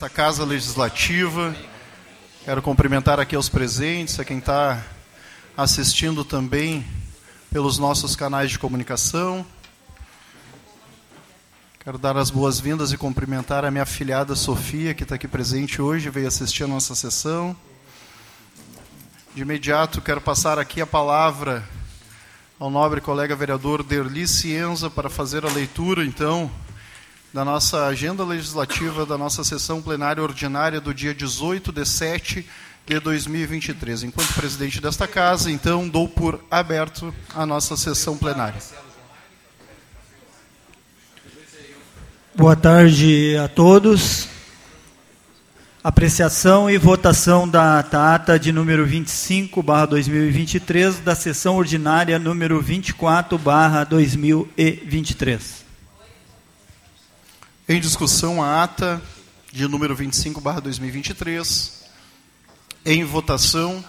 da Casa Legislativa. Quero cumprimentar aqui os presentes, a quem está assistindo também pelos nossos canais de comunicação. Quero dar as boas-vindas e cumprimentar a minha filhada Sofia, que está aqui presente hoje, veio assistir a nossa sessão. De imediato, quero passar aqui a palavra ao nobre colega vereador Derli Cienza para fazer a leitura, então, da nossa agenda legislativa da nossa sessão plenária ordinária do dia 18 de 7 de 2023. Enquanto presidente desta casa, então, dou por aberto a nossa sessão plenária. Boa tarde a todos. Apreciação e votação da ata de número 25, barra 2023, da sessão ordinária número 24, barra 2023. Em discussão a ata de número 25, barra 2023. Em votação.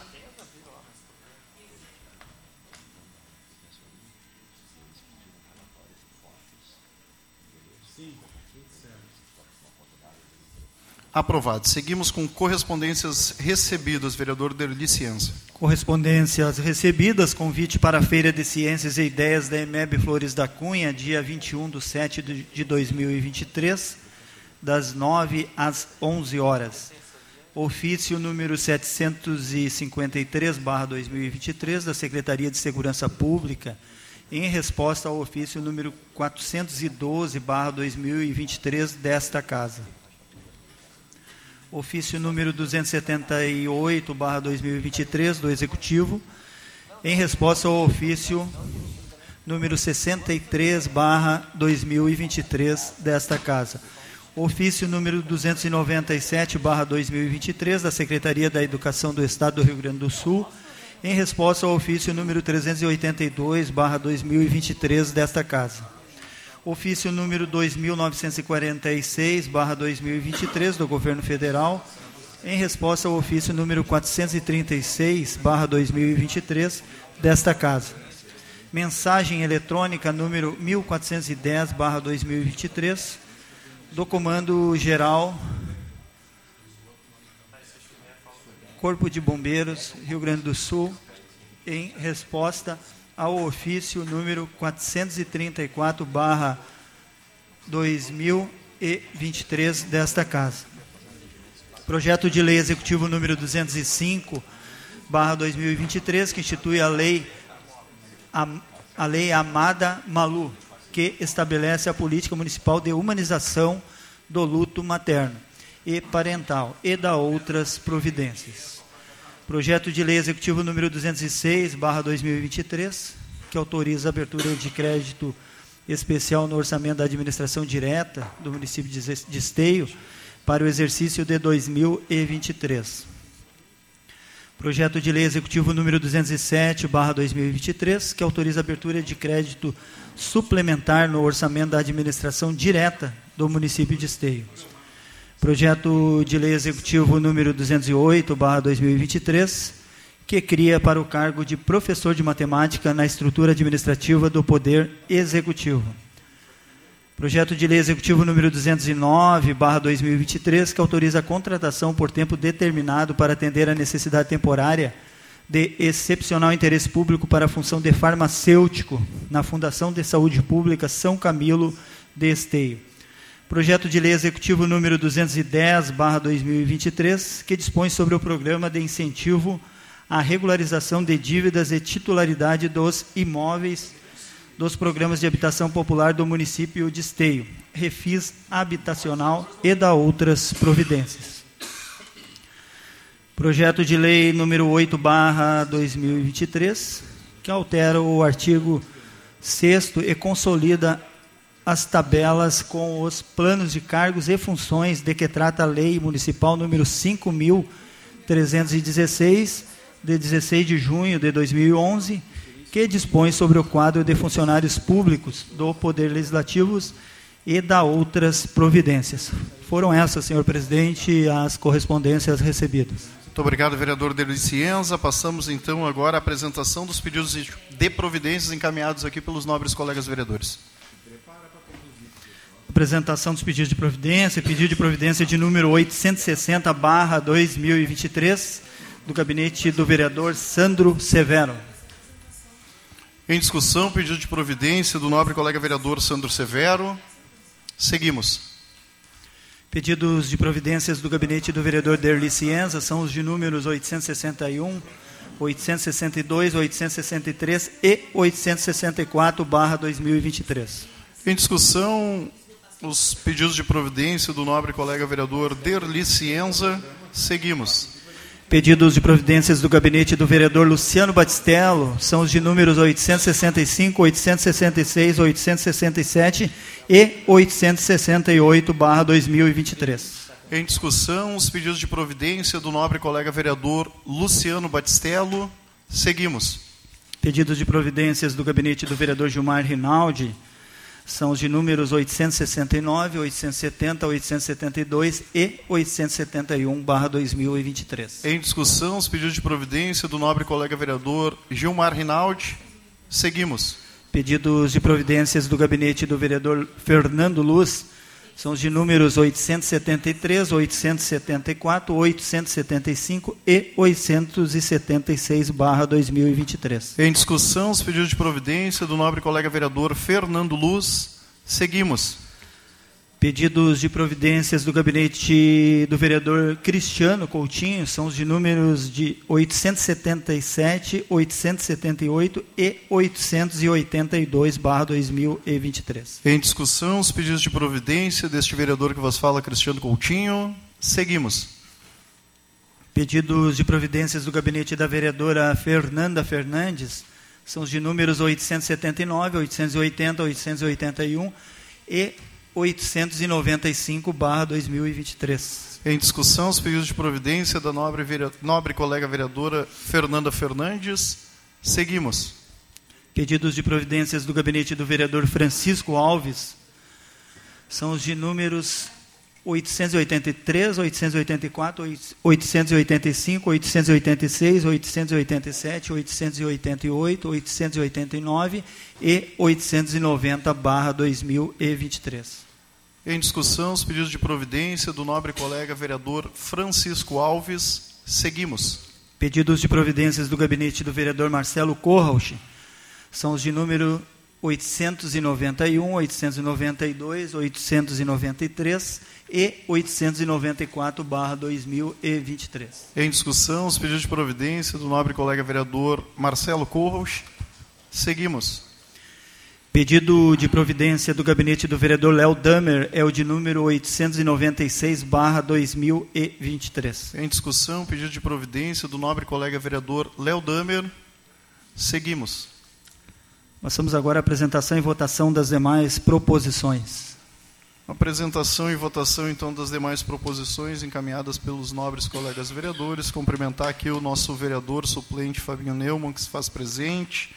Aprovado. Seguimos com correspondências recebidas, vereador Derli Ciência. Correspondências recebidas, convite para a Feira de Ciências e Ideias da EMEB Flores da Cunha, dia 21 de 7 de 2023, das 9 às 11 horas. Ofício número 753, barra 2023, da Secretaria de Segurança Pública, em resposta ao ofício número 412, barra 2023, desta Casa ofício número 278, barra 2023, do Executivo, em resposta ao ofício número 63, barra 2023, desta Casa. Ofício número 297, barra 2023, da Secretaria da Educação do Estado do Rio Grande do Sul, em resposta ao ofício número 382, barra 2023, desta Casa ofício número 2946/2023 do Governo Federal, em resposta ao ofício número 436/2023 desta casa. Mensagem eletrônica número 1410/2023 do Comando Geral Corpo de Bombeiros, Rio Grande do Sul, em resposta ao ofício número 434 barra 2023 desta casa. Projeto de lei executivo número 205 barra 2023 que institui a lei a, a lei Amada Malu, que estabelece a política municipal de humanização do luto materno e parental e da outras providências. Projeto de Lei Executivo número 206, barra 2023, que autoriza a abertura de crédito especial no orçamento da administração direta do município de Esteio para o exercício de 2023. Projeto de Lei Executivo número 207, barra 2023, que autoriza a abertura de crédito suplementar no orçamento da administração direta do município de Esteio. Projeto de Lei Executivo número 208, barra 2023, que cria para o cargo de professor de matemática na estrutura administrativa do Poder Executivo. Projeto de Lei Executivo número 209, barra 2023, que autoriza a contratação por tempo determinado para atender a necessidade temporária de excepcional interesse público para a função de farmacêutico na Fundação de Saúde Pública São Camilo de Esteio. Projeto de Lei Executivo número 210/2023, que dispõe sobre o programa de incentivo à regularização de dívidas e titularidade dos imóveis dos programas de habitação popular do município de Esteio, refis habitacional e da outras providências. Projeto de Lei número 8/2023, que altera o artigo 6 e consolida as tabelas com os planos de cargos e funções de que trata a Lei Municipal número 5.316, de 16 de junho de 2011, que dispõe sobre o quadro de funcionários públicos do Poder Legislativo e da outras providências. Foram essas, senhor presidente, as correspondências recebidas. Muito obrigado, vereador Delicienza. Passamos então agora à apresentação dos pedidos de providências encaminhados aqui pelos nobres colegas vereadores apresentação dos pedidos de providência, pedido de providência de número 860, barra 2023, do gabinete do vereador Sandro Severo. Em discussão, pedido de providência do nobre colega vereador Sandro Severo. Seguimos. Pedidos de providências do gabinete do vereador Derli Cienza são os de números 861, 862, 863 e 864, barra 2023. Em discussão, os pedidos de providência do nobre colega vereador Derli Cienza. Seguimos. Pedidos de providências do gabinete do vereador Luciano Batistello são os de números 865, 866, 867 e 868, barra 2023. Em discussão, os pedidos de providência do nobre colega vereador Luciano Batistello. Seguimos. Pedidos de providências do gabinete do vereador Gilmar Rinaldi são os de números 869, 870, 872 e 871, barra 2023. Em discussão, os pedidos de providência do nobre colega vereador Gilmar Rinaldi. Seguimos. Pedidos de providências do gabinete do vereador Fernando Luz são os de números 873, 874, 875 e 876, barra 2023. Em discussão, os pedidos de providência do nobre colega vereador Fernando Luz. Seguimos. Pedidos de providências do gabinete do vereador Cristiano Coutinho são os de números de 877, 878 e 882, barra 2023. Em discussão, os pedidos de providência deste vereador que vos fala, Cristiano Coutinho. Seguimos. Pedidos de providências do gabinete da vereadora Fernanda Fernandes são os de números 879, 880, 881 e 895/2023. Em discussão, os pedidos de providência da nobre, nobre colega vereadora Fernanda Fernandes. Seguimos. Pedidos de providências do gabinete do vereador Francisco Alves são os de números 883, 884, 885, 886, 887, 888, 889 e 890 barra 2023. Em discussão, os pedidos de providência do nobre colega vereador Francisco Alves. Seguimos. Pedidos de providências do gabinete do vereador Marcelo Corrauch são os de número 891, 892, 893 e 894 barra 2023. Em discussão, os pedidos de providência do nobre colega vereador Marcelo Corros. Seguimos. Pedido de providência do gabinete do vereador Léo Damer é o de número 896 barra 2023. Em discussão, pedido de providência do nobre colega vereador Léo Damer. Seguimos. Passamos agora à apresentação e votação das demais proposições. Apresentação e votação, então, das demais proposições encaminhadas pelos nobres colegas vereadores. Cumprimentar aqui o nosso vereador suplente Fabinho Neumann, que se faz presente.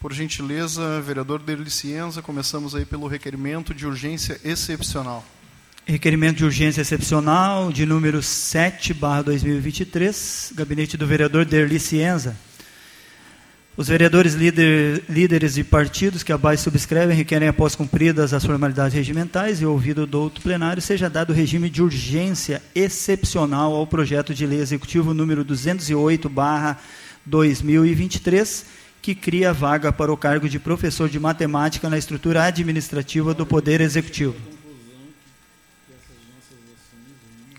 Por gentileza, vereador Delicienza, começamos aí pelo requerimento de urgência excepcional. Requerimento de urgência excepcional, de número 7, barra 2023, gabinete do vereador Derli Cienza. Os vereadores líder, líderes de partidos que abaixo subscrevem requerem, após cumpridas as formalidades regimentais e ouvido do outro plenário, seja dado regime de urgência excepcional ao projeto de lei executivo número 208/2023, que cria vaga para o cargo de professor de matemática na estrutura administrativa do Poder Executivo.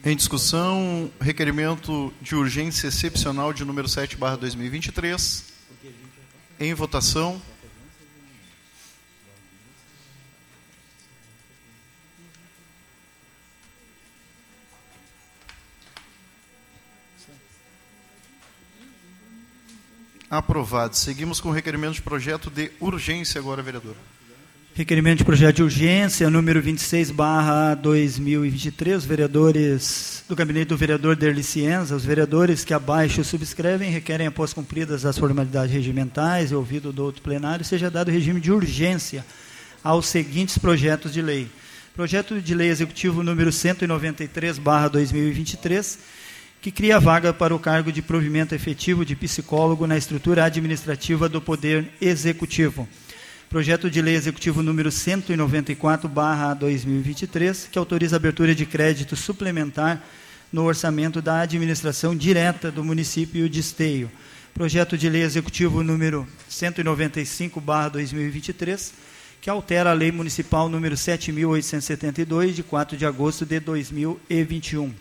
Em discussão, requerimento de urgência excepcional de número 7/2023. Em votação. Aprovado. Seguimos com o requerimento de projeto de urgência agora, vereador. Requerimento de projeto de urgência, número 26, barra 2023, os vereadores do gabinete do vereador Derli Cienza, os vereadores que abaixo subscrevem, requerem, após cumpridas as formalidades regimentais e ouvido do outro plenário, seja dado regime de urgência aos seguintes projetos de lei. Projeto de lei executivo número 193, barra 2023, que cria vaga para o cargo de provimento efetivo de psicólogo na estrutura administrativa do Poder Executivo Projeto de Lei Executivo número 194/2023, que autoriza a abertura de crédito suplementar no orçamento da administração direta do município de Esteio. Projeto de Lei Executivo número 195/2023, que altera a Lei Municipal número 7872 de 4 de agosto de 2021.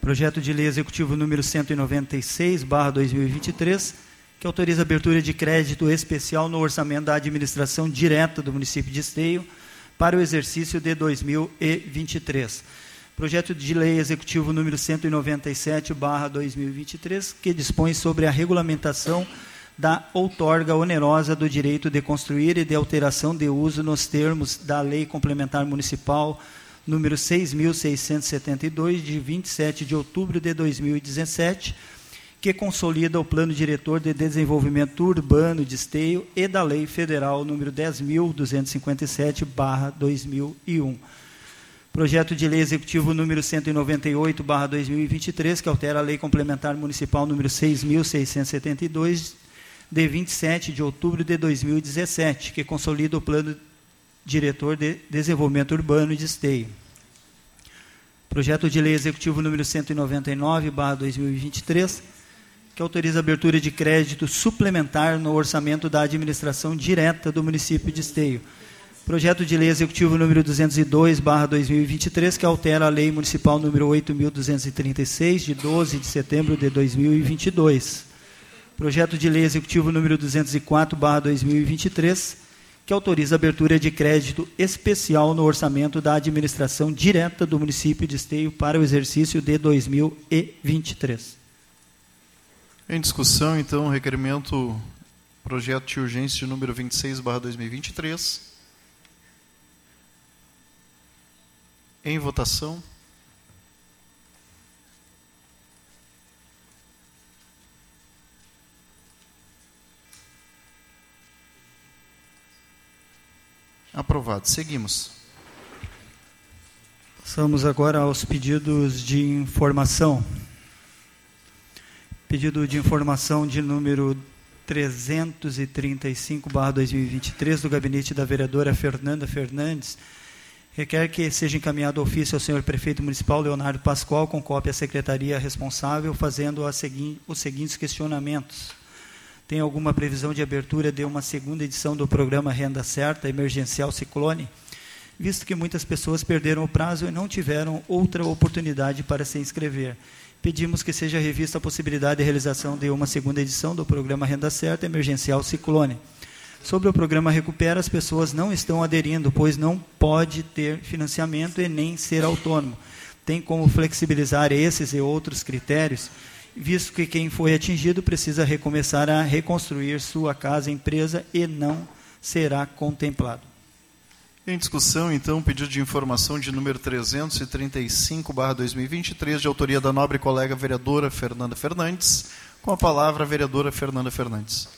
Projeto de Lei Executivo número 196/2023 que autoriza a abertura de crédito especial no orçamento da administração direta do município de Esteio para o exercício de 2023. Projeto de Lei Executivo número 197/2023, que dispõe sobre a regulamentação da outorga onerosa do direito de construir e de alteração de uso nos termos da Lei Complementar Municipal número 6672 de 27 de outubro de 2017 que consolida o Plano Diretor de Desenvolvimento Urbano de Esteio e da Lei Federal número 10.257/2001. Projeto de Lei Executivo número 198/2023, que altera a Lei Complementar Municipal número 6.672 de 27 de outubro de 2017, que consolida o Plano Diretor de Desenvolvimento Urbano de Esteio. Projeto de Lei Executivo número 199/2023 que autoriza a abertura de crédito suplementar no orçamento da administração direta do município de Esteio. Projeto de Lei Executivo número 202/2023, que altera a Lei Municipal número 8236 de 12 de setembro de 2022. Projeto de Lei Executivo número 204/2023, que autoriza a abertura de crédito especial no orçamento da administração direta do município de Esteio para o exercício de 2023. Em discussão, então, o requerimento projeto de urgência de número 26, barra 2023. Em votação. Aprovado. Seguimos. Passamos agora aos pedidos de informação. Pedido de informação de número 335/2023 do gabinete da vereadora Fernanda Fernandes requer que seja encaminhado ofício ao senhor prefeito municipal Leonardo Pascoal com cópia à secretaria responsável, fazendo segui os seguintes questionamentos. Tem alguma previsão de abertura de uma segunda edição do programa Renda Certa Emergencial Ciclone? Visto que muitas pessoas perderam o prazo e não tiveram outra oportunidade para se inscrever pedimos que seja revista a possibilidade de realização de uma segunda edição do programa Renda Certa Emergencial Ciclone. Sobre o programa Recupera, as pessoas não estão aderindo, pois não pode ter financiamento e nem ser autônomo. Tem como flexibilizar esses e outros critérios, visto que quem foi atingido precisa recomeçar a reconstruir sua casa, empresa e não será contemplado. Em discussão, então, pedido de informação de número 335/2023, de autoria da nobre colega vereadora Fernanda Fernandes. Com a palavra, a vereadora Fernanda Fernandes.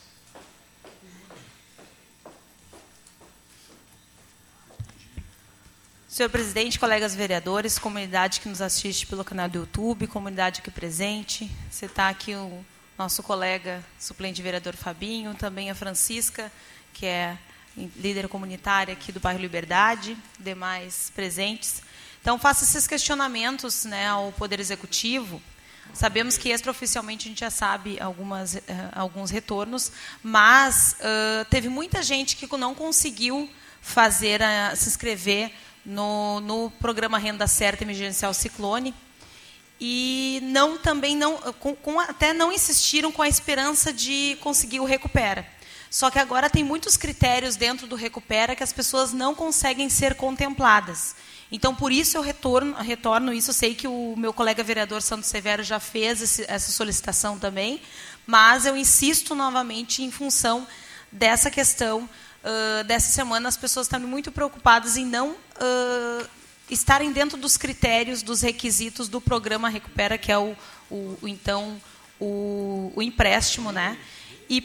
Senhor presidente, colegas vereadores, comunidade que nos assiste pelo canal do YouTube, comunidade aqui presente, você está aqui o nosso colega suplente vereador Fabinho, também a Francisca, que é líder comunitária aqui do bairro Liberdade, demais presentes. Então, faça esses questionamentos né, ao Poder Executivo. Sabemos que extraoficialmente a gente já sabe algumas, uh, alguns retornos, mas uh, teve muita gente que não conseguiu fazer uh, se inscrever no, no programa Renda Certa Emergencial Ciclone e não também não com, com, até não insistiram com a esperança de conseguir o recupera. Só que agora tem muitos critérios dentro do Recupera que as pessoas não conseguem ser contempladas. Então, por isso eu retorno, retorno isso. Eu sei que o meu colega vereador Santos Severo já fez esse, essa solicitação também, mas eu insisto novamente em função dessa questão. Uh, dessa semana, as pessoas estão muito preocupadas em não uh, estarem dentro dos critérios, dos requisitos do programa Recupera, que é o, o, o então o, o empréstimo, né? E,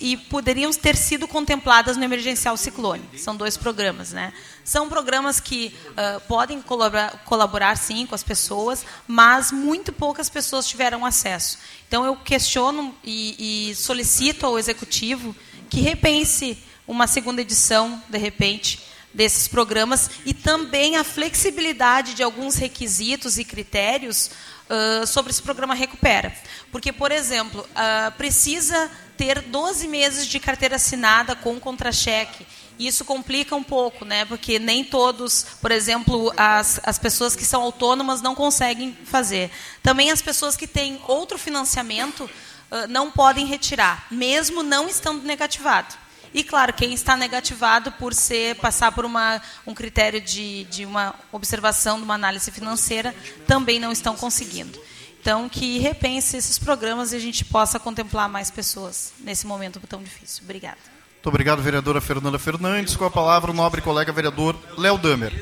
e, poderiam ter sido contempladas no emergencial ciclone. São dois programas, né? São programas que uh, podem colaborar, colaborar, sim, com as pessoas, mas muito poucas pessoas tiveram acesso. Então, eu questiono e, e solicito ao executivo que repense uma segunda edição, de repente, desses programas e também a flexibilidade de alguns requisitos e critérios uh, sobre esse programa Recupera. Porque, por exemplo, uh, precisa ter 12 meses de carteira assinada com contra-cheque. Isso complica um pouco, né? porque nem todos, por exemplo, as, as pessoas que são autônomas não conseguem fazer. Também as pessoas que têm outro financiamento uh, não podem retirar, mesmo não estando negativado. E, claro, quem está negativado por ser passar por uma, um critério de, de uma observação de uma análise financeira, também não estão conseguindo. Então, que repense esses programas e a gente possa contemplar mais pessoas nesse momento tão difícil. Obrigada. Muito obrigado, vereadora Fernanda Fernandes. Com a palavra, o nobre colega vereador Léo Damer.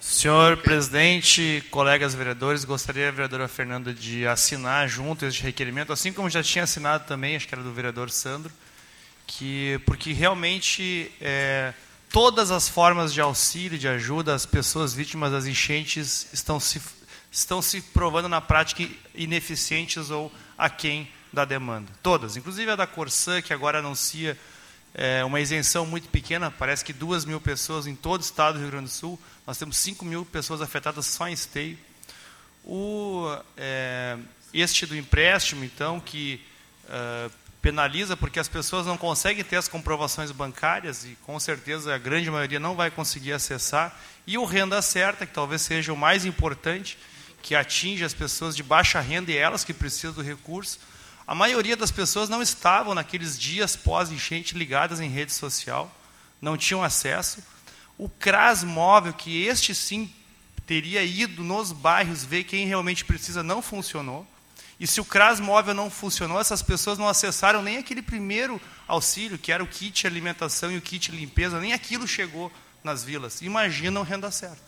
Senhor presidente, colegas vereadores, gostaria, vereadora Fernanda, de assinar junto este requerimento, assim como já tinha assinado também, acho que era do vereador Sandro, que porque realmente é, todas as formas de auxílio, de ajuda às pessoas vítimas das enchentes estão se, estão se provando na prática ineficientes ou aquém da demanda. Todas, inclusive a da Corsã, que agora anuncia é, uma isenção muito pequena, parece que duas mil pessoas em todo o estado do Rio Grande do Sul, nós temos 5 mil pessoas afetadas só em esteio. O, é, este do empréstimo, então, que uh, penaliza porque as pessoas não conseguem ter as comprovações bancárias e com certeza a grande maioria não vai conseguir acessar. E o renda certa, que talvez seja o mais importante, que atinge as pessoas de baixa renda e elas que precisam do recurso. A maioria das pessoas não estavam naqueles dias pós-enchente ligadas em rede social, não tinham acesso. O CRAS móvel, que este sim teria ido nos bairros ver quem realmente precisa, não funcionou. E se o CRAS móvel não funcionou, essas pessoas não acessaram nem aquele primeiro auxílio, que era o kit alimentação e o kit limpeza, nem aquilo chegou nas vilas. Imaginam renda certa.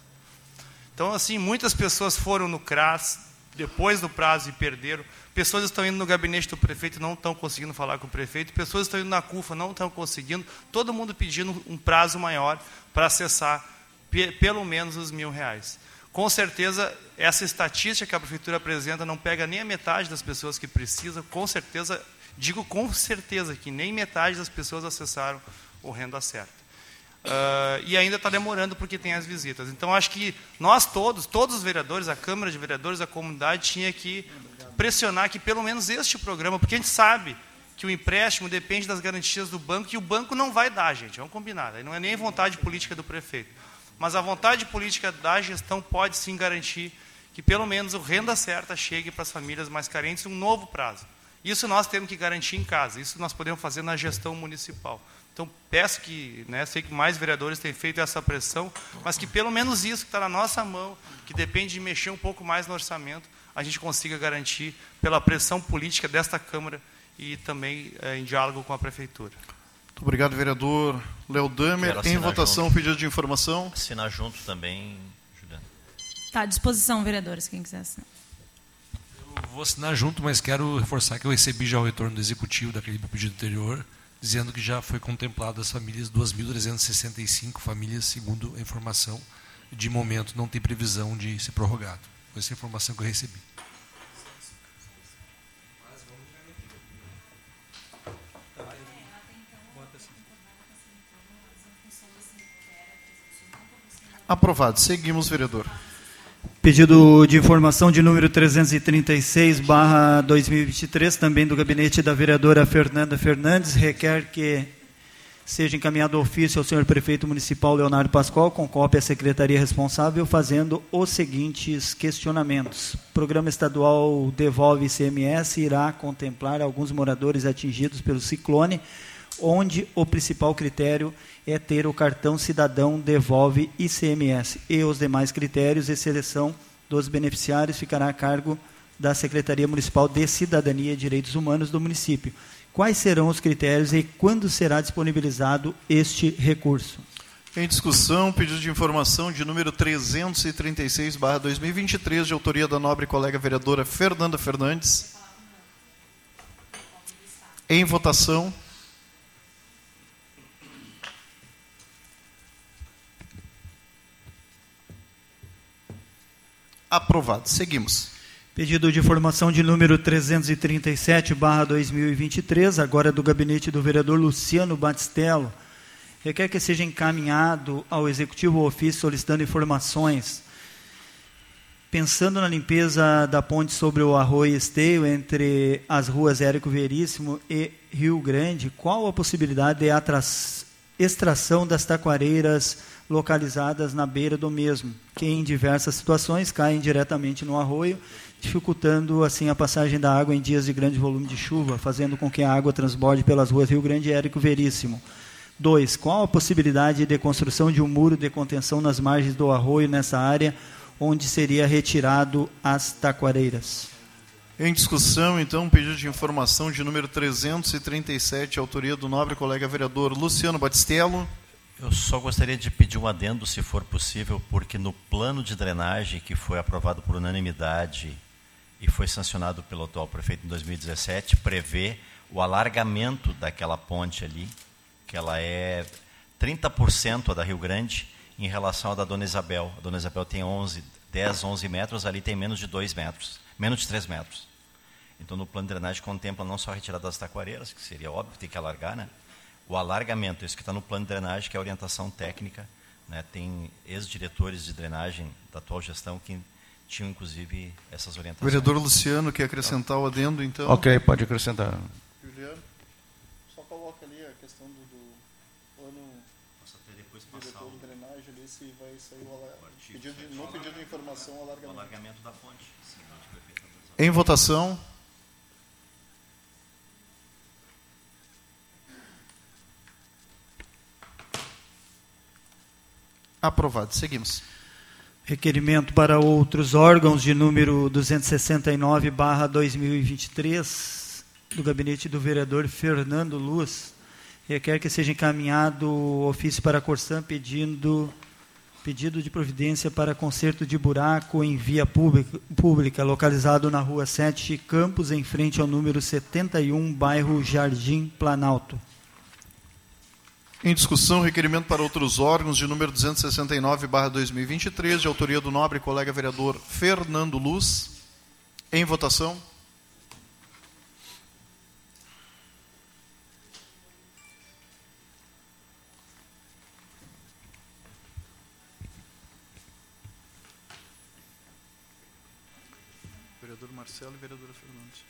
Então, assim, muitas pessoas foram no CRAS depois do prazo e perderam. Pessoas estão indo no gabinete do prefeito e não estão conseguindo falar com o prefeito. Pessoas estão indo na CUFA, não estão conseguindo. Todo mundo pedindo um prazo maior para acessar pelo menos os mil reais. Com certeza, essa estatística que a prefeitura apresenta não pega nem a metade das pessoas que precisam. Com certeza, digo com certeza que nem metade das pessoas acessaram o renda certa. Uh, e ainda está demorando porque tem as visitas. Então, acho que nós todos, todos os vereadores, a Câmara de Vereadores, a comunidade, tinha que pressionar que pelo menos este programa, porque a gente sabe que o empréstimo depende das garantias do banco e o banco não vai dar, gente, vamos combinar. Não é nem vontade política do prefeito. Mas a vontade política da gestão pode sim garantir que pelo menos o renda certa chegue para as famílias mais carentes um novo prazo. Isso nós temos que garantir em casa, isso nós podemos fazer na gestão municipal. Então peço que, né, sei que mais vereadores têm feito essa pressão, mas que pelo menos isso que está na nossa mão, que depende de mexer um pouco mais no orçamento, a gente consiga garantir pela pressão política desta Câmara e também é, em diálogo com a Prefeitura. Muito obrigado, vereador Léo Damer. Em votação, junto. pedido de informação. Assinar junto também, Juliana. Está à disposição, vereadores, quem quiser assinar. Eu vou assinar junto, mas quero reforçar que eu recebi já o retorno do Executivo daquele pedido anterior, dizendo que já foi contemplado as famílias, 2.365 famílias, segundo a informação. De momento, não tem previsão de ser prorrogado. Foi essa informação que eu recebi. Aprovado. Seguimos, vereador. Pedido de informação de número 336, barra 2023, também do gabinete da vereadora Fernanda Fernandes, requer que seja encaminhado ofício ao senhor prefeito municipal Leonardo Pascoal, com cópia à secretaria responsável, fazendo os seguintes questionamentos. programa estadual Devolve ICMS irá contemplar alguns moradores atingidos pelo ciclone, onde o principal critério é ter o cartão cidadão devolve ICMS e os demais critérios e seleção dos beneficiários ficará a cargo da Secretaria Municipal de Cidadania e Direitos Humanos do município. Quais serão os critérios e quando será disponibilizado este recurso? Em discussão, pedido de informação de número 336/2023 de autoria da nobre colega vereadora Fernanda Fernandes. Em votação. Aprovado. Seguimos. Pedido de informação de número 337, barra 2023, agora do gabinete do vereador Luciano Batistello. Requer que seja encaminhado ao Executivo Ofício solicitando informações. Pensando na limpeza da ponte sobre o Arroio Esteio, entre as ruas Érico Veríssimo e Rio Grande, qual a possibilidade de extração das taquareiras localizadas na beira do mesmo, que em diversas situações caem diretamente no arroio dificultando assim a passagem da água em dias de grande volume de chuva, fazendo com que a água transborde pelas ruas Rio Grande e Érico Veríssimo. 2. Qual a possibilidade de construção de um muro de contenção nas margens do arroio nessa área onde seria retirado as taquareiras? Em discussão, então, pedido de informação de número 337, autoria do nobre colega vereador Luciano Batistello. Eu só gostaria de pedir um adendo, se for possível, porque no plano de drenagem que foi aprovado por unanimidade e foi sancionado pelo atual prefeito em 2017, prevê o alargamento daquela ponte ali, que ela é 30% a da Rio Grande em relação à da Dona Isabel. A Dona Isabel tem 11, 10, 11 metros, ali tem menos de 2 metros, menos de 3 metros. Então, no plano de drenagem contempla não só a retirada das taquareiras, que seria óbvio que tem que alargar, né? o alargamento, isso que está no plano de drenagem, que é a orientação técnica. Né? Tem ex-diretores de drenagem da atual gestão que tinham inclusive essas orientações. Vereador Luciano, quer acrescentar o adendo, então? Ok, pode acrescentar. Juliano, só coloca ali a questão do, do plano depois diretor de drenagem ali, se vai sair o alargamento. Pedido de, no pedido de informação, o alargamento. O alargamento da ponte. Sim, em votação. Aprovado. Seguimos. Requerimento para outros órgãos de número 269, barra 2023, do gabinete do vereador Fernando Luz. Requer que seja encaminhado ofício para a Corsã pedindo pedido de providência para conserto de buraco em via pública, localizado na rua 7 Campos, em frente ao número 71, bairro Jardim Planalto. Em discussão, requerimento para outros órgãos de número 269/2023, de autoria do nobre colega vereador Fernando Luz. Em votação. Marcelo e vereadora Fernandes.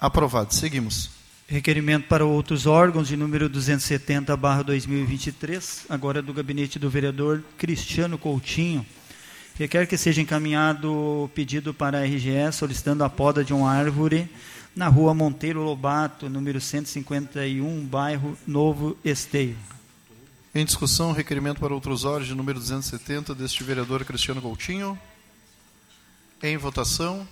Aprovado. Seguimos. Requerimento para outros órgãos de número 270, barra 2023, agora do gabinete do vereador Cristiano Coutinho. Requer que seja encaminhado pedido para a RGE solicitando a poda de uma árvore na rua Monteiro Lobato, número 151, bairro Novo Esteio. Em discussão, requerimento para outros órgãos de número 270 deste vereador Cristiano Coutinho. Em votação.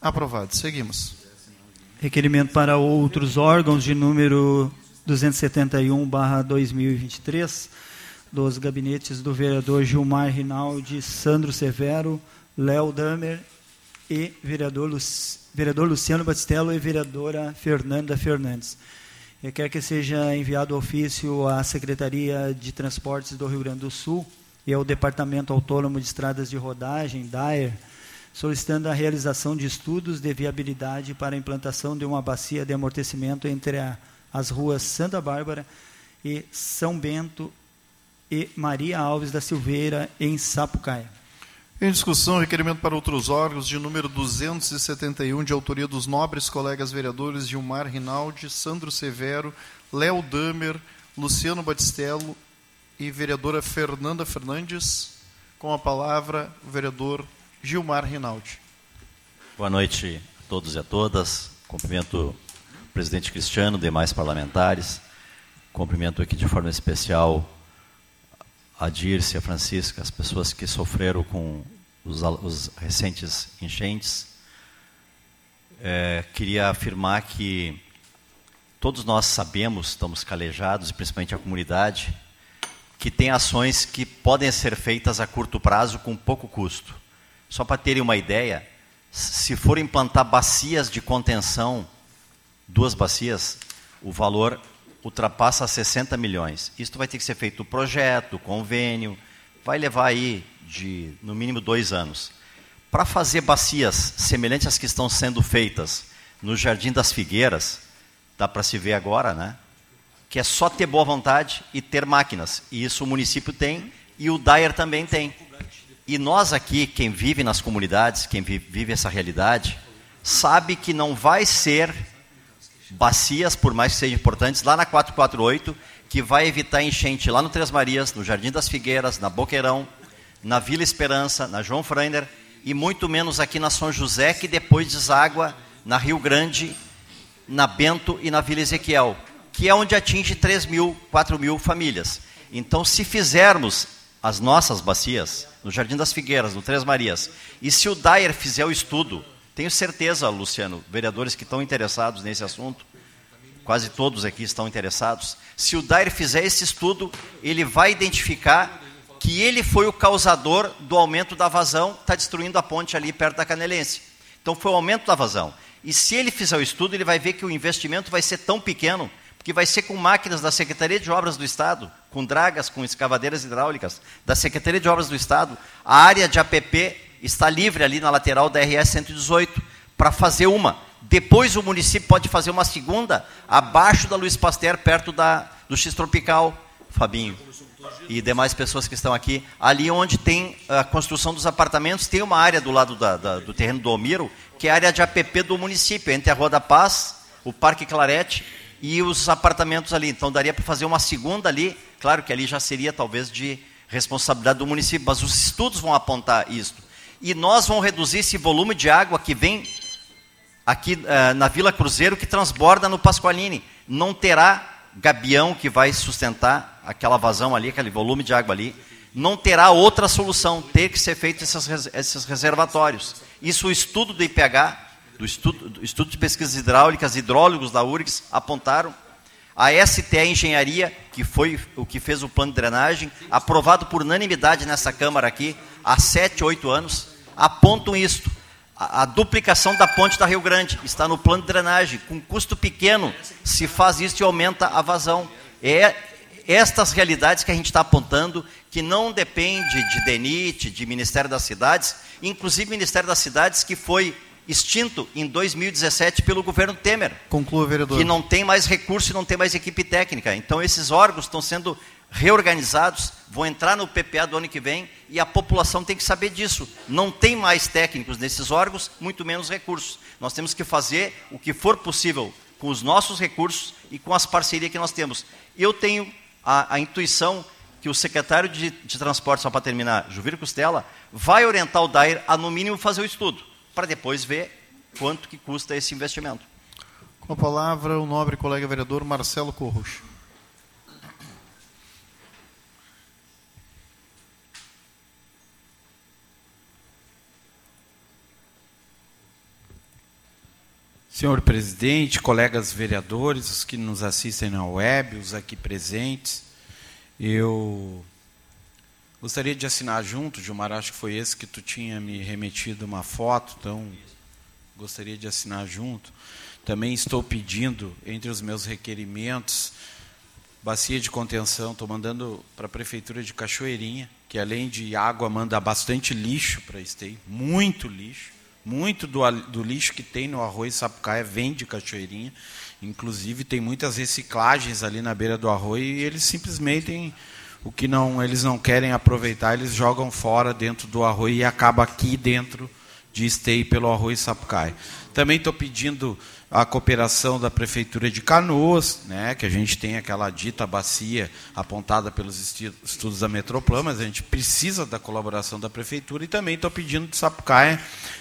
Aprovado. Seguimos. Requerimento para outros órgãos de número 271/2023 dos gabinetes do vereador Gilmar Rinaldi, Sandro Severo, Léo Damer e vereador, vereador Luciano Batistello e vereadora Fernanda Fernandes. Requer que seja enviado ofício à Secretaria de Transportes do Rio Grande do Sul e ao Departamento Autônomo de Estradas de Rodagem, DAER, solicitando a realização de estudos de viabilidade para a implantação de uma bacia de amortecimento entre a, as ruas Santa Bárbara e São Bento e Maria Alves da Silveira, em Sapucaia. Em discussão, requerimento para outros órgãos de número 271, de autoria dos nobres colegas vereadores Gilmar Rinaldi, Sandro Severo, Léo Damer, Luciano Batistello e vereadora Fernanda Fernandes. Com a palavra, o vereador Gilmar Rinaldi. Boa noite a todos e a todas. Cumprimento o presidente Cristiano, demais parlamentares. Cumprimento aqui de forma especial a Dirce, a Francisca, as pessoas que sofreram com os, os recentes enchentes. É, queria afirmar que todos nós sabemos, estamos calejados, principalmente a comunidade, que tem ações que podem ser feitas a curto prazo com pouco custo. Só para terem uma ideia, se for implantar bacias de contenção, duas bacias, o valor ultrapassa 60 milhões. Isso vai ter que ser feito o projeto, o convênio, vai levar aí de no mínimo dois anos. Para fazer bacias semelhantes às que estão sendo feitas no Jardim das Figueiras, dá para se ver agora, né? Que é só ter boa vontade e ter máquinas. E isso o município tem e o Dyer também tem. E nós aqui, quem vive nas comunidades, quem vive essa realidade, sabe que não vai ser bacias, por mais que sejam importantes, lá na 448, que vai evitar enchente lá no Três Marias, no Jardim das Figueiras, na Boqueirão, na Vila Esperança, na João Freiner, e muito menos aqui na São José, que depois deságua na Rio Grande, na Bento e na Vila Ezequiel, que é onde atinge 3 mil, 4 mil famílias. Então, se fizermos as nossas bacias, no Jardim das Figueiras, no Três Marias, e se o Dyer fizer o estudo, tenho certeza, Luciano, vereadores que estão interessados nesse assunto, quase todos aqui estão interessados, se o Dyer fizer esse estudo, ele vai identificar que ele foi o causador do aumento da vazão, está destruindo a ponte ali perto da Canelense. Então foi o aumento da vazão. E se ele fizer o estudo, ele vai ver que o investimento vai ser tão pequeno, porque vai ser com máquinas da Secretaria de Obras do Estado, com dragas, com escavadeiras hidráulicas, da Secretaria de Obras do Estado. A área de APP está livre ali na lateral da RS 118 para fazer uma. Depois o município pode fazer uma segunda abaixo da Luiz Pasteur, perto da, do X Tropical, Fabinho. E demais pessoas que estão aqui. Ali onde tem a construção dos apartamentos, tem uma área do lado da, da, do terreno do Omiro, que é a área de APP do município, entre a Rua da Paz, o Parque Clarete e os apartamentos ali. Então daria para fazer uma segunda ali, claro que ali já seria talvez de responsabilidade do município, mas os estudos vão apontar isso. E nós vamos reduzir esse volume de água que vem aqui uh, na Vila Cruzeiro, que transborda no Pasqualini. Não terá gabião que vai sustentar aquela vazão ali, aquele volume de água ali. Não terá outra solução, ter que ser feito esses, esses reservatórios. Isso o estudo do IPH, do estudo, do estudo de pesquisas hidráulicas, hidrólogos da URGS apontaram. A STE Engenharia, que foi o que fez o plano de drenagem, aprovado por unanimidade nessa Câmara aqui, há sete, oito anos, apontam isto. A, a, duplicação da ponte da Rio Grande está no plano de drenagem. Com custo pequeno, se faz isso e aumenta a vazão. É estas realidades que a gente está apontando, que não depende de DENIT, de Ministério das Cidades, inclusive Ministério das Cidades, que foi extinto em 2017 pelo governo Temer. Conclua, vereador. Que não tem mais recurso e não tem mais equipe técnica. Então, esses órgãos estão sendo reorganizados, vão entrar no PPA do ano que vem e a população tem que saber disso. Não tem mais técnicos nesses órgãos, muito menos recursos. Nós temos que fazer o que for possível com os nossos recursos e com as parcerias que nós temos. Eu tenho a, a intuição que o secretário de, de Transporte, só para terminar, Juvir Costela, vai orientar o DAIR a, no mínimo, fazer o estudo para depois ver quanto que custa esse investimento. Com a palavra, o nobre colega vereador Marcelo Corros. Senhor presidente, colegas vereadores, os que nos assistem na web, os aqui presentes, eu Gostaria de assinar junto, Gilmar, acho que foi esse que tu tinha me remetido uma foto, então gostaria de assinar junto. Também estou pedindo, entre os meus requerimentos, bacia de contenção, estou mandando para a Prefeitura de Cachoeirinha, que além de água manda bastante lixo para Esteio, muito lixo. Muito do, do, lixo que tem no arroz sapucaia vem de Cachoeirinha. Inclusive, tem muitas reciclagens ali na beira do arroz e eles simplesmente o que não eles não querem aproveitar, eles jogam fora dentro do arroz e acaba aqui dentro de esteio pelo arroz sapucai. Também estou pedindo a cooperação da Prefeitura de Canoas, né, que a gente tem aquela dita bacia apontada pelos estudos da Metroplan, mas a gente precisa da colaboração da Prefeitura e também estou pedindo de Sapucaia,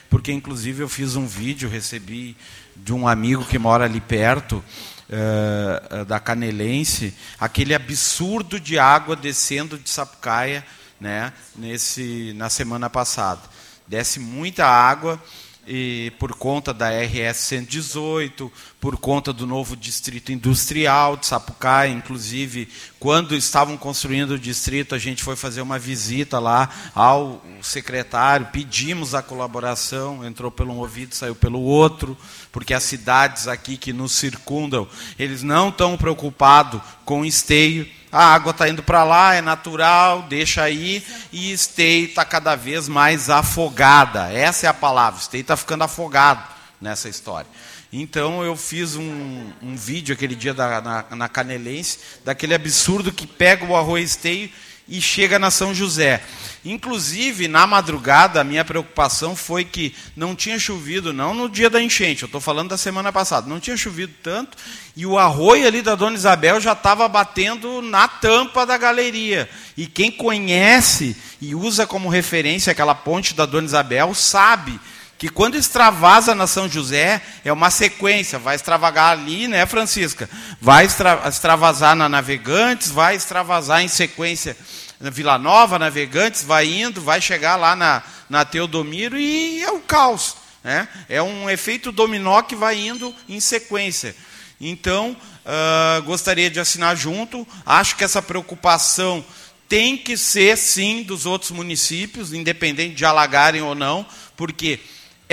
porque inclusive eu fiz um vídeo, recebi de um amigo que mora ali perto, uh, da Canelense, aquele absurdo de água descendo de Sapucaia né, nesse, na semana passada. Desce muita água e por conta da RS 118, por conta do novo distrito industrial de Sapucaia, inclusive quando estavam construindo o distrito, a gente foi fazer uma visita lá ao secretário, pedimos a colaboração, entrou pelo um ouvido, saiu pelo outro, porque as cidades aqui que nos circundam, eles não estão preocupados com esteio, a água está indo para lá, é natural, deixa aí, e Esteio está cada vez mais afogada. Essa é a palavra, Esteio está ficando afogado nessa história. Então eu fiz um, um vídeo aquele dia da, na, na Canelense, daquele absurdo que pega o arroz Esteio e chega na São José. Inclusive, na madrugada, a minha preocupação foi que não tinha chovido, não no dia da enchente, eu estou falando da semana passada, não tinha chovido tanto, e o arroio ali da Dona Isabel já estava batendo na tampa da galeria. E quem conhece e usa como referência aquela ponte da Dona Isabel sabe que quando extravasa na São José, é uma sequência, vai extravagar ali, né, Francisca? Vai extravasar na Navegantes, vai extravasar em sequência na Vila Nova, Navegantes, vai indo, vai chegar lá na, na Teodomiro e é o caos. Né? É um efeito dominó que vai indo em sequência. Então, uh, gostaria de assinar junto. Acho que essa preocupação tem que ser, sim, dos outros municípios, independente de alagarem ou não, porque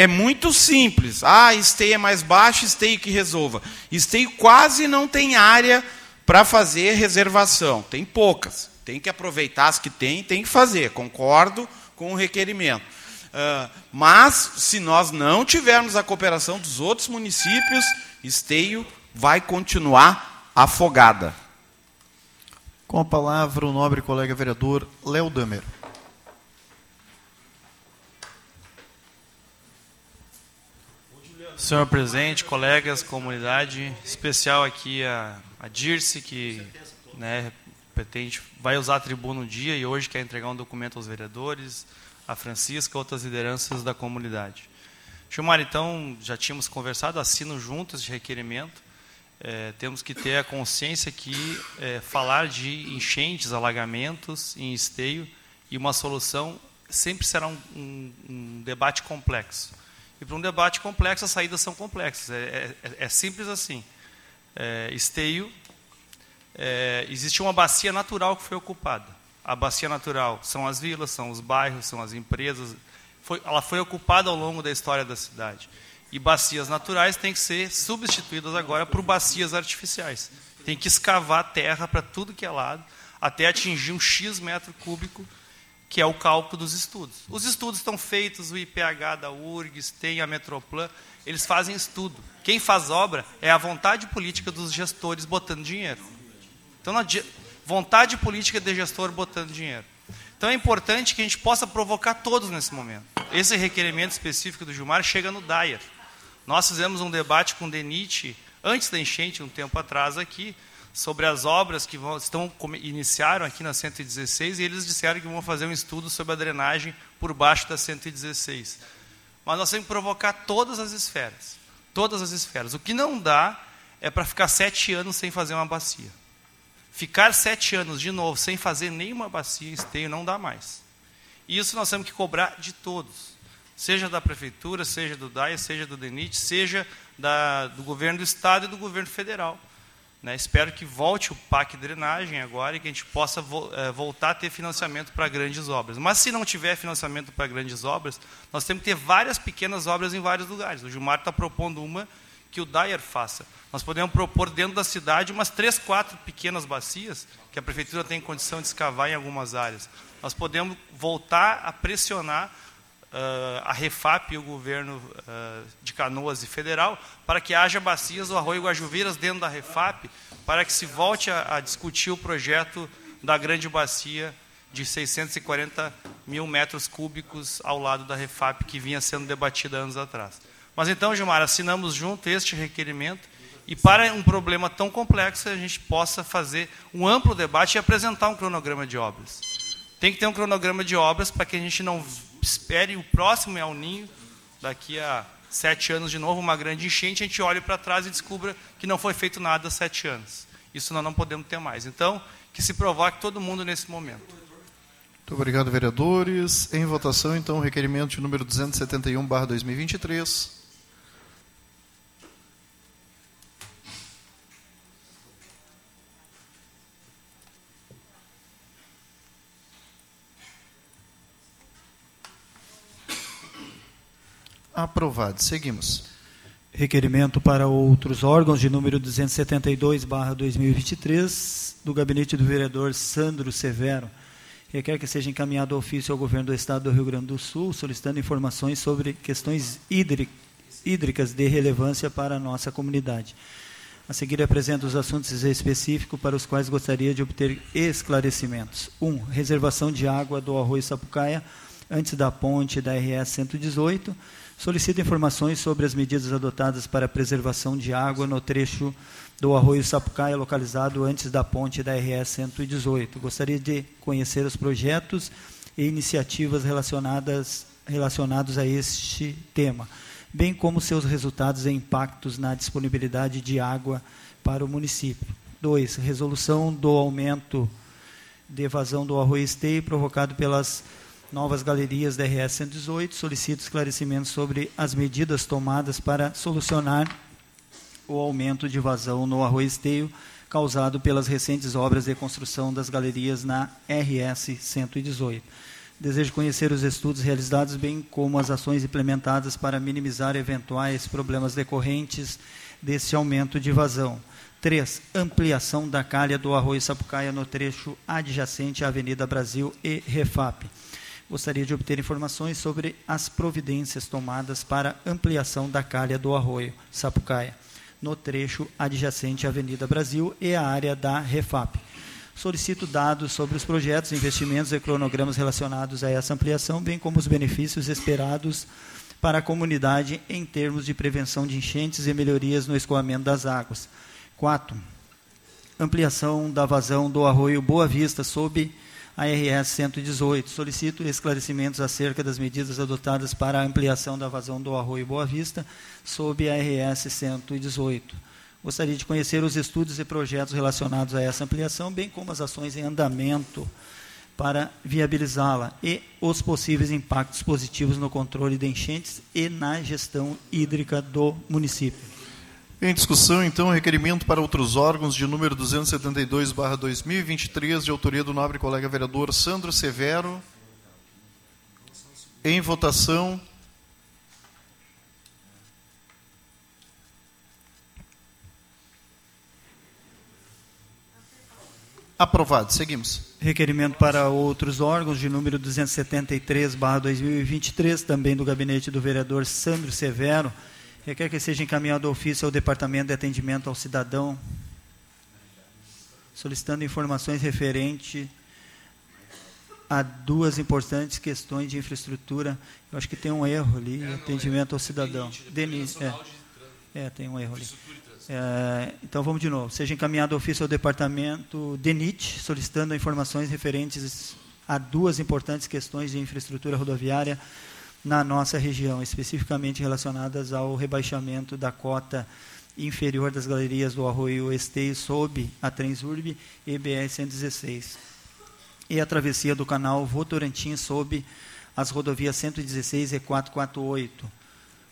é muito simples. Ah, esteio é mais baixo, esteio que resolva. Esteio quase não tem área para fazer reservação, tem poucas. Tem que aproveitar as que tem, tem que fazer. Concordo com o requerimento. Uh, mas, se nós não tivermos a cooperação dos outros municípios, Esteio vai continuar afogada. Com a palavra, o nobre colega vereador Léo Damer. Senhor presidente, colegas, comunidade, especial aqui a, a Dirce, que né, pretende, vai usar a tribuna um dia e hoje quer entregar um documento aos vereadores, a Francisca, outras lideranças da comunidade. Gilmar, então, já tínhamos conversado, assino juntos de requerimento. É, temos que ter a consciência que é, falar de enchentes, alagamentos em esteio e uma solução sempre será um, um, um debate complexo. E para um debate complexo, as saídas são complexas. É, é, é simples assim. É, esteio é, existe uma bacia natural que foi ocupada. A bacia natural são as vilas, são os bairros, são as empresas. Foi, ela foi ocupada ao longo da história da cidade. E bacias naturais têm que ser substituídas agora por bacias artificiais. Tem que escavar terra para tudo que é lado, até atingir um X metro cúbico, que é o cálculo dos estudos. Os estudos estão feitos, o IPH da URGS, tem a Metroplan, eles fazem estudo. Quem faz obra é a vontade política dos gestores botando dinheiro. Então, vontade política de gestor botando dinheiro. Então, é importante que a gente possa provocar todos nesse momento. Esse requerimento específico do Gilmar chega no Dyer. Nós fizemos um debate com o Denit, antes da enchente, um tempo atrás aqui, sobre as obras que vão, estão iniciaram aqui na 116 e eles disseram que vão fazer um estudo sobre a drenagem por baixo da 116. Mas nós temos que provocar todas as esferas. Todas as esferas. O que não dá é para ficar sete anos sem fazer uma bacia. Ficar sete anos de novo sem fazer nenhuma bacia esteio não dá mais. E isso nós temos que cobrar de todos. Seja da prefeitura, seja do DAIA, seja do DENIT, seja da, do governo do estado e do governo federal. Né? Espero que volte o PAC drenagem agora e que a gente possa vo é, voltar a ter financiamento para grandes obras. Mas se não tiver financiamento para grandes obras, nós temos que ter várias pequenas obras em vários lugares. O Gilmar está propondo uma que o Dyer faça. Nós podemos propor dentro da cidade umas três, quatro pequenas bacias que a prefeitura tem condição de escavar em algumas áreas. Nós podemos voltar a pressionar uh, a Refap e o governo uh, de Canoas e federal para que haja bacias do Arroio Guajuveiras dentro da Refap, para que se volte a, a discutir o projeto da grande bacia de 640 mil metros cúbicos ao lado da Refap, que vinha sendo debatida anos atrás. Mas então, Gilmar, assinamos junto este requerimento e para um problema tão complexo a gente possa fazer um amplo debate e apresentar um cronograma de obras. Tem que ter um cronograma de obras para que a gente não espere o próximo El Ninho, daqui a sete anos de novo, uma grande enchente, a gente olhe para trás e descubra que não foi feito nada há sete anos. Isso nós não podemos ter mais. Então, que se provoque todo mundo nesse momento. Muito obrigado, vereadores. Em votação, então, o requerimento de número 271, barra 2023. Aprovado. Seguimos. Requerimento para outros órgãos de número 272, barra 2023, do gabinete do vereador Sandro Severo. Requer que seja encaminhado ofício ao governo do estado do Rio Grande do Sul, solicitando informações sobre questões hídricas de relevância para a nossa comunidade. A seguir apresento os assuntos específicos para os quais gostaria de obter esclarecimentos. 1. Um, reservação de água do arroio Sapucaia antes da ponte da RS 118 solicita informações sobre as medidas adotadas para a preservação de água no trecho do arroio Sapucaia, localizado antes da ponte da RS 118. Gostaria de conhecer os projetos e iniciativas relacionadas relacionados a este tema, bem como seus resultados e impactos na disponibilidade de água para o município. 2. Resolução do aumento de evasão do arroio esteio provocado pelas Novas Galerias da RS 118 solicita esclarecimentos sobre as medidas tomadas para solucionar o aumento de vazão no arroio esteio causado pelas recentes obras de construção das galerias na RS 118. Desejo conhecer os estudos realizados, bem como as ações implementadas para minimizar eventuais problemas decorrentes desse aumento de vazão. 3. Ampliação da calha do arroio Sapucaia no trecho adjacente à Avenida Brasil e Refap gostaria de obter informações sobre as providências tomadas para ampliação da calha do arroio Sapucaia, no trecho adjacente à Avenida Brasil e à área da Refap. Solicito dados sobre os projetos, investimentos e cronogramas relacionados a essa ampliação, bem como os benefícios esperados para a comunidade em termos de prevenção de enchentes e melhorias no escoamento das águas. 4. Ampliação da vazão do arroio Boa Vista sob a RS 118. Solicito esclarecimentos acerca das medidas adotadas para a ampliação da vazão do Arroio Boa Vista sob a RS 118. Gostaria de conhecer os estudos e projetos relacionados a essa ampliação, bem como as ações em andamento para viabilizá-la e os possíveis impactos positivos no controle de enchentes e na gestão hídrica do município. Em discussão, então, o requerimento para outros órgãos de número 272/2023, de autoria do nobre colega vereador Sandro Severo. Em votação. Aprovado. Seguimos. Requerimento para outros órgãos de número 273/2023, também do gabinete do vereador Sandro Severo requer que seja encaminhado ofício ao Departamento de Atendimento ao Cidadão, solicitando informações referentes a duas importantes questões de infraestrutura. Eu acho que tem um erro ali, é, atendimento ao cidadão. Denis, é, é, tem um erro ali. É, então vamos de novo. Seja encaminhado ofício ao departamento DENIT, solicitando informações referentes a duas importantes questões de infraestrutura rodoviária na nossa região, especificamente relacionadas ao rebaixamento da cota inferior das galerias do Arroio Esteio sob a Transurb e BR-116 e a travessia do canal Votorantim sob as rodovias 116 e 448.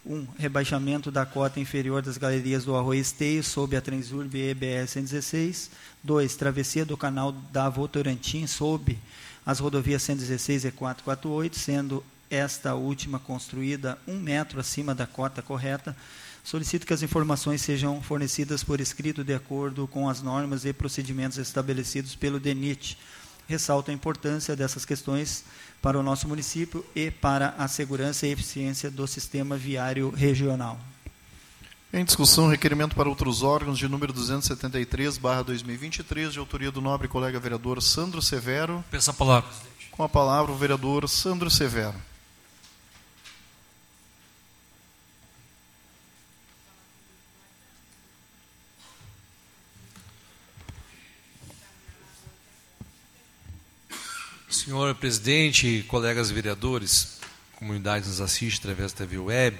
1. Um, rebaixamento da cota inferior das galerias do Arroio Esteio sob a Transurb e BR-116. 2. Travessia do canal da Votorantim sob as rodovias 116 e 448, sendo esta última construída um metro acima da cota correta, solicito que as informações sejam fornecidas por escrito de acordo com as normas e procedimentos estabelecidos pelo DENIT. Ressalto a importância dessas questões para o nosso município e para a segurança e eficiência do sistema viário regional. Em discussão, requerimento para outros órgãos de número 273/2023, de autoria do nobre colega vereador Sandro Severo. Peço a palavra. Com a palavra o vereador Sandro Severo. Senhor presidente, colegas vereadores, comunidade nos assiste através da TV Web,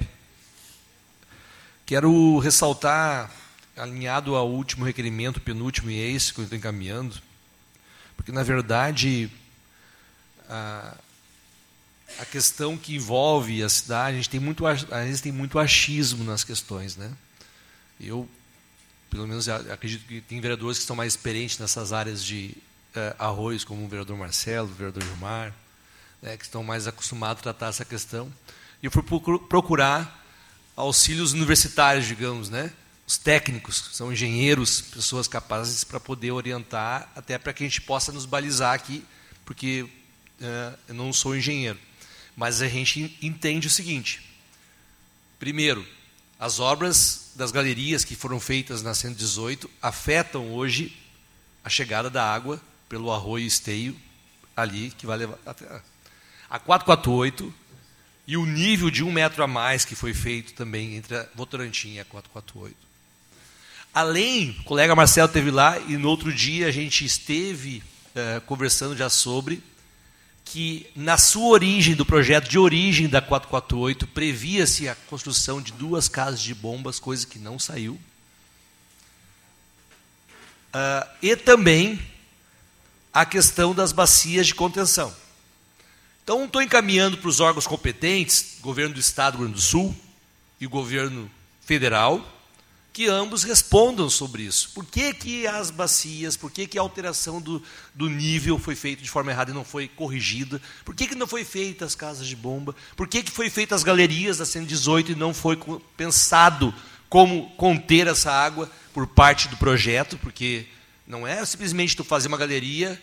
quero ressaltar, alinhado ao último requerimento, penúltimo e esse que eu estou encaminhando, porque na verdade a, a questão que envolve a cidade, a gente tem muito, às tem muito achismo nas questões. Né? Eu, pelo menos, acredito que tem vereadores que estão mais experientes nessas áreas de arroz, como o vereador Marcelo, o vereador Gilmar, né, que estão mais acostumados a tratar essa questão. E eu fui procurar auxílios universitários, digamos, né? os técnicos, são engenheiros, pessoas capazes para poder orientar, até para que a gente possa nos balizar aqui, porque uh, eu não sou engenheiro. Mas a gente entende o seguinte: primeiro, as obras das galerias que foram feitas na 118 afetam hoje a chegada da água pelo arroio esteio ali, que vai levar até a 448 e o nível de um metro a mais que foi feito também entre a Votorantim e a 448. Além, o colega Marcelo teve lá e no outro dia a gente esteve é, conversando já sobre que na sua origem, do projeto de origem da 448, previa-se a construção de duas casas de bombas, coisa que não saiu. Uh, e também a questão das bacias de contenção. Então, estou encaminhando para os órgãos competentes, governo do Estado, governo do Sul e governo federal, que ambos respondam sobre isso. Por que, que as bacias, por que, que a alteração do, do nível foi feita de forma errada e não foi corrigida? Por que, que não foi feita as casas de bomba? Por que, que foi feita as galerias da 118 e não foi pensado como conter essa água por parte do projeto? Porque não é simplesmente tu fazer uma galeria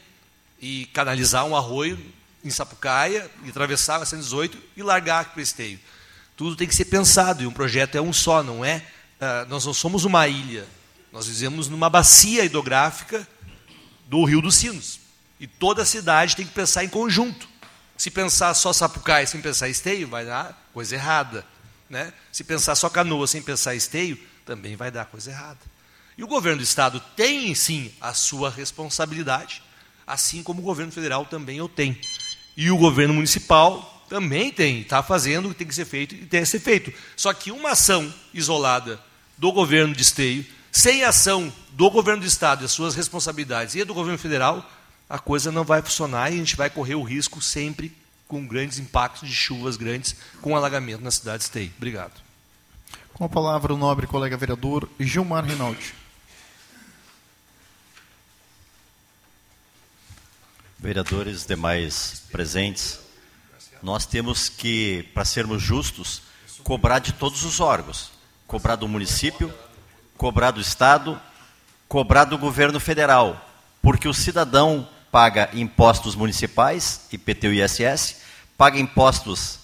e canalizar um arroio em Sapucaia e atravessar a 118 e largar para o esteio. Tudo tem que ser pensado e um projeto é um só, não é ah, nós não somos uma ilha, nós vivemos numa bacia hidrográfica do Rio dos Sinos. E toda a cidade tem que pensar em conjunto. Se pensar só Sapucaí sem pensar Esteio, vai dar coisa errada. Né? Se pensar só Canoa sem pensar Esteio, também vai dar coisa errada. E o governo do Estado tem, sim, a sua responsabilidade, assim como o governo federal também o tem. E o governo municipal também tem, está fazendo o que tem que ser feito e tem que ser feito. Só que uma ação isolada do governo de esteio, sem ação do governo do estado e as suas responsabilidades e do governo federal, a coisa não vai funcionar e a gente vai correr o risco sempre com grandes impactos de chuvas grandes, com alagamento na cidade de Esteio. Obrigado. Com a palavra o nobre colega vereador Gilmar Rinaldi. Vereadores demais presentes, nós temos que, para sermos justos, cobrar de todos os órgãos. Cobrar do município, cobrar do Estado, cobrar do governo federal. Porque o cidadão paga impostos municipais, IPTU e ISS, paga impostos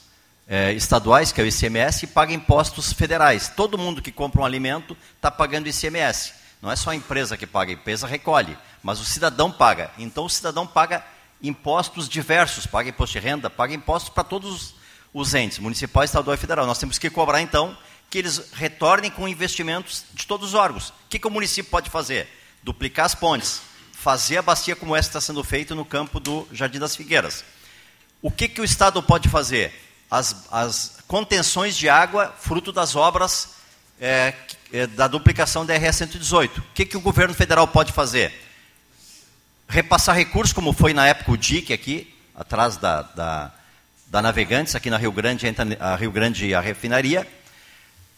eh, estaduais, que é o ICMS, e paga impostos federais. Todo mundo que compra um alimento está pagando ICMS. Não é só a empresa que paga, a empresa recolhe, mas o cidadão paga. Então o cidadão paga impostos diversos, paga imposto de renda, paga impostos para todos os entes, municipal, estadual e federal. Nós temos que cobrar, então, que eles retornem com investimentos de todos os órgãos. O que, que o município pode fazer? Duplicar as pontes, fazer a bacia como essa está sendo feita no campo do Jardim das Figueiras. O que, que o Estado pode fazer? As, as contenções de água, fruto das obras é, é, da duplicação da RS 118. O que, que o governo federal pode fazer? repassar recursos, como foi na época o DIC aqui, atrás da, da, da Navegantes, aqui na Rio Grande, a Rio Grande e a refinaria,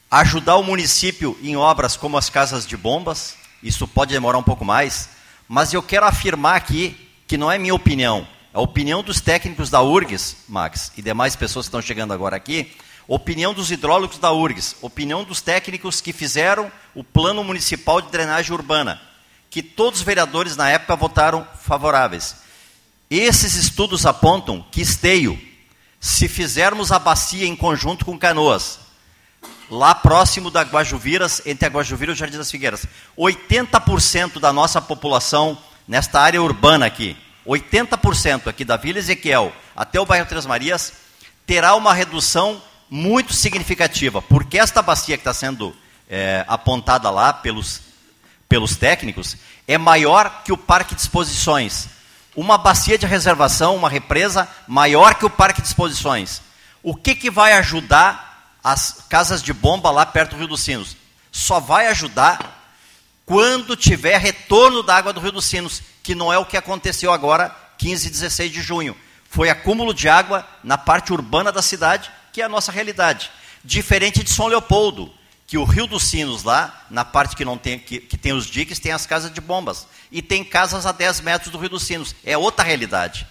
ajudar o município em obras como as casas de bombas, isso pode demorar um pouco mais, mas eu quero afirmar aqui que não é minha opinião, é a opinião dos técnicos da URGS, Max, e demais pessoas que estão chegando agora aqui, opinião dos hidrólogos da URGS, opinião dos técnicos que fizeram o plano municipal de drenagem urbana que todos os vereadores na época votaram favoráveis. Esses estudos apontam que Esteio, se fizermos a bacia em conjunto com Canoas, lá próximo da Guajuviras, entre a Guajuvira e o Jardim das Figueiras, 80% da nossa população nesta área urbana aqui, 80% aqui da Vila Ezequiel até o bairro Três Marias, terá uma redução muito significativa, porque esta bacia que está sendo é, apontada lá pelos pelos técnicos, é maior que o parque de exposições. Uma bacia de reservação, uma represa maior que o parque de exposições. O que, que vai ajudar as casas de bomba lá perto do Rio dos Sinos? Só vai ajudar quando tiver retorno da água do Rio dos Sinos, que não é o que aconteceu agora, 15 e 16 de junho. Foi acúmulo de água na parte urbana da cidade, que é a nossa realidade. Diferente de São Leopoldo, que o Rio dos Sinos lá, na parte que não tem que, que, tem os diques, tem as casas de bombas. E tem casas a 10 metros do Rio dos Sinos. É outra realidade.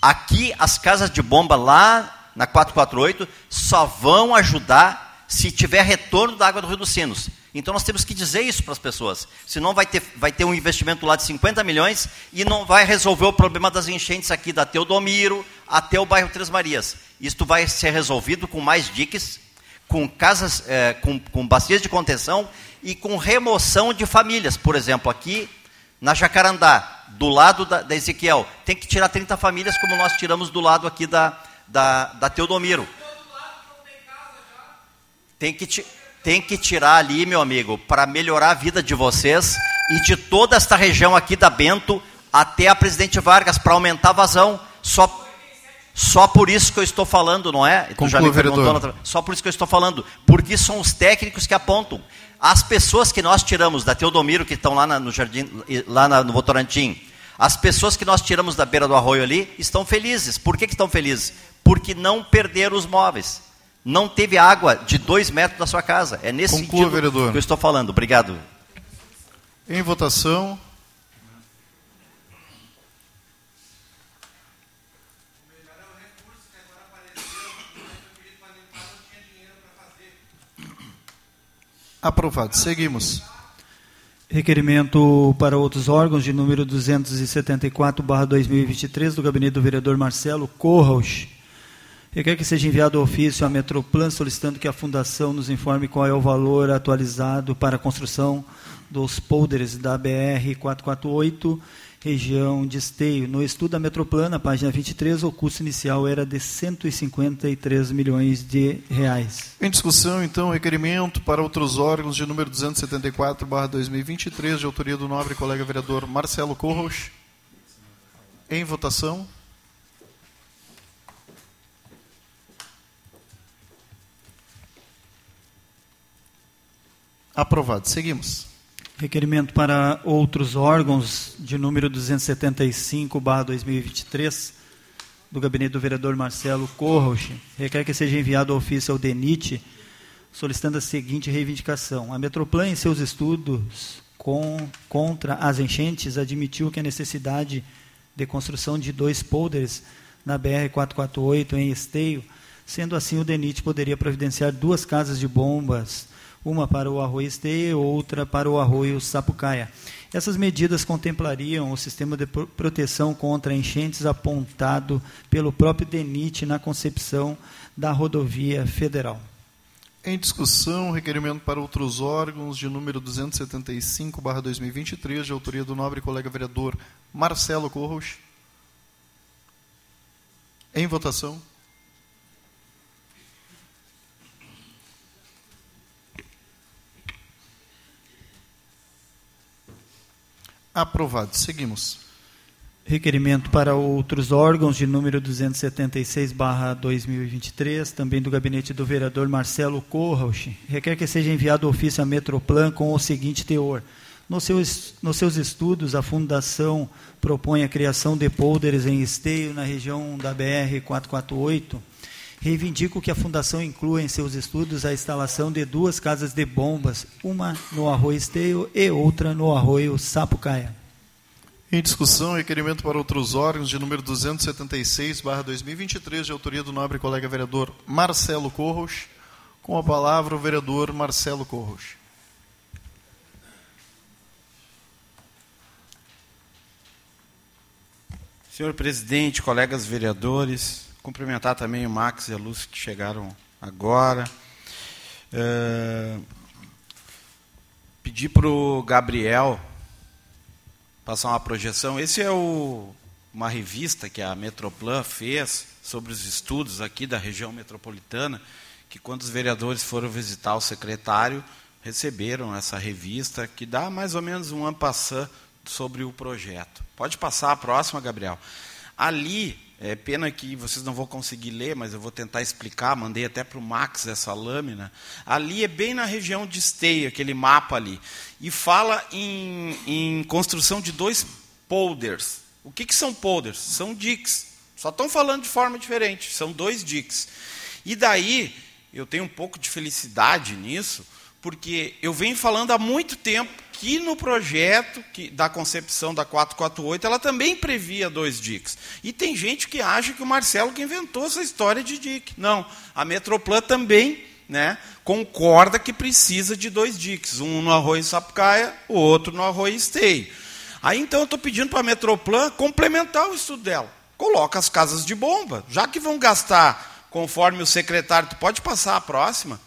Aqui, as casas de bomba lá na 448 só vão ajudar se tiver retorno da água do Rio dos Sinos. Então nós temos que dizer isso para as pessoas. Senão vai ter, vai ter um investimento lá de 50 milhões e não vai resolver o problema das enchentes aqui da Teodomiro até o bairro Três Marias. Isto vai ser resolvido com mais diques, com casas, é, com, com bacias de contenção e com remoção de famílias. Por exemplo, aqui na Jacarandá, do lado da, da Ezequiel, tem que tirar 30 famílias, como nós tiramos do lado aqui da, da, da Teodomiro. Tem que, tem que tirar ali, meu amigo, para melhorar a vida de vocês e de toda esta região aqui da Bento até a Presidente Vargas, para aumentar a vazão. Só, só por isso que eu estou falando, não é? Conclua, já me perguntou, só por isso que eu estou falando, porque são os técnicos que apontam. As pessoas que nós tiramos da Teodomiro, que estão lá na, no jardim, lá na, no Votorantim, as pessoas que nós tiramos da beira do arroio ali, estão felizes. Por que, que estão felizes? Porque não perderam os móveis. Não teve água de dois metros da sua casa. É nesse Conclua, sentido vereador. que eu estou falando. Obrigado. Em votação. Aprovado. Seguimos. Requerimento para outros órgãos de número 274/2023 do gabinete do vereador Marcelo Corros. Requer que seja enviado ofício à Metroplan solicitando que a fundação nos informe qual é o valor atualizado para a construção dos polders da BR 448 região de Esteio. No estudo da Metroplana, página 23, o custo inicial era de 153 milhões de reais. Em discussão, então, requerimento para outros órgãos de número 274/2023, de autoria do nobre colega vereador Marcelo Corros. Em votação. Aprovado. Seguimos. Requerimento para outros órgãos de número 275/2023 do gabinete do vereador Marcelo Corroch. Requer que seja enviado ofício ao DENIT solicitando a seguinte reivindicação: A Metroplan em seus estudos com, contra as enchentes admitiu que a necessidade de construção de dois polders na BR 448 em Esteio, sendo assim o DENIT poderia providenciar duas casas de bombas uma para o arroio Esteia e outra para o arroio Sapucaia. Essas medidas contemplariam o sistema de proteção contra enchentes apontado pelo próprio DENIT na concepção da rodovia federal. Em discussão, requerimento para outros órgãos de número 275/2023, de autoria do nobre colega vereador Marcelo Corros. Em votação. Aprovado. Seguimos. Requerimento para outros órgãos de número 276/2023, também do gabinete do vereador Marcelo Corrauch. Requer que seja enviado ofício à Metroplan com o seguinte teor: nos seus, nos seus estudos, a Fundação propõe a criação de polders em esteio na região da BR 448 Reivindico que a Fundação inclua em seus estudos a instalação de duas casas de bombas, uma no Arroio Esteio e outra no Arroio Sapucaia. Em discussão, requerimento para outros órgãos de número 276/2023, de autoria do nobre colega vereador Marcelo Corros. Com a palavra o vereador Marcelo Corros. Senhor presidente, colegas vereadores, Cumprimentar também o Max e a Lúcia que chegaram agora. É, pedir para o Gabriel passar uma projeção. Esse é o, uma revista que a Metroplan fez sobre os estudos aqui da região metropolitana, que quando os vereadores foram visitar o secretário, receberam essa revista, que dá mais ou menos um ampassã sobre o projeto. Pode passar a próxima, Gabriel. Ali é pena que vocês não vão conseguir ler, mas eu vou tentar explicar. Mandei até para o Max essa lâmina. Ali é bem na região de Esteio, aquele mapa ali. E fala em, em construção de dois polders. O que, que são polders? São diques. Só estão falando de forma diferente. São dois DICs. E daí, eu tenho um pouco de felicidade nisso, porque eu venho falando há muito tempo que no projeto que, da concepção da 448 ela também previa dois DICs. E tem gente que acha que o Marcelo que inventou essa história de DIC. Não, a Metroplan também né, concorda que precisa de dois DICs, um no Arroio Sapucaia, o outro no Arroio Esteio. Aí então eu estou pedindo para a Metroplan complementar o estudo dela. Coloca as casas de bomba, já que vão gastar, conforme o secretário, tu pode passar a próxima,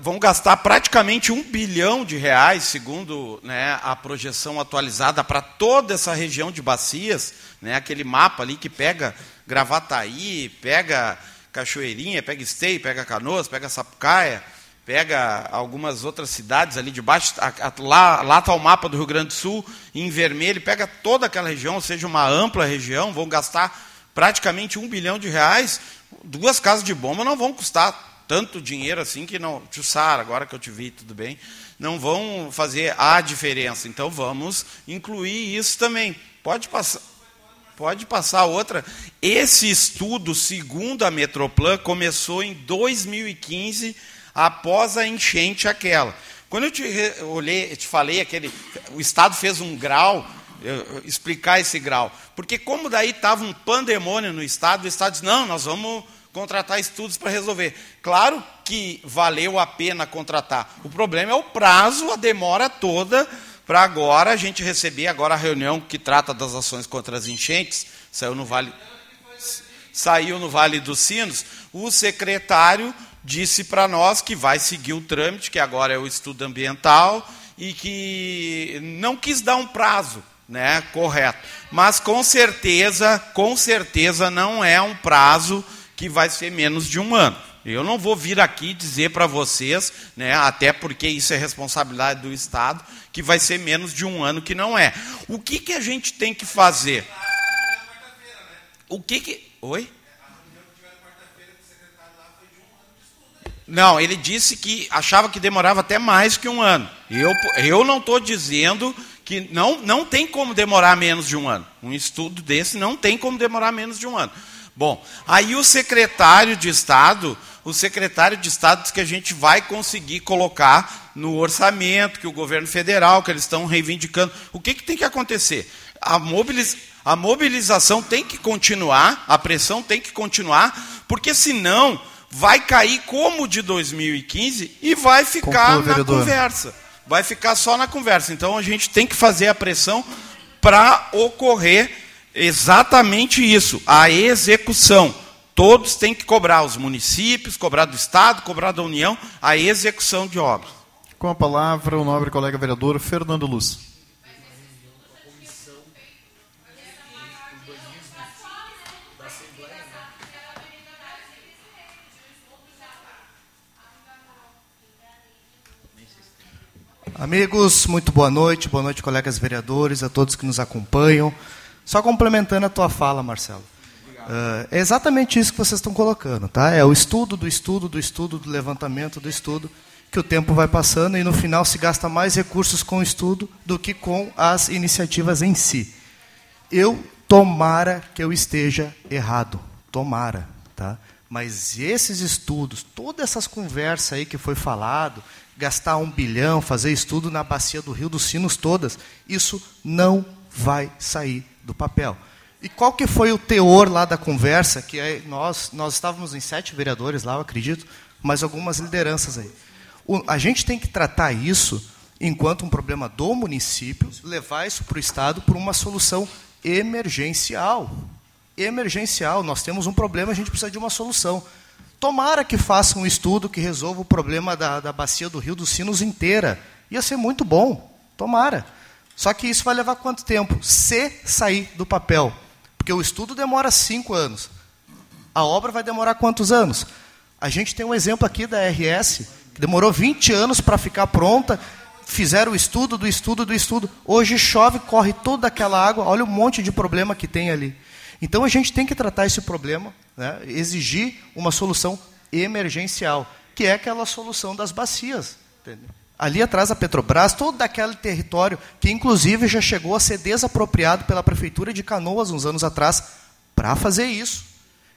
vão gastar praticamente um bilhão de reais, segundo né, a projeção atualizada para toda essa região de bacias, né, aquele mapa ali que pega Gravataí, pega Cachoeirinha, pega Esteio, pega Canoas, pega Sapucaia, pega algumas outras cidades ali de baixo, lá está o mapa do Rio Grande do Sul, em vermelho, pega toda aquela região, ou seja, uma ampla região, vão gastar praticamente um bilhão de reais, duas casas de bomba não vão custar tanto dinheiro assim que não, Jussara, agora que eu te vi, tudo bem, não vão fazer a diferença. Então vamos incluir isso também. Pode passar. Pode passar outra. Esse estudo, segundo a Metroplan, começou em 2015, após a enchente aquela. Quando eu te olhei, te falei aquele, o Estado fez um grau, eu, explicar esse grau, porque como daí estava um pandemônio no Estado, o Estado disse não, nós vamos contratar estudos para resolver. Claro que valeu a pena contratar. O problema é o prazo, a demora toda para agora a gente receber agora a reunião que trata das ações contra as enchentes, saiu no Vale saiu no Vale dos Sinos, o secretário disse para nós que vai seguir o trâmite, que agora é o estudo ambiental e que não quis dar um prazo, né, correto. Mas com certeza, com certeza não é um prazo que vai ser menos de um ano. Eu não vou vir aqui dizer para vocês, né, até porque isso é responsabilidade do Estado, que vai ser menos de um ano que não é. O que, que a gente tem que fazer? O que que... Oi? Não, ele disse que achava que demorava até mais que um ano. Eu, eu não estou dizendo que não, não tem como demorar menos de um ano. Um estudo desse não tem como demorar menos de um ano. Bom, aí o secretário de Estado, o secretário de Estado diz que a gente vai conseguir colocar no orçamento, que o governo federal, que eles estão reivindicando. O que, que tem que acontecer? A, mobiliz, a mobilização tem que continuar, a pressão tem que continuar, porque senão vai cair como de 2015 e vai ficar Conclua, na conversa. Vai ficar só na conversa. Então a gente tem que fazer a pressão para ocorrer exatamente isso, a execução. Todos têm que cobrar, os municípios, cobrar do Estado, cobrar da União, a execução de obras. Com a palavra, o nobre colega vereador Fernando Luz. Amigos, muito boa noite, boa noite, colegas vereadores, a todos que nos acompanham. Só complementando a tua fala, Marcelo. Uh, é exatamente isso que vocês estão colocando, tá? É o estudo do estudo do estudo do levantamento do estudo que o tempo vai passando e no final se gasta mais recursos com o estudo do que com as iniciativas em si. Eu tomara que eu esteja errado, tomara, tá? Mas esses estudos, todas essas conversas aí que foi falado, gastar um bilhão, fazer estudo na bacia do Rio dos Sinos todas, isso não vai sair do papel. E qual que foi o teor lá da conversa? Que nós, nós estávamos em sete vereadores lá, eu acredito, mas algumas lideranças aí. O, a gente tem que tratar isso enquanto um problema do município, levar isso para o Estado por uma solução emergencial. Emergencial. Nós temos um problema, a gente precisa de uma solução. Tomara que faça um estudo que resolva o problema da, da bacia do Rio dos Sinos inteira. Ia ser muito bom. Tomara. Só que isso vai levar quanto tempo? Se sair do papel. Porque o estudo demora cinco anos. A obra vai demorar quantos anos? A gente tem um exemplo aqui da RS, que demorou 20 anos para ficar pronta. Fizeram o estudo do estudo do estudo. Hoje chove, corre toda aquela água. Olha o monte de problema que tem ali. Então a gente tem que tratar esse problema, né, exigir uma solução emergencial, que é aquela solução das bacias. Entendeu? Ali atrás da Petrobras, todo aquele território que inclusive já chegou a ser desapropriado pela prefeitura de Canoas uns anos atrás para fazer isso.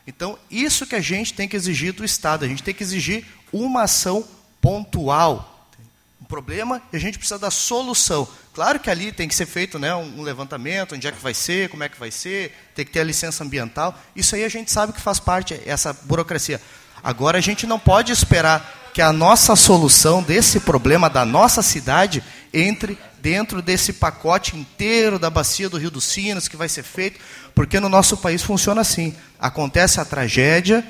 Então, isso que a gente tem que exigir do Estado. A gente tem que exigir uma ação pontual. Um problema e a gente precisa da solução. Claro que ali tem que ser feito né, um levantamento, onde é que vai ser, como é que vai ser, tem que ter a licença ambiental. Isso aí a gente sabe que faz parte, essa burocracia. Agora, a gente não pode esperar que a nossa solução desse problema da nossa cidade entre dentro desse pacote inteiro da bacia do Rio dos Sinos que vai ser feito, porque no nosso país funciona assim. Acontece a tragédia,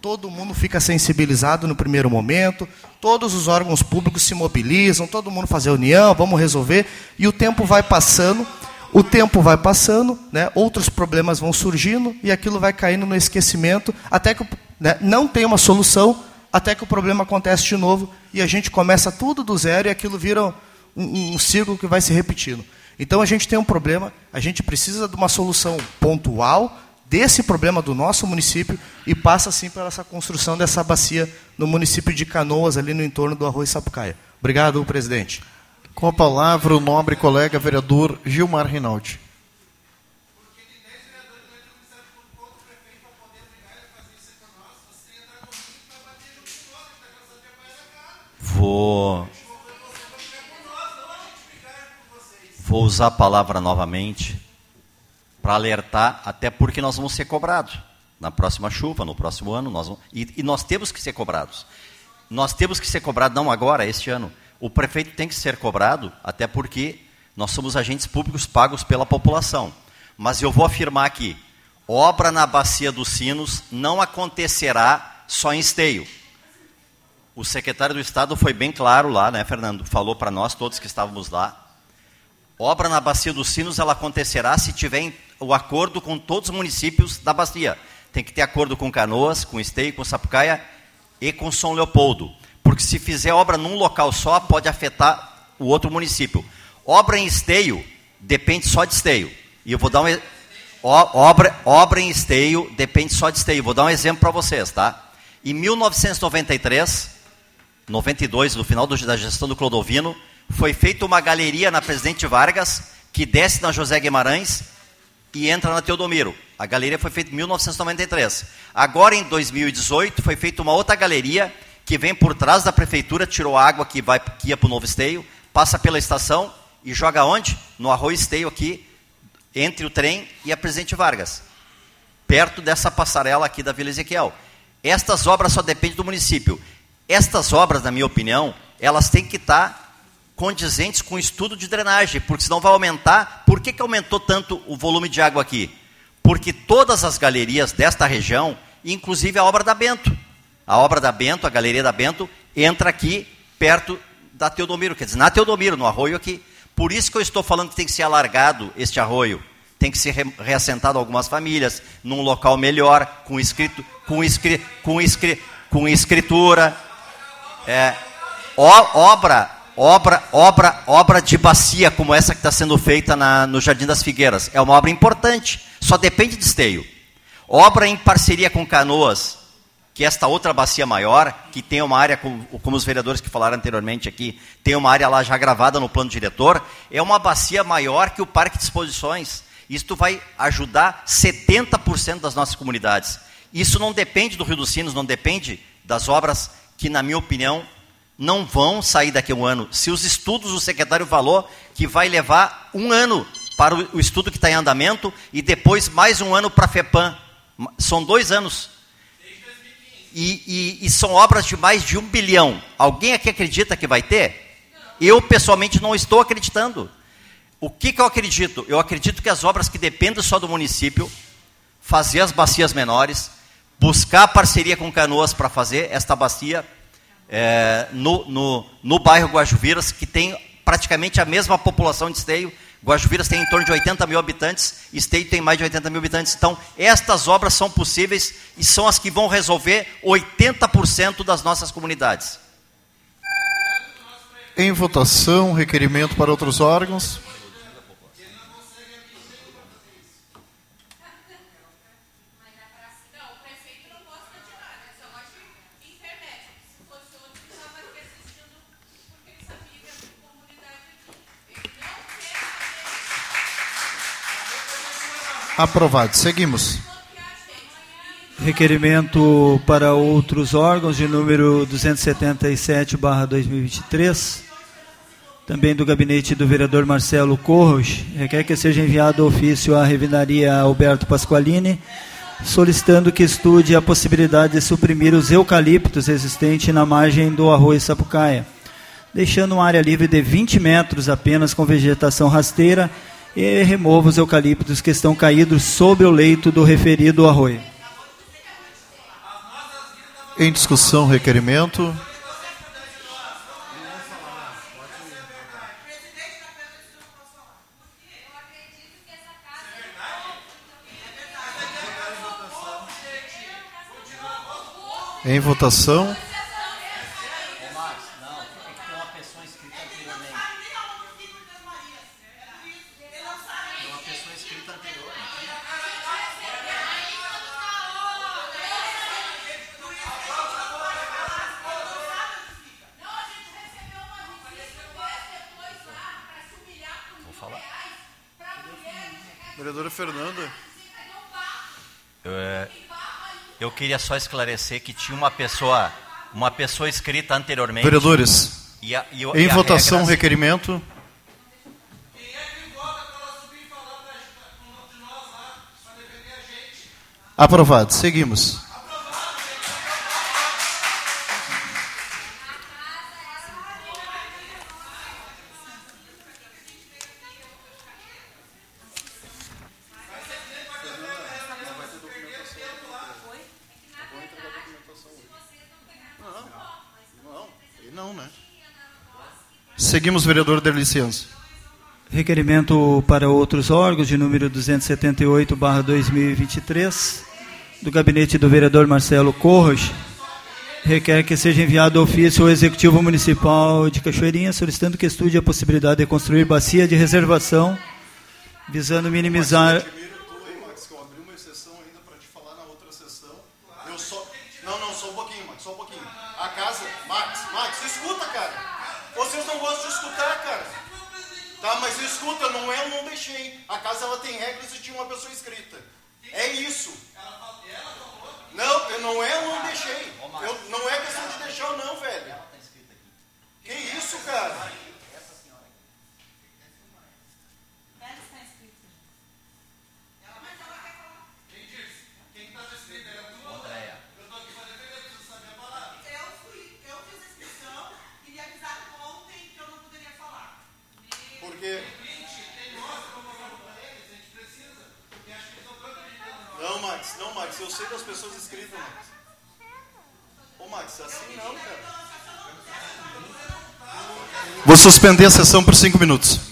todo mundo fica sensibilizado no primeiro momento, todos os órgãos públicos se mobilizam, todo mundo faz reunião, vamos resolver, e o tempo vai passando, o tempo vai passando, né, outros problemas vão surgindo, e aquilo vai caindo no esquecimento, até que né, não tem uma solução, até que o problema acontece de novo, e a gente começa tudo do zero, e aquilo vira um, um círculo que vai se repetindo. Então a gente tem um problema, a gente precisa de uma solução pontual desse problema do nosso município e passa assim pela essa construção dessa bacia no município de Canoas, ali no entorno do Arroz Sapucaia. Obrigado, presidente. Com a palavra o nobre colega vereador Gilmar Rinaldi. Vou Vou usar a palavra novamente para alertar, até porque nós vamos ser cobrados na próxima chuva, no próximo ano, nós vamos, e, e, nós temos que ser cobrados. Nós temos que ser cobrados, não agora, este ano. O prefeito tem que ser cobrado, até porque nós somos agentes públicos pagos pela população. Mas eu vou afirmar aqui: obra na Bacia dos Sinos não acontecerá só em esteio. O secretário do Estado foi bem claro lá, né, Fernando? Falou para nós, todos que estávamos lá, Obra na Bacia dos Sinos ela acontecerá se tiver o acordo com todos os municípios da bacia. Tem que ter acordo com Canoas, com Esteio, com Sapucaia e com São Leopoldo. Porque se fizer obra num local só, pode afetar o outro município. Obra em Esteio depende só de Esteio. E eu vou dar um obra, obra em Esteio depende só de Esteio. Vou dar um exemplo para vocês, tá? Em 1993, 92, no final da gestão do Clodovino, foi feita uma galeria na Presidente Vargas, que desce na José Guimarães e entra na Teodomiro. A galeria foi feita em 1993. Agora, em 2018, foi feita uma outra galeria que vem por trás da prefeitura, tirou a água que, vai, que ia para o Novo Esteio, passa pela estação e joga onde? No Arroio Esteio aqui, entre o trem e a Presidente Vargas. Perto dessa passarela aqui da Vila Ezequiel. Estas obras só dependem do município. Estas obras, na minha opinião, elas têm que estar condizentes com o estudo de drenagem, porque senão vai aumentar. Por que, que aumentou tanto o volume de água aqui? Porque todas as galerias desta região, inclusive a obra da Bento, a obra da Bento, a galeria da Bento, entra aqui perto da Teodomiro, quer dizer, na Teodomiro, no arroio aqui. Por isso que eu estou falando que tem que ser alargado este arroio, tem que ser reassentado algumas famílias, num local melhor, com, escrito, com, com, com escritura. É, obra obra, obra, obra de bacia como essa que está sendo feita na, no Jardim das Figueiras. É uma obra importante, só depende de esteio. Obra em parceria com Canoas, que é esta outra bacia maior, que tem uma área, como, como os vereadores que falaram anteriormente aqui, tem uma área lá já gravada no plano diretor, é uma bacia maior que o Parque de Exposições. Isto vai ajudar 70% das nossas comunidades. Isso não depende do Rio dos Sinos, não depende das obras que, na minha opinião, não vão sair daqui a um ano. Se os estudos, o secretário falou que vai levar um ano para o estudo que está em andamento e depois mais um ano para a FEPAM. São dois anos. E, e, e, são obras de mais de um bilhão. Alguém aqui acredita que vai ter? Eu, pessoalmente, não estou acreditando. O que, que eu acredito? Eu acredito que as obras que dependem só do município, fazer as bacias menores, buscar parceria com Canoas para fazer esta bacia é, no, no, no bairro Guajuviras, que tem praticamente a mesma população de Esteio. Guajuviras tem em torno de 80 mil habitantes, Esteio tem mais de 80 mil habitantes. Então, estas obras são possíveis e são as que vão resolver 80% das nossas comunidades. Em votação, requerimento para outros órgãos. Aprovado. Seguimos. Requerimento para outros órgãos de número 277/2023, também do gabinete do vereador Marcelo Corros, requer que seja enviado ofício à Revinaria Alberto Pasqualini, solicitando que estude a possibilidade de suprimir os eucaliptos existentes na margem do arroio Sapucaia, deixando uma área livre de 20 metros apenas com vegetação rasteira e remova os eucaliptos que estão caídos sobre o leito do referido arroio. Em discussão, requerimento. Em votação. Vereadora Fernanda. Eu, é, eu queria só esclarecer que tinha uma pessoa, uma pessoa escrita anteriormente. Vereadores, E a- e em e a votação, regra- requerimento. Aprovado. Seguimos. Seguimos, vereador de licença. Requerimento para outros órgãos de número 278/2023 do gabinete do vereador Marcelo Corros requer que seja enviado ofício ao executivo municipal de Cachoeirinha solicitando que estude a possibilidade de construir bacia de reservação visando minimizar casa ela tem regras e tinha uma pessoa escrita. É isso. Não, eu não é, eu não deixei. Eu, não é questão de deixar ou não, velho. Que isso, cara? Eu fui, eu fiz a inscrição e me avisaram ontem que eu não poderia falar. Porque. Não, Eu sei das pessoas inscritas, Max. Ô, Max, assim não, cara. Vou suspender a sessão por cinco minutos.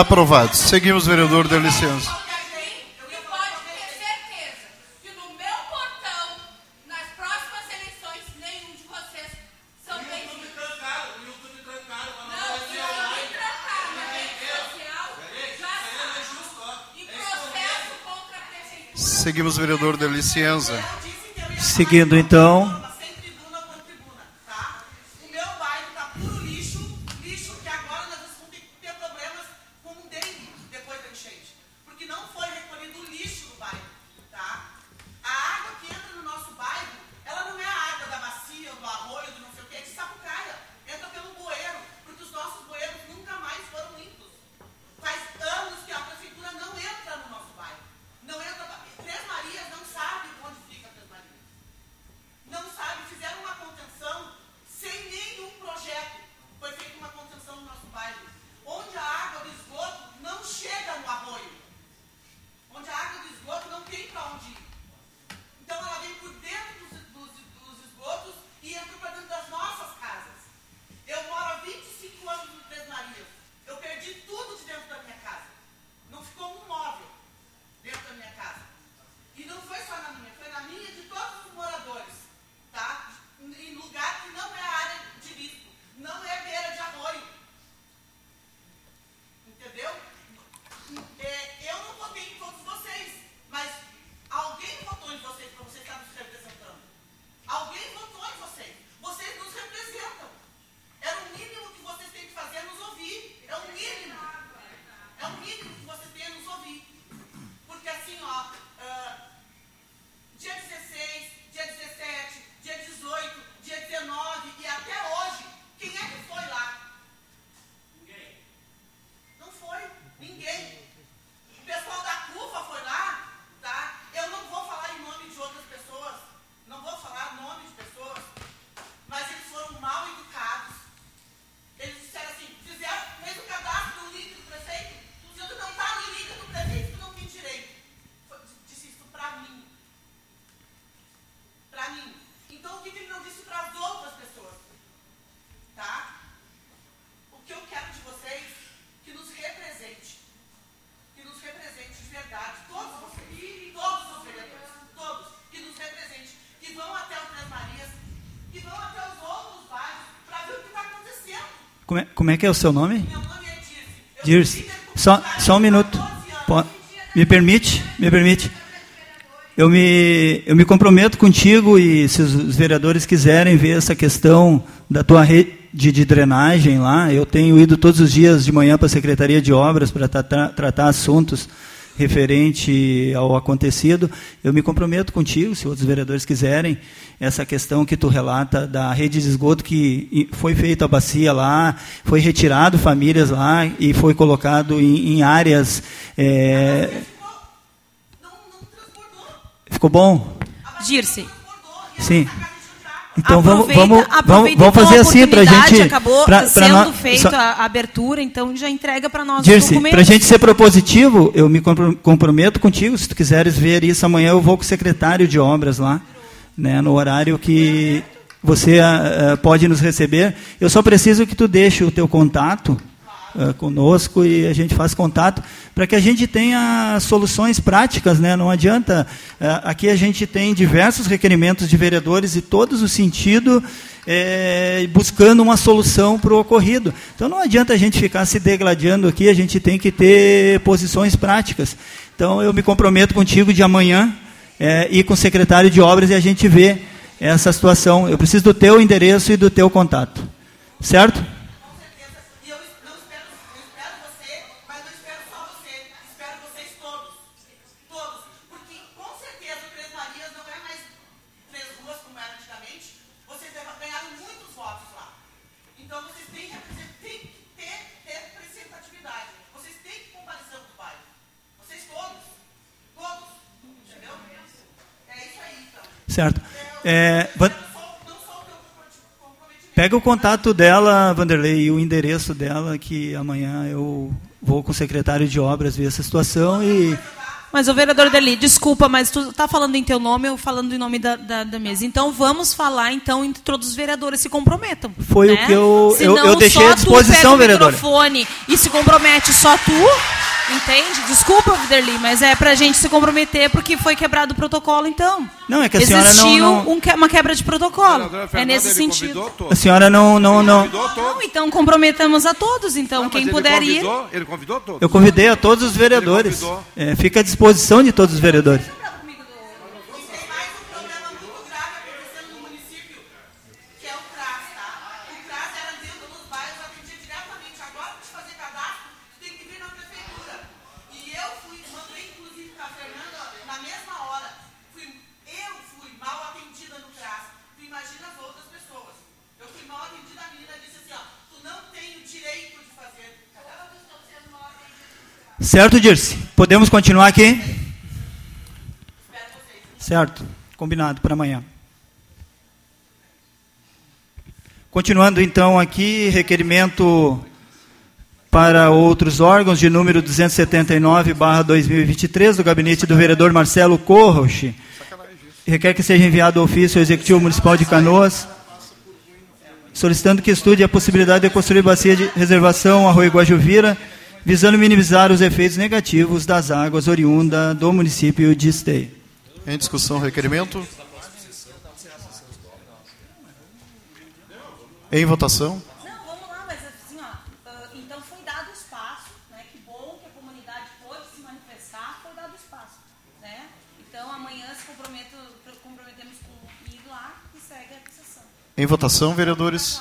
Aprovado. Seguimos, vereador, dê licença. Seguimos, vereador, dê licença. Seguindo então, Como é que é o seu nome? Dirce. Só, só um minuto. Me permite? Me permite? Eu me, eu me comprometo contigo e se os vereadores quiserem ver essa questão da tua rede de drenagem lá, eu tenho ido todos os dias de manhã para a Secretaria de Obras para tratar assuntos referente ao acontecido. Eu me comprometo contigo, se outros vereadores quiserem, essa questão que tu relata da rede de esgoto que foi feita a bacia lá, foi retirado famílias lá e foi colocado em, em áreas. É... Ficou bom? Dirce. Sim. Então aproveita, vamos, vamos, vamos, então fazer assim para a gente. Acabou pra, sendo pra feita só, a abertura, então já entrega para nós Dirce, para a gente ser propositivo, eu me comprometo contigo. Se tu quiseres ver isso amanhã, eu vou com o secretário de obras lá, né, no horário que você uh, pode nos receber. Eu só preciso que tu deixe o teu contato uh, conosco e a gente faz contato para que a gente tenha soluções práticas, né? Não adianta. Uh, aqui a gente tem diversos requerimentos de vereadores e todos o sentido é, buscando uma solução para o ocorrido. Então não adianta a gente ficar se degladiando aqui, a gente tem que ter posições práticas. Então eu me comprometo contigo de amanhã é, ir com o secretário de obras e a gente vê essa situação. Eu preciso do teu endereço e do teu contato. Certo? Certo. É, pega o contato dela, Vanderlei, e o endereço dela, que amanhã eu vou com o secretário de obras ver essa situação e. Mas o vereador Deli, desculpa, mas tu está falando em teu nome ou falando em nome da, da, da, mesa. Então vamos falar, então, entre todos os vereadores se comprometam. Foi né? o que eu, Senão, eu, eu deixei à disposição, vereador. o microfone e se compromete só tu, Entende? Desculpa, Viderli, mas é pra gente se comprometer porque foi quebrado o protocolo, então. Não, é que a senhora Existiu não... não... Um, uma quebra de protocolo. é nesse sentido. A senhora não... Não, não... não então comprometamos a todos, então. Não, Quem puder ele convidou, ir... Ele convidou todos. Eu convidei a todos os vereadores. É, fica à disposição de todos os vereadores. Certo, Dirce? Podemos continuar aqui? Certo. Combinado para amanhã. Continuando então aqui, requerimento para outros órgãos de número 279/2023 do gabinete do vereador Marcelo Corroche. Requer que seja enviado ao ofício ao Executivo Municipal de Canoas, solicitando que estude a possibilidade de construir bacia de reservação Arroio Guajuvira visando minimizar os efeitos negativos das águas oriundas do município de Esteio. Em discussão, requerimento. Em votação. Não, vamos lá, mas assim, ó, então foi dado espaço, né? Que bom que a comunidade pôde se manifestar, foi dado espaço, né? Então amanhã se comprometo, comprometemos com ir lá e segue a sessão. Em votação, vereadores.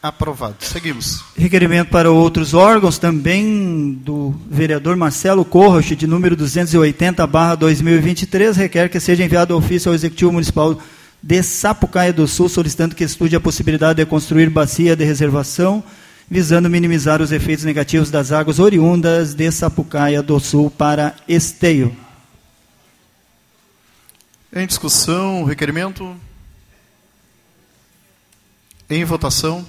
Aprovado. Seguimos. Requerimento para outros órgãos, também do vereador Marcelo Corroche, de número 280-2023, requer que seja enviado ofício ao Executivo Municipal de Sapucaia do Sul, solicitando que estude a possibilidade de construir bacia de reservação, visando minimizar os efeitos negativos das águas oriundas de Sapucaia do Sul para esteio. Em discussão, requerimento. Em votação.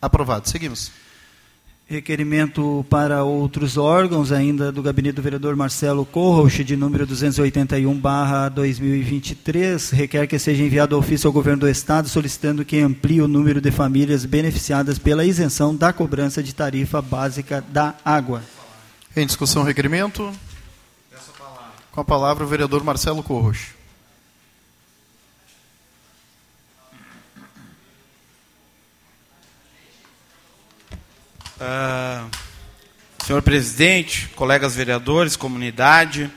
Aprovado. Seguimos. Requerimento para outros órgãos, ainda do gabinete do vereador Marcelo Corroche, de número 281-2023, requer que seja enviado ofício ao governo do Estado solicitando que amplie o número de famílias beneficiadas pela isenção da cobrança de tarifa básica da água. Em discussão, requerimento. Com Com a palavra, o vereador Marcelo Corros. Ah, senhor presidente, colegas vereadores, comunidade,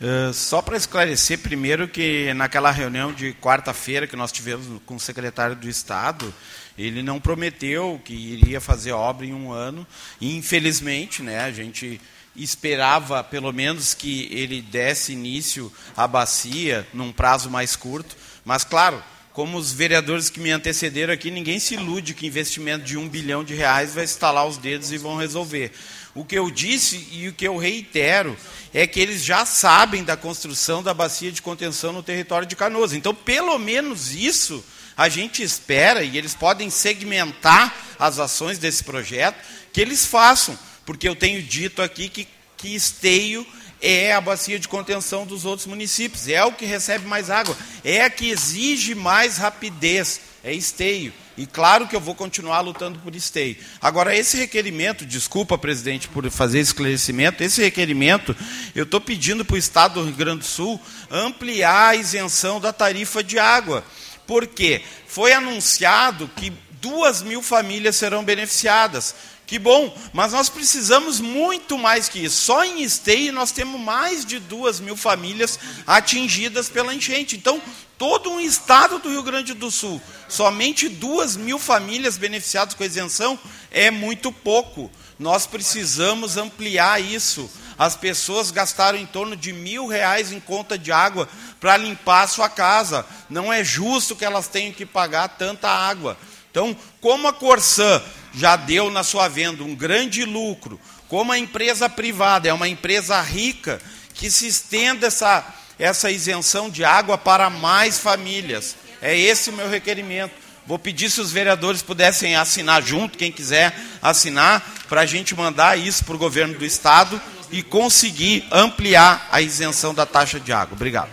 ah, só para esclarecer primeiro que naquela reunião de quarta-feira que nós tivemos com o secretário do Estado, ele não prometeu que iria fazer obra em um ano, e infelizmente, né, a gente esperava pelo menos que ele desse início à bacia num prazo mais curto, mas claro, como os vereadores que me antecederam aqui, ninguém se ilude que investimento de um bilhão de reais vai estalar os dedos e vão resolver. O que eu disse e o que eu reitero é que eles já sabem da construção da bacia de contenção no território de Canoas. Então, pelo menos isso a gente espera, e eles podem segmentar as ações desse projeto, que eles façam. Porque eu tenho dito aqui que, que esteio é a bacia de contenção dos outros municípios, é o que recebe mais água, é a que exige mais rapidez, é esteio. E claro que eu vou continuar lutando por esteio. Agora, esse requerimento, desculpa, presidente, por fazer esclarecimento, esse requerimento, eu estou pedindo para o Estado do Rio Grande do Sul ampliar a isenção da tarifa de água. Por quê? Foi anunciado que duas mil famílias serão beneficiadas. Que bom, mas nós precisamos muito mais que isso. Só em Esteio nós temos mais de duas mil famílias atingidas pela enchente. Então, todo um estado do Rio Grande do Sul, somente duas mil famílias beneficiadas com isenção é muito pouco. Nós precisamos ampliar isso. As pessoas gastaram em torno de mil reais em conta de água para limpar a sua casa. Não é justo que elas tenham que pagar tanta água. Então, como a Corsã já deu na sua venda um grande lucro, como a empresa privada é uma empresa rica, que se estenda essa, essa isenção de água para mais famílias. É esse o meu requerimento. Vou pedir se os vereadores pudessem assinar junto, quem quiser assinar, para a gente mandar isso para o governo do Estado e conseguir ampliar a isenção da taxa de água. Obrigado.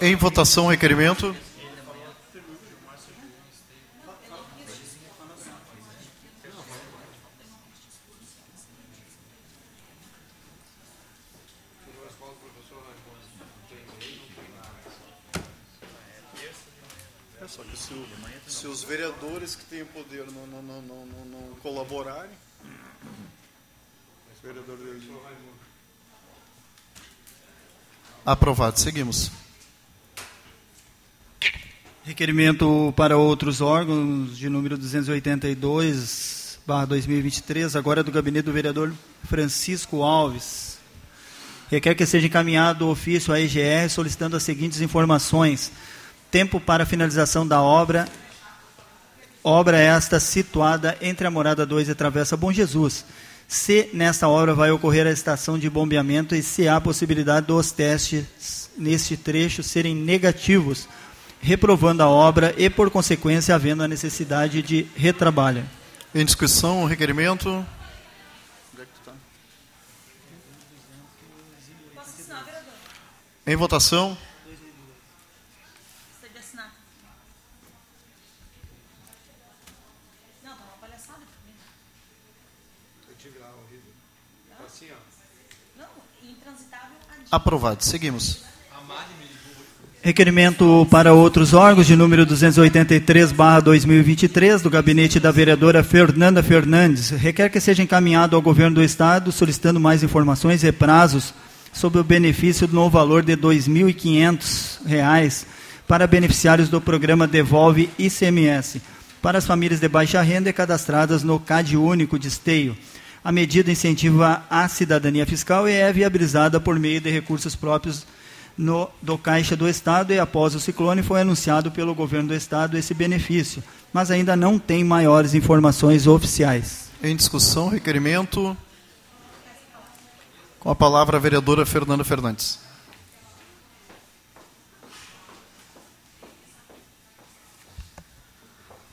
Em votação, requerimento. É só que se, o- se os vereadores que têm o poder não, não, não, não, não- não colaborarem, os vereadores... Aprovado. Seguimos. Requerimento para outros órgãos de número 282, barra 2023, agora do gabinete do vereador Francisco Alves. Requer que seja encaminhado o ofício à EGR solicitando as seguintes informações. Tempo para finalização da obra. Obra esta situada entre a Morada 2 e a Travessa Bom Jesus. Se nesta obra vai ocorrer a estação de bombeamento e se há possibilidade dos testes neste trecho serem negativos, reprovando a obra e, por consequência, havendo a necessidade de retrabalho. Em discussão, o requerimento. Onde é que tu tá? Posso assinar, vereador? Em votação. Você de assinar. Não, tá uma palhaçada comigo. Não, intransitável adiante. Aprovado. Seguimos. Requerimento para outros órgãos de número 283/2023 do gabinete da vereadora Fernanda Fernandes. Requer que seja encaminhado ao governo do estado solicitando mais informações e prazos sobre o benefício no valor de 2.500 reais para beneficiários do programa Devolve ICMS para as famílias de baixa renda e cadastradas no CAD Único de Esteio. A medida incentiva a cidadania fiscal e é viabilizada por meio de recursos próprios no, do Caixa do Estado e após o ciclone foi anunciado pelo governo do Estado esse benefício, mas ainda não tem maiores informações oficiais. Em discussão, requerimento. Com a palavra a vereadora Fernanda Fernandes.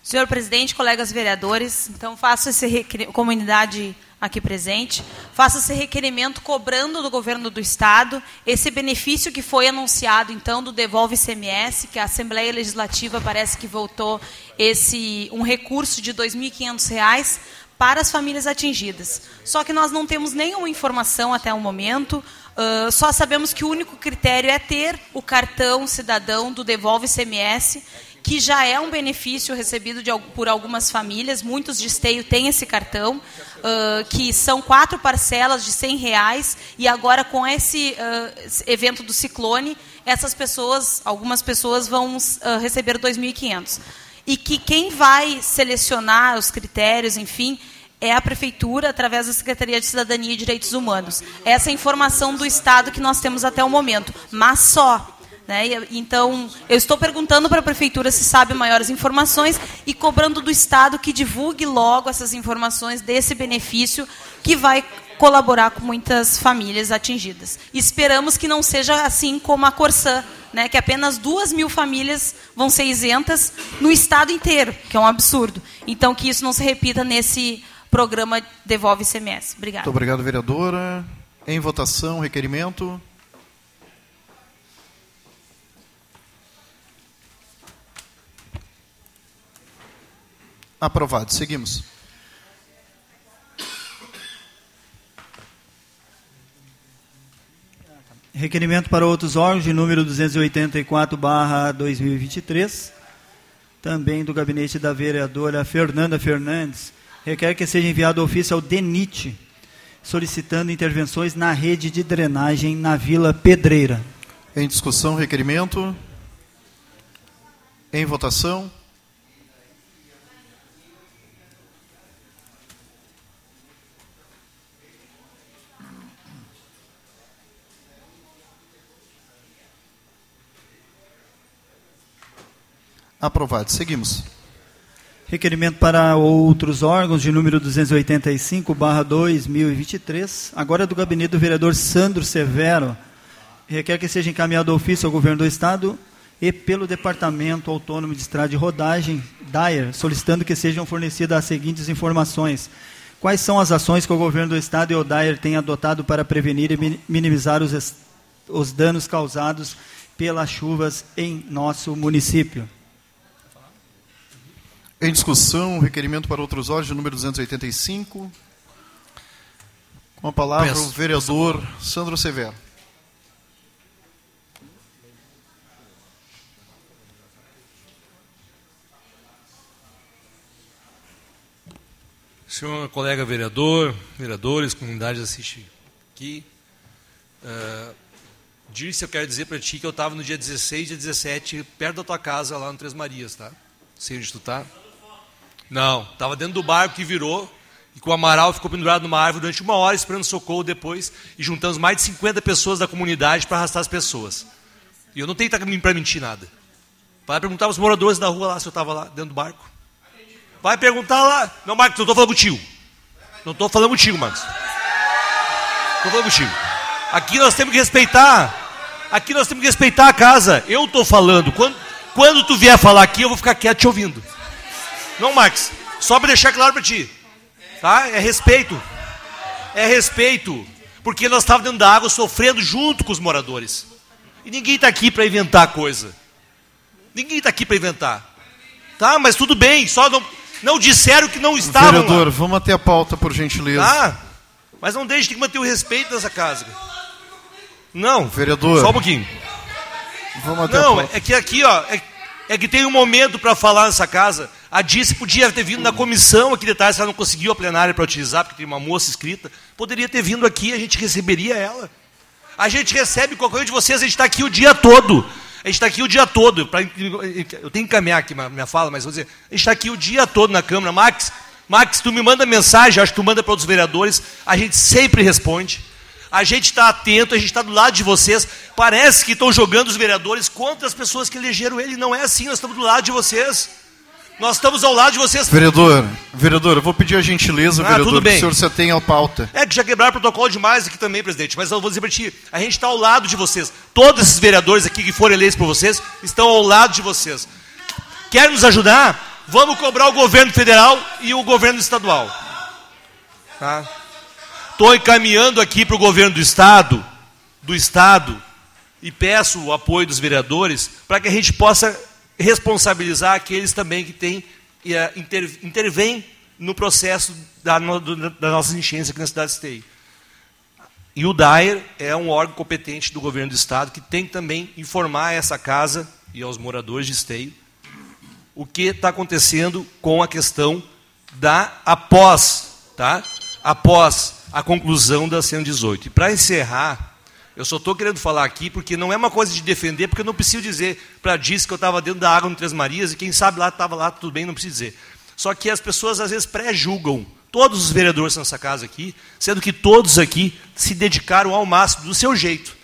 Senhor presidente, colegas vereadores, então faço esse comunidade aqui presente, faço esse requerimento cobrando do governo do estado esse benefício que foi anunciado então do devolve ICMS, que a Assembleia Legislativa parece que votou esse um recurso de 2.500 reais para as famílias atingidas. Só que nós não temos nenhuma informação até o momento Uh, só sabemos que o único critério é ter o cartão cidadão do Devolve CMS, que já é um benefício recebido de, por algumas famílias. Muitos de esteio têm esse cartão, uh, que são quatro parcelas de 100 reais. E agora, com esse uh, evento do ciclone, essas pessoas, algumas pessoas, vão receber 2.500. E que quem vai selecionar os critérios, enfim, é a Prefeitura, através da Secretaria de Cidadania e Direitos Humanos. Essa é a informação do Estado que nós temos até o momento, mas só. Né? Então, eu estou perguntando para a Prefeitura se sabe maiores informações e cobrando do Estado que divulgue logo essas informações desse benefício que vai colaborar com muitas famílias atingidas. Esperamos que não seja assim como a Corsã, né, que apenas duas mil famílias vão ser isentas no estado inteiro, que é um absurdo. Então, que isso não se repita nesse programa Devolve ICMS. Obrigada. Muito obrigado, vereadora. Em votação, requerimento. Aprovado. Seguimos. Requerimento para outros órgãos de número 284/2023, também do gabinete da vereadora Fernanda Fernandes, requer que seja enviado ofício ao DENIT, solicitando intervenções na rede de drenagem na Vila Pedreira. Em discussão, requerimento. Em votação. Aprovado. Seguimos. Requerimento para outros órgãos de número 285, barra 2023, agora é do gabinete do vereador Sandro Severo, requer que seja encaminhado ofício ao governo do Estado e pelo Departamento Autônomo de Estrada de Rodagem, DAER, solicitando que sejam fornecidas as seguintes informações. Quais são as ações que o governo do Estado e o DAER têm adotado para prevenir e minimizar os, os danos causados pelas chuvas em nosso município? Em discussão, requerimento para outros órgãos, número 285. Com a palavra Peço. o vereador Sandro Severo. Senhor colega vereador, vereadores, comunidade assiste aqui. Uh, disse, eu quero dizer para ti que eu estava no dia 16 e 17, perto da tua casa, lá no Três Marias, tá? Sei onde tu está. Não, estava dentro do barco que virou e que o Amaral ficou pendurado numa árvore durante uma hora esperando socorro depois e juntamos mais de 50 pessoas da comunidade para arrastar as pessoas. E eu não tenho para mentir nada. Vai perguntar aos moradores da rua lá se eu estava lá dentro do barco. Vai perguntar lá. Não, Marcos, não estou falando contigo. Não estou falando contigo, Marcos. Estou falando contigo. Aqui nós temos que respeitar. Aqui nós temos que respeitar a casa. Eu estou falando. Quando, quando tu vier falar aqui, eu vou ficar quieto te ouvindo. Não, Max. Só para deixar claro para ti. Tá? É respeito. É respeito. Porque nós estávamos dentro da água sofrendo junto com os moradores. E ninguém está aqui para inventar coisa. Ninguém está aqui para inventar. Tá, mas tudo bem. Só não, não disseram que não estavam. Vereador, lá. vamos até a pauta, por gentileza. Tá? Mas não deixe, tem que manter o respeito dessa casa. Não. Vereador. Só um pouquinho. Vamos até não, a pauta. é que aqui, ó. É, é que tem um momento para falar nessa casa. A Disse podia ter vindo na comissão aqui de tarde, se ela não conseguiu a plenária para utilizar, porque tem uma moça escrita. Poderia ter vindo aqui, a gente receberia ela. A gente recebe qualquer um de vocês, a gente está aqui o dia todo. A gente está aqui o dia todo. Pra, eu tenho que caminhar aqui minha fala, mas vou dizer, a gente está aqui o dia todo na Câmara. Max, Max, tu me manda mensagem, acho que tu manda para outros vereadores, a gente sempre responde. A gente está atento, a gente está do lado de vocês. Parece que estão jogando os vereadores contra as pessoas que elegeram ele. Não é assim, nós estamos do lado de vocês. Nós estamos ao lado de vocês. Vereador, vereador, eu vou pedir a gentileza, Ah, vereador, que o senhor você tenha a pauta. É que já quebraram protocolo demais aqui também, presidente. Mas eu vou dizer para ti, a gente está ao lado de vocês. Todos esses vereadores aqui que foram eleitos por vocês estão ao lado de vocês. Quer nos ajudar? Vamos cobrar o governo federal e o governo estadual. Tá? Estou encaminhando aqui para o governo do estado, do estado, e peço o apoio dos vereadores para que a gente possa responsabilizar aqueles também que têm eh, inter, intervêm no processo da, no, do, das nossas enchentes aqui na cidade de Esteio. E o DAER é um órgão competente do governo do Estado que tem que também informar a essa casa e aos moradores de Esteio o que está acontecendo com a questão da após, tá? após a conclusão da 118. E para encerrar, eu só estou querendo falar aqui porque não é uma coisa de defender, porque eu não preciso dizer para diz que eu estava dentro da água no Três Marias e quem sabe lá estava lá, tudo bem, não preciso dizer. Só que as pessoas às vezes pré-julgam todos os vereadores nessa casa aqui, sendo que todos aqui se dedicaram ao máximo, do seu jeito,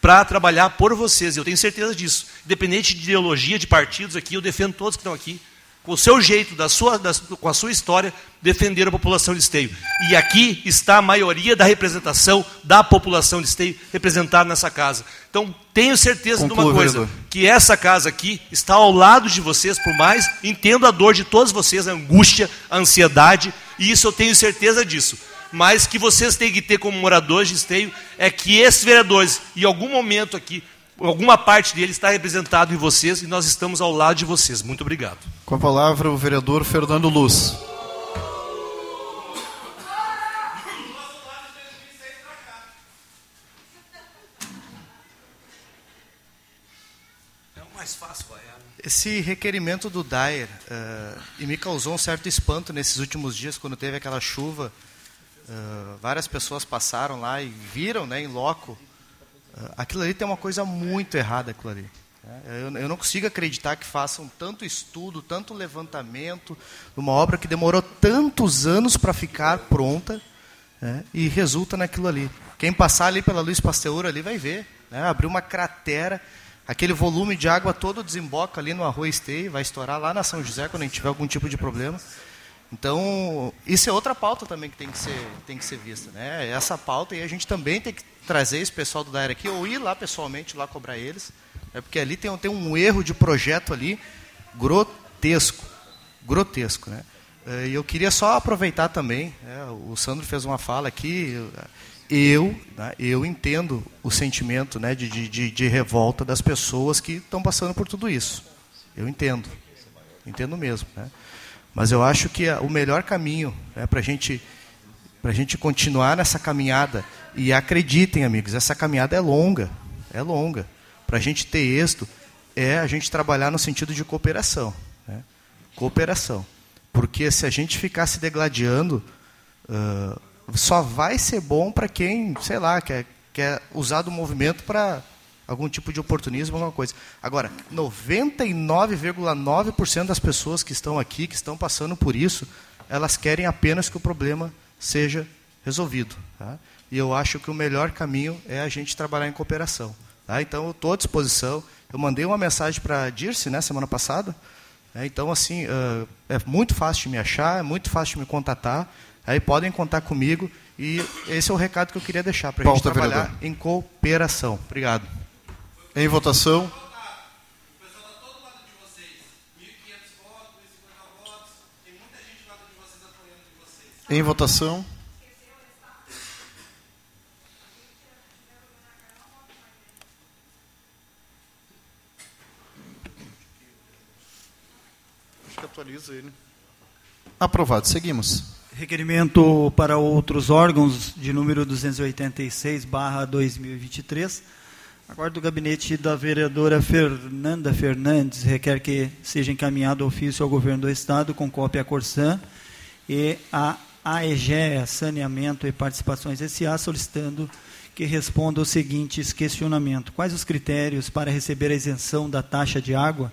para trabalhar por vocês. Eu tenho certeza disso. Independente de ideologia, de partidos aqui, eu defendo todos que estão aqui, com o seu jeito, da sua, da, com a sua história, defender a população de Esteio. E aqui está a maioria da representação da população de Esteio representada nessa casa. Então, tenho certeza Conclua, de uma coisa, vereador. que essa casa aqui está ao lado de vocês, por mais entendo a dor de todos vocês, a angústia, a ansiedade, e isso eu tenho certeza disso. Mas que vocês têm que ter como moradores de Esteio é que esses vereadores, em algum momento aqui, alguma parte deles está representado em vocês e nós estamos ao lado de vocês. Muito obrigado. Com a palavra o vereador Fernando Luz. É o mais fácil, vai. Esse requerimento do Dyer eh, e me causou um certo espanto nesses últimos dias, quando teve aquela chuva. eh, várias pessoas passaram lá e viram né, em loco. Aquilo ali tem uma coisa muito errada, aquilo ali. né? Eu, não consigo acreditar que façam tanto estudo, tanto levantamento, uma obra que demorou tantos anos para ficar pronta né, e resulta naquilo ali. Quem passar ali pela Luiz Pasteur ali vai ver. Né, abriu uma cratera, aquele volume de água todo desemboca ali no arroz Esteio, vai estourar lá na São José quando a gente tiver algum tipo de problema. Então, isso é outra pauta também que tem que ser, tem que ser vista. Né? Essa pauta e a gente também tem que trazer esse pessoal do DAER aqui, ou ir lá pessoalmente, lá cobrar eles, é porque ali tem, tem um erro de projeto ali grotesco. Grotesco. Né? Eh, E eu queria só aproveitar também, né, o Sandro fez uma fala aqui, eu, né, eu entendo o sentimento né, de, de- de, revolta das pessoas que estão passando por tudo isso. Eu entendo. Entendo mesmo. Né? Mas eu acho que a- o melhor caminho né, para gente, a gente continuar nessa caminhada, e acreditem, amigos, essa caminhada é longa, é longa. Para a gente ter êxito, é a gente trabalhar no sentido de cooperação. Né? Cooperação. Porque se a gente ficar se degladiando, ah, só vai ser bom para quem, sei lá, quer, quer usar do movimento para algum tipo de oportunismo, alguma coisa. Agora, 99,9% das pessoas que estão aqui, que estão passando por isso, elas querem apenas que o problema seja resolvido. tá? E eu acho que o melhor caminho é a gente trabalhar em cooperação. tá? Então, eu estou à disposição. Eu mandei uma mensagem para a Dirce, né, semana passada. né? Então, assim, ah, é muito fácil de me achar, é muito fácil de me contatar. Aí podem contar comigo. E esse é o recado que eu queria deixar para a gente trabalhar vereador. em cooperação. Obrigado. Em votação. Em votação. Acho que atualiza ele. Aprovado. Seguimos. Requerimento para outros órgãos de número 286, barra 2023. Aguardo o gabinete da vereadora Fernanda Fernandes requer que seja encaminhado ofício ao governo do Estado com cópia à Corsan e a AEGEA Saneamento e Participações SA solicitando que responda os seguintes questionamentos. Quais os critérios para receber a isenção da taxa de água?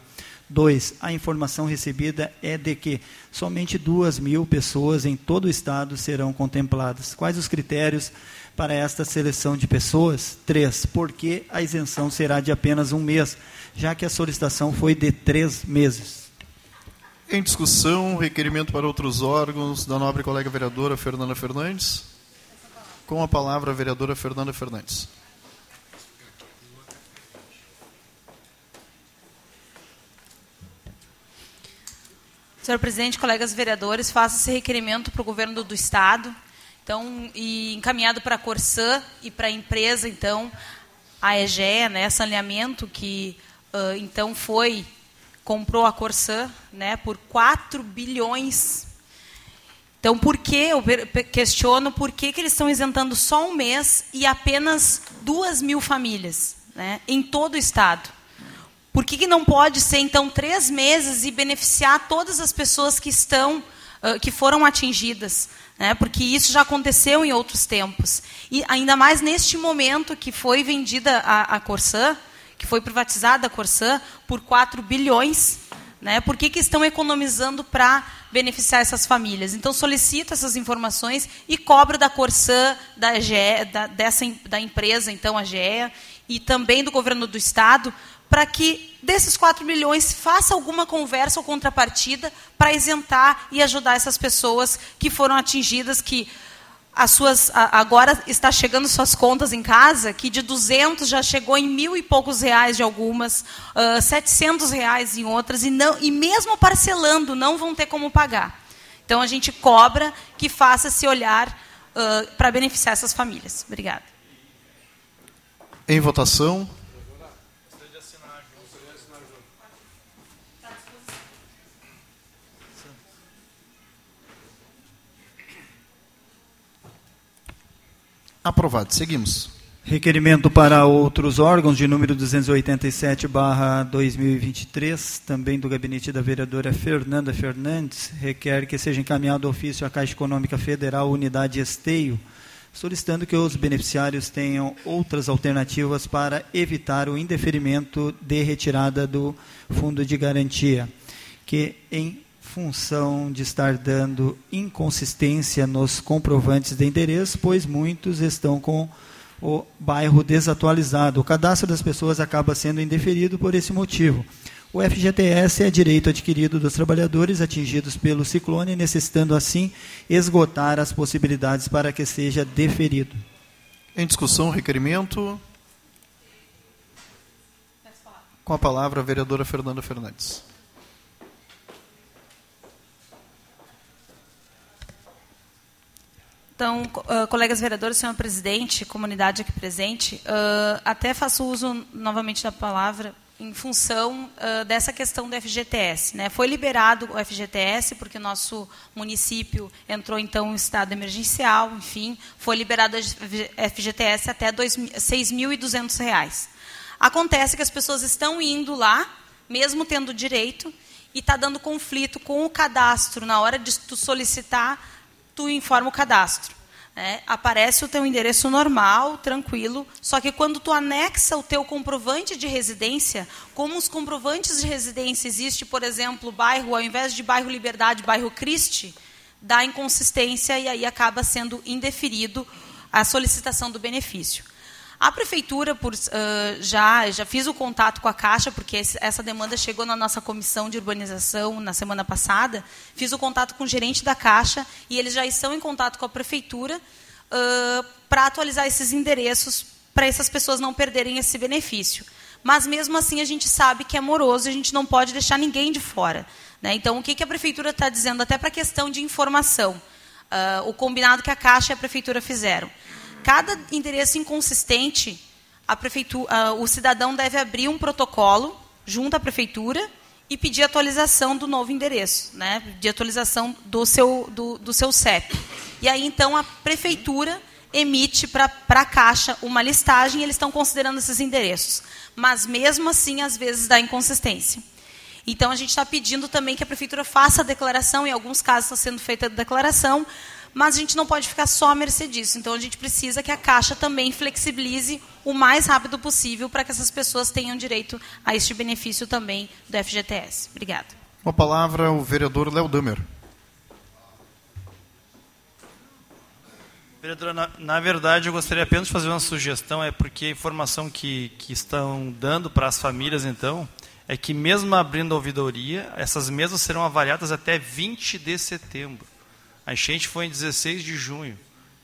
2. A informação recebida é de que somente 2 mil pessoas em todo o Estado serão contempladas. Quais os critérios para esta seleção de pessoas? 3. Por que a isenção será de apenas um mês, já que a solicitação foi de três meses? Em discussão, requerimento para outros órgãos da nobre colega vereadora Fernanda Fernandes. Com a palavra, a vereadora Fernanda Fernandes. Senhor presidente, colegas vereadores, faço esse requerimento para o governo do, do estado, então e encaminhado para a Corsã e para a empresa, então a EGEA, né, saneamento que ah, então foi comprou a Corsã, né, por 4 bilhões Então, por que, eu questiono por que, que eles estão isentando só um mês e apenas duas mil famílias né, em todo o Estado? Por que, que não pode ser, então, três meses e beneficiar todas as pessoas que estão, que foram atingidas? Né? Porque isso já aconteceu em outros tempos. E ainda mais neste momento que foi vendida a, a Corsã, que foi privatizada a Corsã por 4 bilhões, né? Por que, que estão economizando para beneficiar essas famílias? Então, solicito essas informações e cobro da Corsã, da, GE, da, dessa, da empresa, então, a GEA, e também do governo do Estado, para que desses 4 milhões faça alguma conversa ou contrapartida para isentar e ajudar essas pessoas que foram atingidas, que as suas agora está chegando suas contas em casa, que de 200 já chegou em mil e poucos reais de algumas, ah, 700 reais em outras, e, não, e mesmo parcelando, não vão ter como pagar. Então, a gente cobra que faça esse olhar ah, para beneficiar essas famílias. Obrigada. Em votação. Aprovado. Seguimos. Requerimento para outros órgãos de número 287/2023, também do gabinete da vereadora Fernanda Fernandes, requer que seja encaminhado ofício à Caixa Econômica Federal Unidade Esteio, solicitando que os beneficiários tenham outras alternativas para evitar o indeferimento de retirada do fundo de garantia, que em função de estar dando inconsistência nos comprovantes de endereço, pois muitos estão com o bairro desatualizado. O cadastro das pessoas acaba sendo indeferido por esse motivo. O FGTS é direito adquirido dos trabalhadores atingidos pelo ciclone, necessitando assim esgotar as possibilidades para que seja deferido. Em discussão, o requerimento. Com a palavra, a vereadora Fernanda Fernandes. Então, ah, colegas vereadores, senhor presidente, comunidade aqui presente, ah, até faço uso novamente da palavra em função ah, dessa questão do FGTS. Né? Foi liberado o FGTS porque o nosso município entrou então em estado emergencial, enfim, foi liberado o FGTS até 6.200 reais. Acontece que as pessoas estão indo lá, mesmo tendo direito, e está dando conflito com o cadastro. Na hora de tu solicitar, tu informa o cadastro. né? Aparece o teu endereço normal, tranquilo, só que quando tu anexa o teu comprovante de residência, como os comprovantes de residência existe, por exemplo, bairro, ao invés de bairro Liberdade, bairro Cristi, dá inconsistência e aí acaba sendo indeferido a solicitação do benefício. A prefeitura, por, ah, já, já fiz o contato com a Caixa, porque esse- essa demanda chegou na nossa comissão de urbanização na semana passada. Fiz o contato com o gerente da Caixa e eles já estão em contato com a prefeitura para atualizar esses endereços para essas pessoas não perderem esse benefício. Mas mesmo assim a gente sabe que é moroso e a gente não pode deixar ninguém de fora. né? Então o que, que a prefeitura está dizendo, até para a questão de informação, ah, o combinado que a Caixa e a prefeitura fizeram. Cada endereço inconsistente, a prefeitura, o cidadão deve abrir um protocolo junto à prefeitura e pedir atualização do novo endereço, né? de atualização do seu, do, do seu CEP. E aí, então, a prefeitura emite para a Caixa uma listagem e eles estão considerando esses endereços. Mas, mesmo assim, às vezes dá inconsistência. Então, a gente está pedindo também que a prefeitura faça a declaração, em alguns casos está sendo feita a declaração, mas a gente não pode ficar só à mercê disso. Então, a gente precisa que a Caixa também flexibilize o mais rápido possível para que essas pessoas tenham direito a este benefício também do FGTS. Obrigada. Com a palavra, o vereador Léo Damer. Vereadora, na, na verdade, eu gostaria apenas de fazer uma sugestão, é porque a informação que, que estão dando para as famílias, então, é que mesmo abrindo a ouvidoria, essas mesas serão avaliadas até 20 de setembro. A enchente foi em 16 de junho.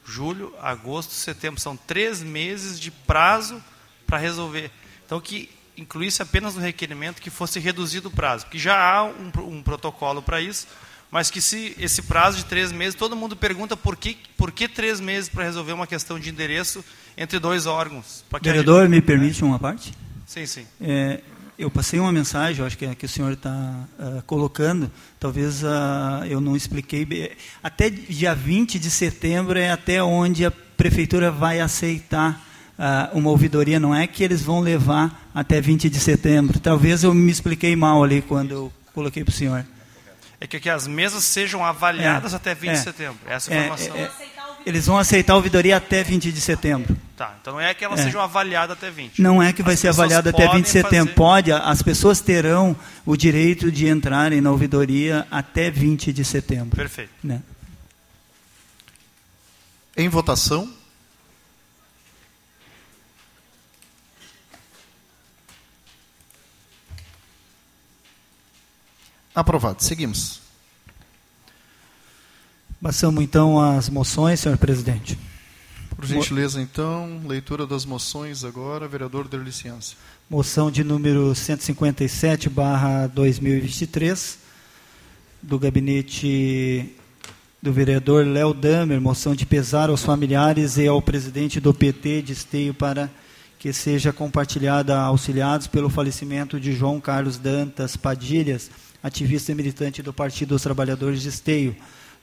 Julho, agosto, setembro. São três meses de prazo para resolver. Então, que incluísse apenas no requerimento que fosse reduzido o prazo. Porque já há um, um protocolo para isso, mas que se esse prazo de três meses, todo mundo pergunta por que, por que três meses para resolver uma questão de endereço entre dois órgãos. Vereador, gente- me permite uma parte? Sim, sim. É, eu passei uma mensagem, eu acho que, é que o senhor está uh, colocando, talvez uh, eu não expliquei bem. Até dia 20 de setembro é até onde a prefeitura vai aceitar uh, uma ouvidoria, não é que eles vão levar até 20 de setembro. Talvez eu me expliquei mal ali quando eu coloquei para o senhor. É que, que, as mesas sejam avaliadas É, até 20 é. de setembro. Essa É, informação. é, é. Eles vão aceitar a ouvidoria até 20 de setembro. Tá, então não é que elas É. sejam avaliadas até 20. Não é que vai As ser avaliado até 20 de setembro. fazer- Pode, as pessoas terão o direito de entrarem na ouvidoria até 20 de setembro. Perfeito. Né? Em votação. Aprovado. Seguimos. Passamos então às moções, senhor presidente. Por gentileza, então, leitura das moções agora. Vereador der licença. Moção de número 157, barra 2023, do gabinete do vereador Léo Damer, moção de pesar aos familiares e ao presidente do PT de Esteio para que seja compartilhada a auxiliados pelo falecimento de João Carlos Dantas Padilhas, ativista e militante do Partido dos Trabalhadores de Esteio.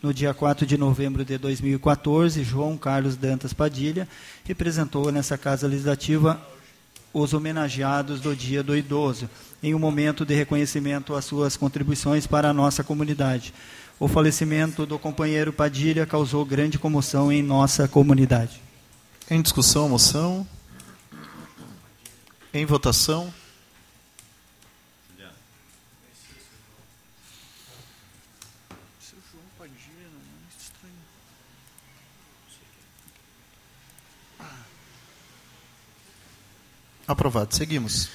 No dia 4 de novembro de 2014, João Carlos Dantas Padilha representou nessa Casa Legislativa os homenageados do Dia do Idoso, em um momento de reconhecimento às suas contribuições para a nossa comunidade. O falecimento do companheiro Padilha causou grande comoção em nossa comunidade. Em discussão, moção. Em votação. Aprovado. Seguimos.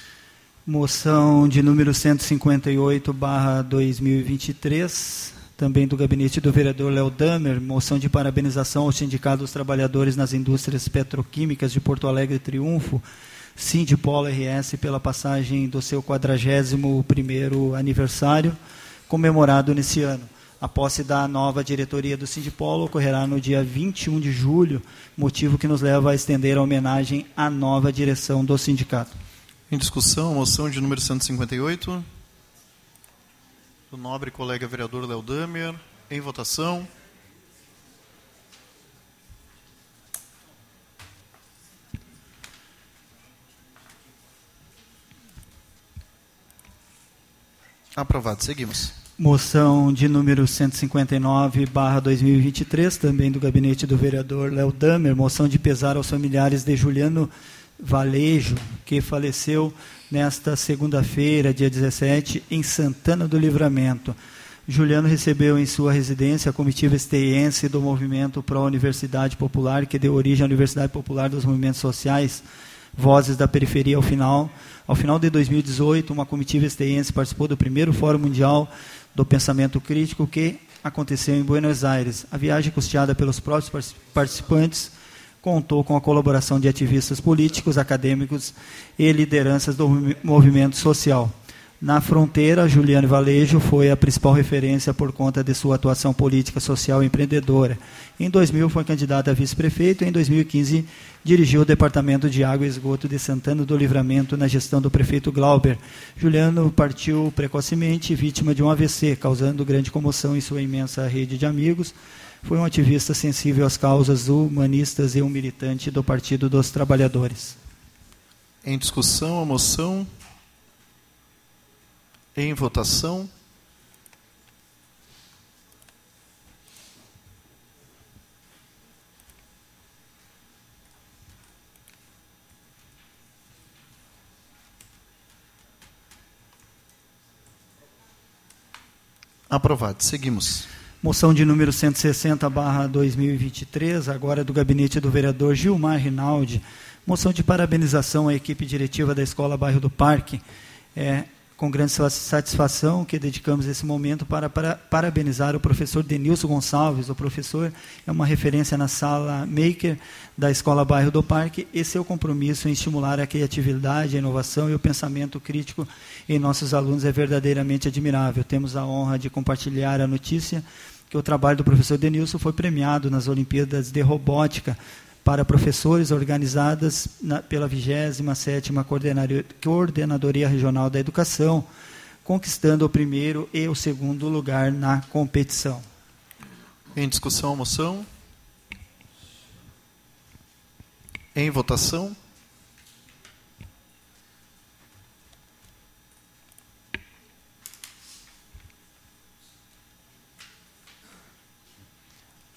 Moção de número 158, barra 2023, também do gabinete do vereador Léo Damer, moção de parabenização ao Sindicato dos Trabalhadores nas Indústrias Petroquímicas de Porto Alegre Triunfo, Sindipolo RS, pela passagem do seu 41º aniversário, comemorado nesse ano. A posse da nova diretoria do Sindipolo ocorrerá no dia 21 de julho, motivo que nos leva a estender a homenagem à nova direção do sindicato. Em discussão, moção de número 158. Do nobre colega vereador Léo Damer. Em votação. Aprovado. Seguimos. Moção de número 159, barra 2023, também do gabinete do vereador Léo Damer, moção de pesar aos familiares de Juliano Valejo, que faleceu nesta segunda-feira, dia 17, em Santana do Livramento. Juliano recebeu em sua residência a comitiva esteiense do movimento pró-Universidade Popular, que deu origem à Universidade Popular dos Movimentos Sociais, Vozes da Periferia ao final. Ao final de 2018, uma comitiva esteiense participou do primeiro Fórum Mundial do Pensamento Crítico que aconteceu em Buenos Aires. A viagem custeada pelos próprios partici- participantes contou com a colaboração de ativistas políticos, acadêmicos e lideranças do movi- movimento social. Na fronteira, Juliano Valejo foi a principal referência por conta de sua atuação política, social e empreendedora. Em 2000 foi candidato a vice-prefeito e em 2015 dirigiu o Departamento de Água e Esgoto de Santana do Livramento na gestão do prefeito Glauber. Juliano partiu precocemente vítima de um AVC, causando grande comoção em sua imensa rede de amigos. Foi um ativista sensível às causas humanistas e um militante do Partido dos Trabalhadores. Em discussão, a moção. Em votação. Aprovado. Seguimos. Moção de número 160, barra 2023, agora do gabinete do vereador Gilmar Rinaldi. Moção de parabenização à equipe diretiva da Escola Bairro do Parque. É com grande sa- satisfação que dedicamos esse momento para, para parabenizar o professor Denilson Gonçalves. O professor é uma referência na sala Maker da Escola Bairro do Parque e seu compromisso em estimular a criatividade, a inovação e o pensamento crítico em nossos alunos é verdadeiramente admirável. Temos a honra de compartilhar a notícia que o trabalho do professor Denilson foi premiado nas Olimpíadas de Robótica para professores organizadas na, pela 27ª Coordenadoria, Regional da Educação, conquistando o primeiro e o segundo lugar na competição. Em discussão, moção. Em votação.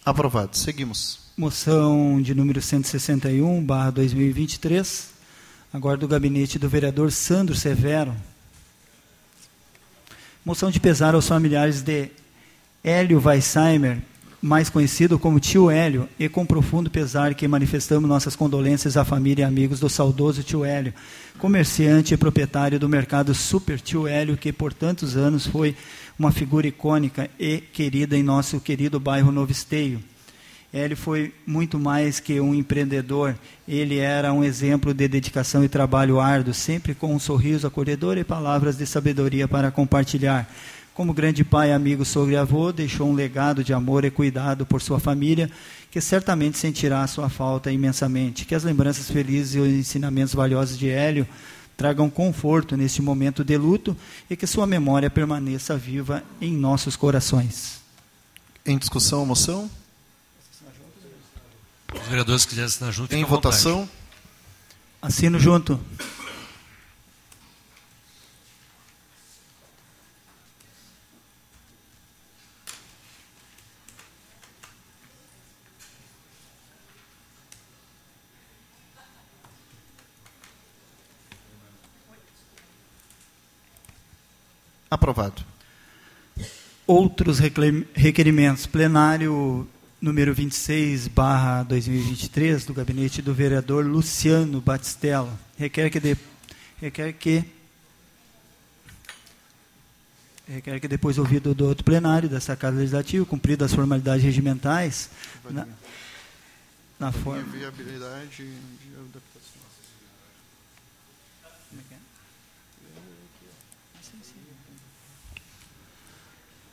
Aprovado. Seguimos. Moção de número 161, barra 2023, agora do gabinete do vereador Sandro Severo. Moção de pesar aos familiares de Hélio Weissheimer, mais conhecido como tio Hélio, e com profundo pesar que manifestamos nossas condolências à família e amigos do saudoso tio Hélio, comerciante e proprietário do mercado Super Tio Hélio, que por tantos anos foi uma figura icônica e querida em nosso querido bairro Novo Esteio. Ele foi muito mais que um empreendedor, ele era um exemplo de dedicação e trabalho árduo, sempre com um sorriso acolhedor e palavras de sabedoria para compartilhar. Como grande pai, amigo, sogro e avô, deixou um legado de amor e cuidado por sua família, que certamente sentirá sua falta imensamente. Que as lembranças felizes e os ensinamentos valiosos de Hélio tragam conforto neste momento de luto e que sua memória permaneça viva em nossos corações. Em discussão, moção. Os vereadores que quiserem assinar junto, Em votação. Assino junto. Aprovado. Outros requerimentos. Plenário número 26, barra 2023, do gabinete do vereador Luciano Batistello. Requer que, de, requer que requer que depois ouvido do outro plenário dessa Casa Legislativa, cumpridas as formalidades regimentais, na, na forma... Viabilidade de adaptação.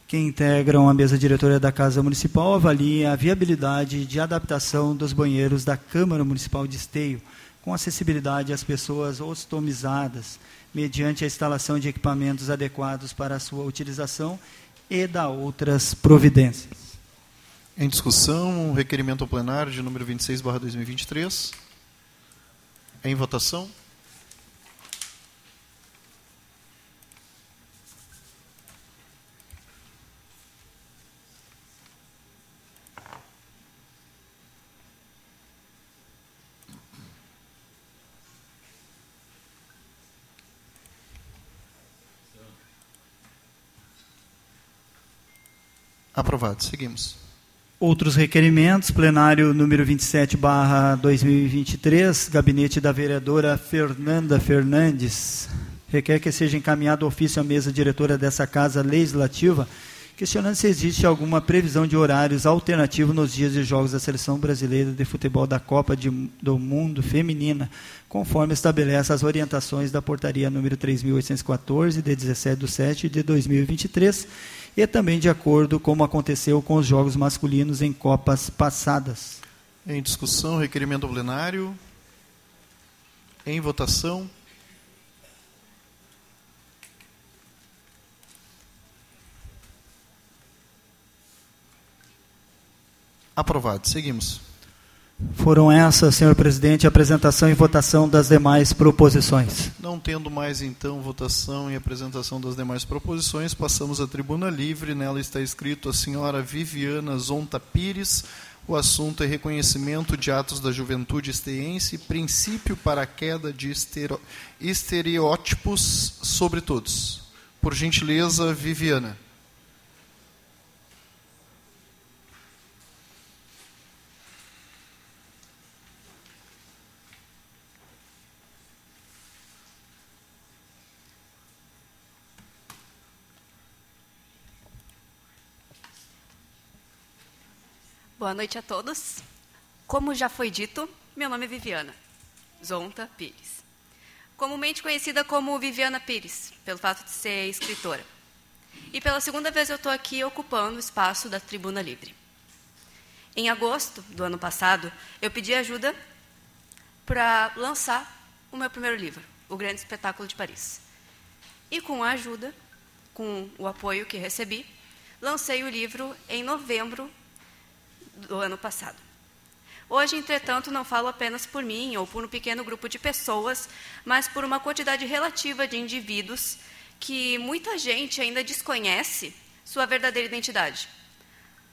Que integram a mesa diretora da Casa Municipal avaliem a viabilidade de adaptação dos banheiros da Câmara Municipal de Esteio, com acessibilidade às pessoas ostomizadas, mediante a instalação de equipamentos adequados para a sua utilização e da outras providências. Em discussão, o requerimento ao plenário de número 26, barra 2023. Em votação. Aprovado. Seguimos. Outros requerimentos, plenário número 27, barra 2023, gabinete da vereadora Fernanda Fernandes, requer que seja encaminhado ofício à mesa diretora dessa Casa Legislativa, questionando se existe alguma previsão de horários alternativos nos dias de jogos da Seleção Brasileira de Futebol da Copa de- do Mundo Feminina, conforme estabelece as orientações da portaria número 3.814, de 17 de 7 de 2023, e também de acordo como aconteceu com os jogos masculinos em Copas passadas. Em discussão, requerimento plenário. Em votação. Aprovado. Seguimos. Foram essas, senhor presidente, apresentação e votação das demais proposições. Não tendo mais, então, votação e apresentação das demais proposições, passamos à tribuna livre. Nela está escrito a senhora Viviana Zonta Pires. O assunto é reconhecimento de atos da juventude esteense, princípio para a queda de estereótipos sobre todos. Por gentileza, Viviana. Boa noite a todos. Como já foi dito, meu nome é Viviana Zonta Pires. Comumente conhecida como Viviana Pires, pelo fato de ser escritora. E pela segunda vez eu estou aqui ocupando o espaço da Tribuna Livre. Em agosto do ano passado, eu pedi ajuda para lançar o meu primeiro livro, O Grande Espetáculo de Paris. E com a ajuda, com o apoio que recebi, lancei o livro em novembro do ano passado. Hoje, entretanto, não falo apenas por mim ou por um pequeno grupo de pessoas, mas por uma quantidade relativa de indivíduos que muita gente ainda desconhece sua verdadeira identidade.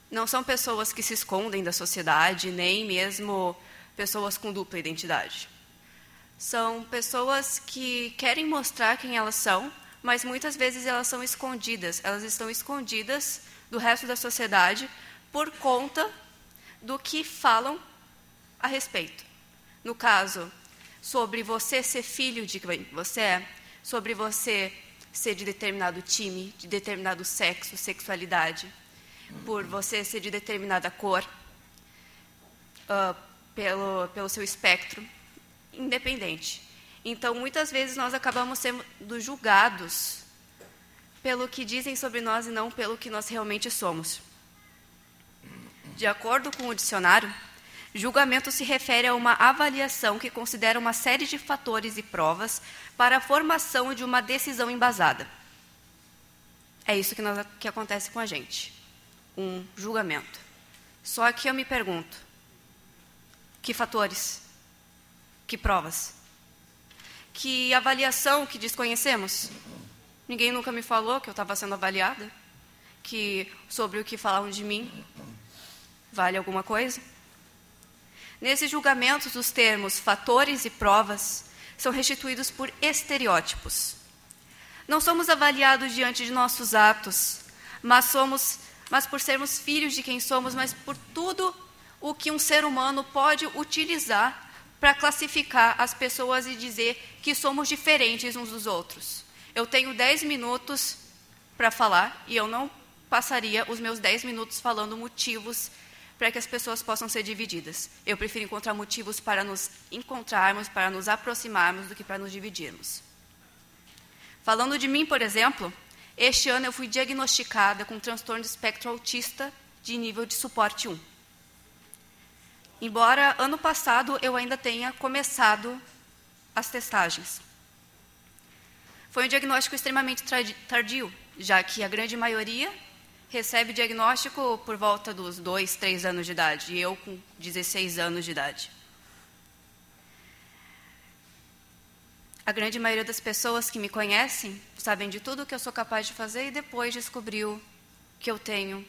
Não são pessoas que se escondem da sociedade, nem mesmo pessoas com dupla identidade. São pessoas que querem mostrar quem elas são, mas muitas vezes elas são escondidas. Elas estão escondidas do resto da sociedade por conta do que falam a respeito. No caso, sobre você ser filho de quem você é, sobre você ser de determinado time, de determinado sexo, sexualidade, por você ser de determinada cor, uh, pelo, pelo seu espectro, independente. Então, muitas vezes nós acabamos sendo julgados pelo que dizem sobre nós e não pelo que nós realmente somos. De acordo com o dicionário, julgamento se refere a uma avaliação que considera uma série de fatores e provas para a formação de uma decisão embasada. É isso que, nós, que acontece com a gente. Um julgamento. Só que eu me pergunto: que fatores? Que provas? Que avaliação que desconhecemos? Ninguém nunca me falou que eu estava sendo avaliada? Que sobre o que falavam de mim vale alguma coisa? Nesses julgamentos, os termos fatores e provas são restituídos por estereótipos. Não somos avaliados diante de nossos atos, mas somos, mas por sermos filhos de quem somos, mas por tudo o que um ser humano pode utilizar para classificar as pessoas e dizer que somos diferentes uns dos outros. Eu tenho 10 minutos para falar e eu não passaria os meus 10 minutos falando motivos para que as pessoas possam ser divididas. Eu prefiro encontrar motivos para nos encontrarmos, para nos aproximarmos, do que para nos dividirmos. Falando de mim, por exemplo, este ano eu fui diagnosticada com transtorno de espectro autista de nível de suporte 1. Embora ano passado eu ainda tenha começado as testagens. Foi um diagnóstico extremamente tardio, já que a grande maioria recebe diagnóstico por volta dos 2, 3 anos de idade, e eu com 16 anos de idade. A grande maioria das pessoas que me conhecem sabem de tudo o que eu sou capaz de fazer e depois descobriu que eu tenho,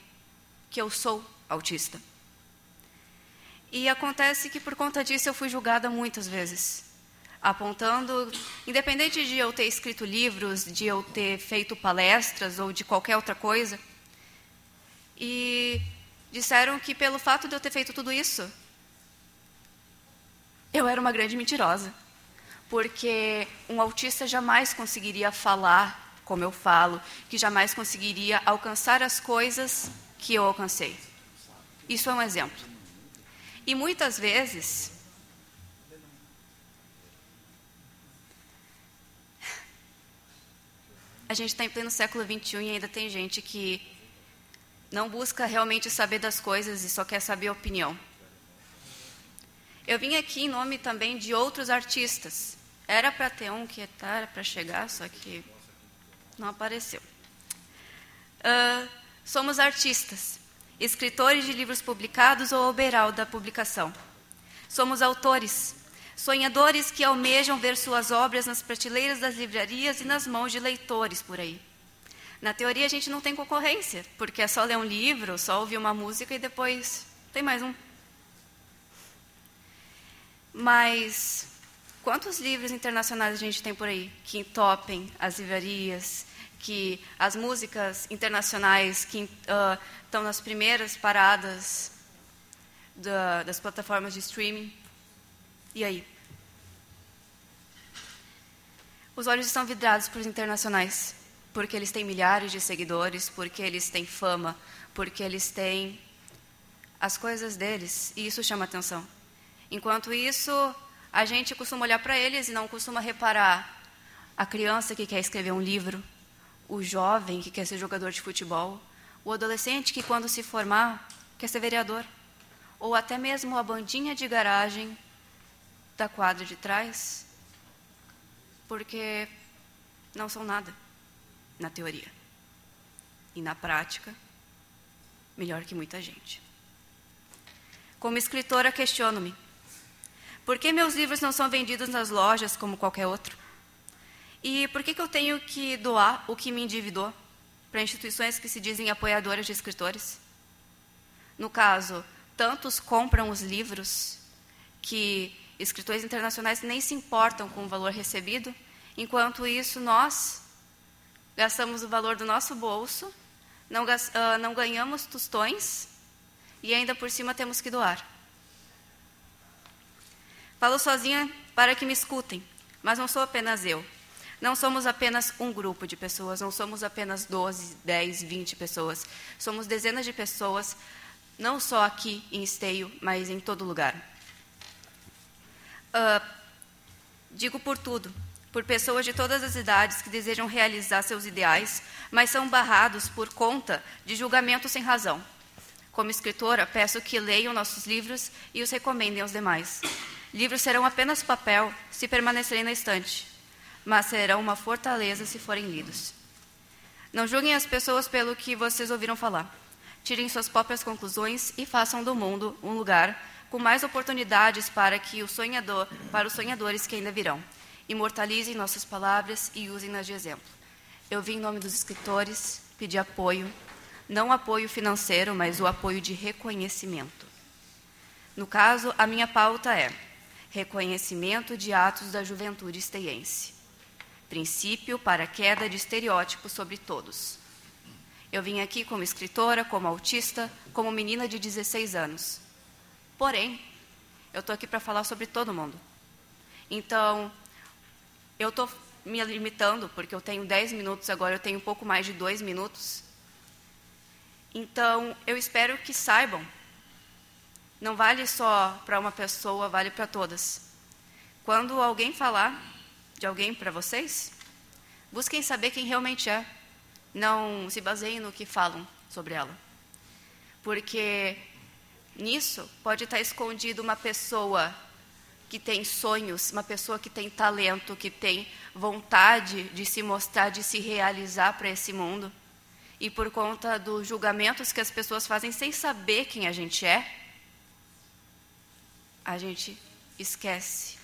que eu sou autista. E acontece que por conta disso eu fui julgada muitas vezes, apontando, independente de eu ter escrito livros, de eu ter feito palestras ou de qualquer outra coisa, e disseram que pelo fato de eu ter feito tudo isso, eu era uma grande mentirosa. Porque um autista jamais conseguiria falar como eu falo, que jamais conseguiria alcançar as coisas que eu alcancei. Isso é um exemplo. E muitas vezes, a gente está em pleno século XXI e ainda tem gente que não busca realmente saber das coisas e só quer saber a opinião. Eu vim aqui em nome também de outros artistas. Era para ter um que era para chegar, só que não apareceu. Uh, somos artistas, escritores de livros publicados ou oberal da publicação. Somos autores, sonhadores que almejam ver suas obras nas prateleiras das livrarias e nas mãos de leitores por aí. Na teoria, a gente não tem concorrência, porque é só ler um livro, só ouvir uma música e depois tem mais um. Mas quantos livros internacionais a gente tem por aí que entopem as livrarias, que as músicas internacionais que uh, estão nas primeiras paradas da, das plataformas de streaming? E aí? Os olhos estão vidrados para os internacionais porque eles têm milhares de seguidores, porque eles têm fama, porque eles têm as coisas deles, e isso chama atenção. Enquanto isso, a gente costuma olhar para eles e não costuma reparar a criança que quer escrever um livro, o jovem que quer ser jogador de futebol, o adolescente que, quando se formar, quer ser vereador, ou até mesmo a bandinha de garagem da quadra de trás, porque não são nada na teoria. E na prática, melhor que muita gente. Como escritora, questiono-me: por que meus livros não são vendidos nas lojas como qualquer outro? E por que, que eu tenho que doar o que me endividou para instituições que se dizem apoiadoras de escritores? No caso, tantos compram os livros que escritores internacionais nem se importam com o valor recebido, enquanto isso nós gastamos o valor do nosso bolso, não, uh, não ganhamos tostões e ainda por cima temos que doar. Falo sozinha para que me escutem, mas não sou apenas eu. Não somos apenas um grupo de pessoas, não somos apenas 12, 10, 20 pessoas. Somos dezenas de pessoas, não só aqui em Esteio, mas em todo lugar. Uh, digo por tudo, por pessoas de todas as idades que desejam realizar seus ideais, mas são barrados por conta de julgamento sem razão. Como escritora, peço que leiam nossos livros e os recomendem aos demais. Livros serão apenas papel se permanecerem na estante, mas serão uma fortaleza se forem lidos. Não julguem as pessoas pelo que vocês ouviram falar. Tirem suas próprias conclusões e façam do mundo um lugar com mais oportunidades para que o sonhador, para os sonhadores que ainda virão. Imortalizem nossas palavras e usem-nas de exemplo. Eu vim em nome dos escritores pedir apoio, não apoio financeiro, mas o apoio de reconhecimento. No caso, a minha pauta é reconhecimento de atos da juventude esteiense. Princípio para a queda de estereótipos sobre todos. Eu vim aqui como escritora, como autista, como menina de 16 anos. Porém, eu estou aqui para falar sobre todo mundo. Então, eu estou me limitando, porque eu tenho 10 minutos, agora eu tenho um pouco mais de dois minutos. Então, eu espero que saibam não vale só para uma pessoa, vale para todas. Quando alguém falar de alguém para vocês, busquem saber quem realmente é. Não se baseiem no que falam sobre ela. Porque nisso pode estar escondido uma pessoa que tem sonhos, uma pessoa que tem talento, que tem vontade de se mostrar, de se realizar para esse mundo. E por conta dos julgamentos que as pessoas fazem sem saber quem a gente é, a gente esquece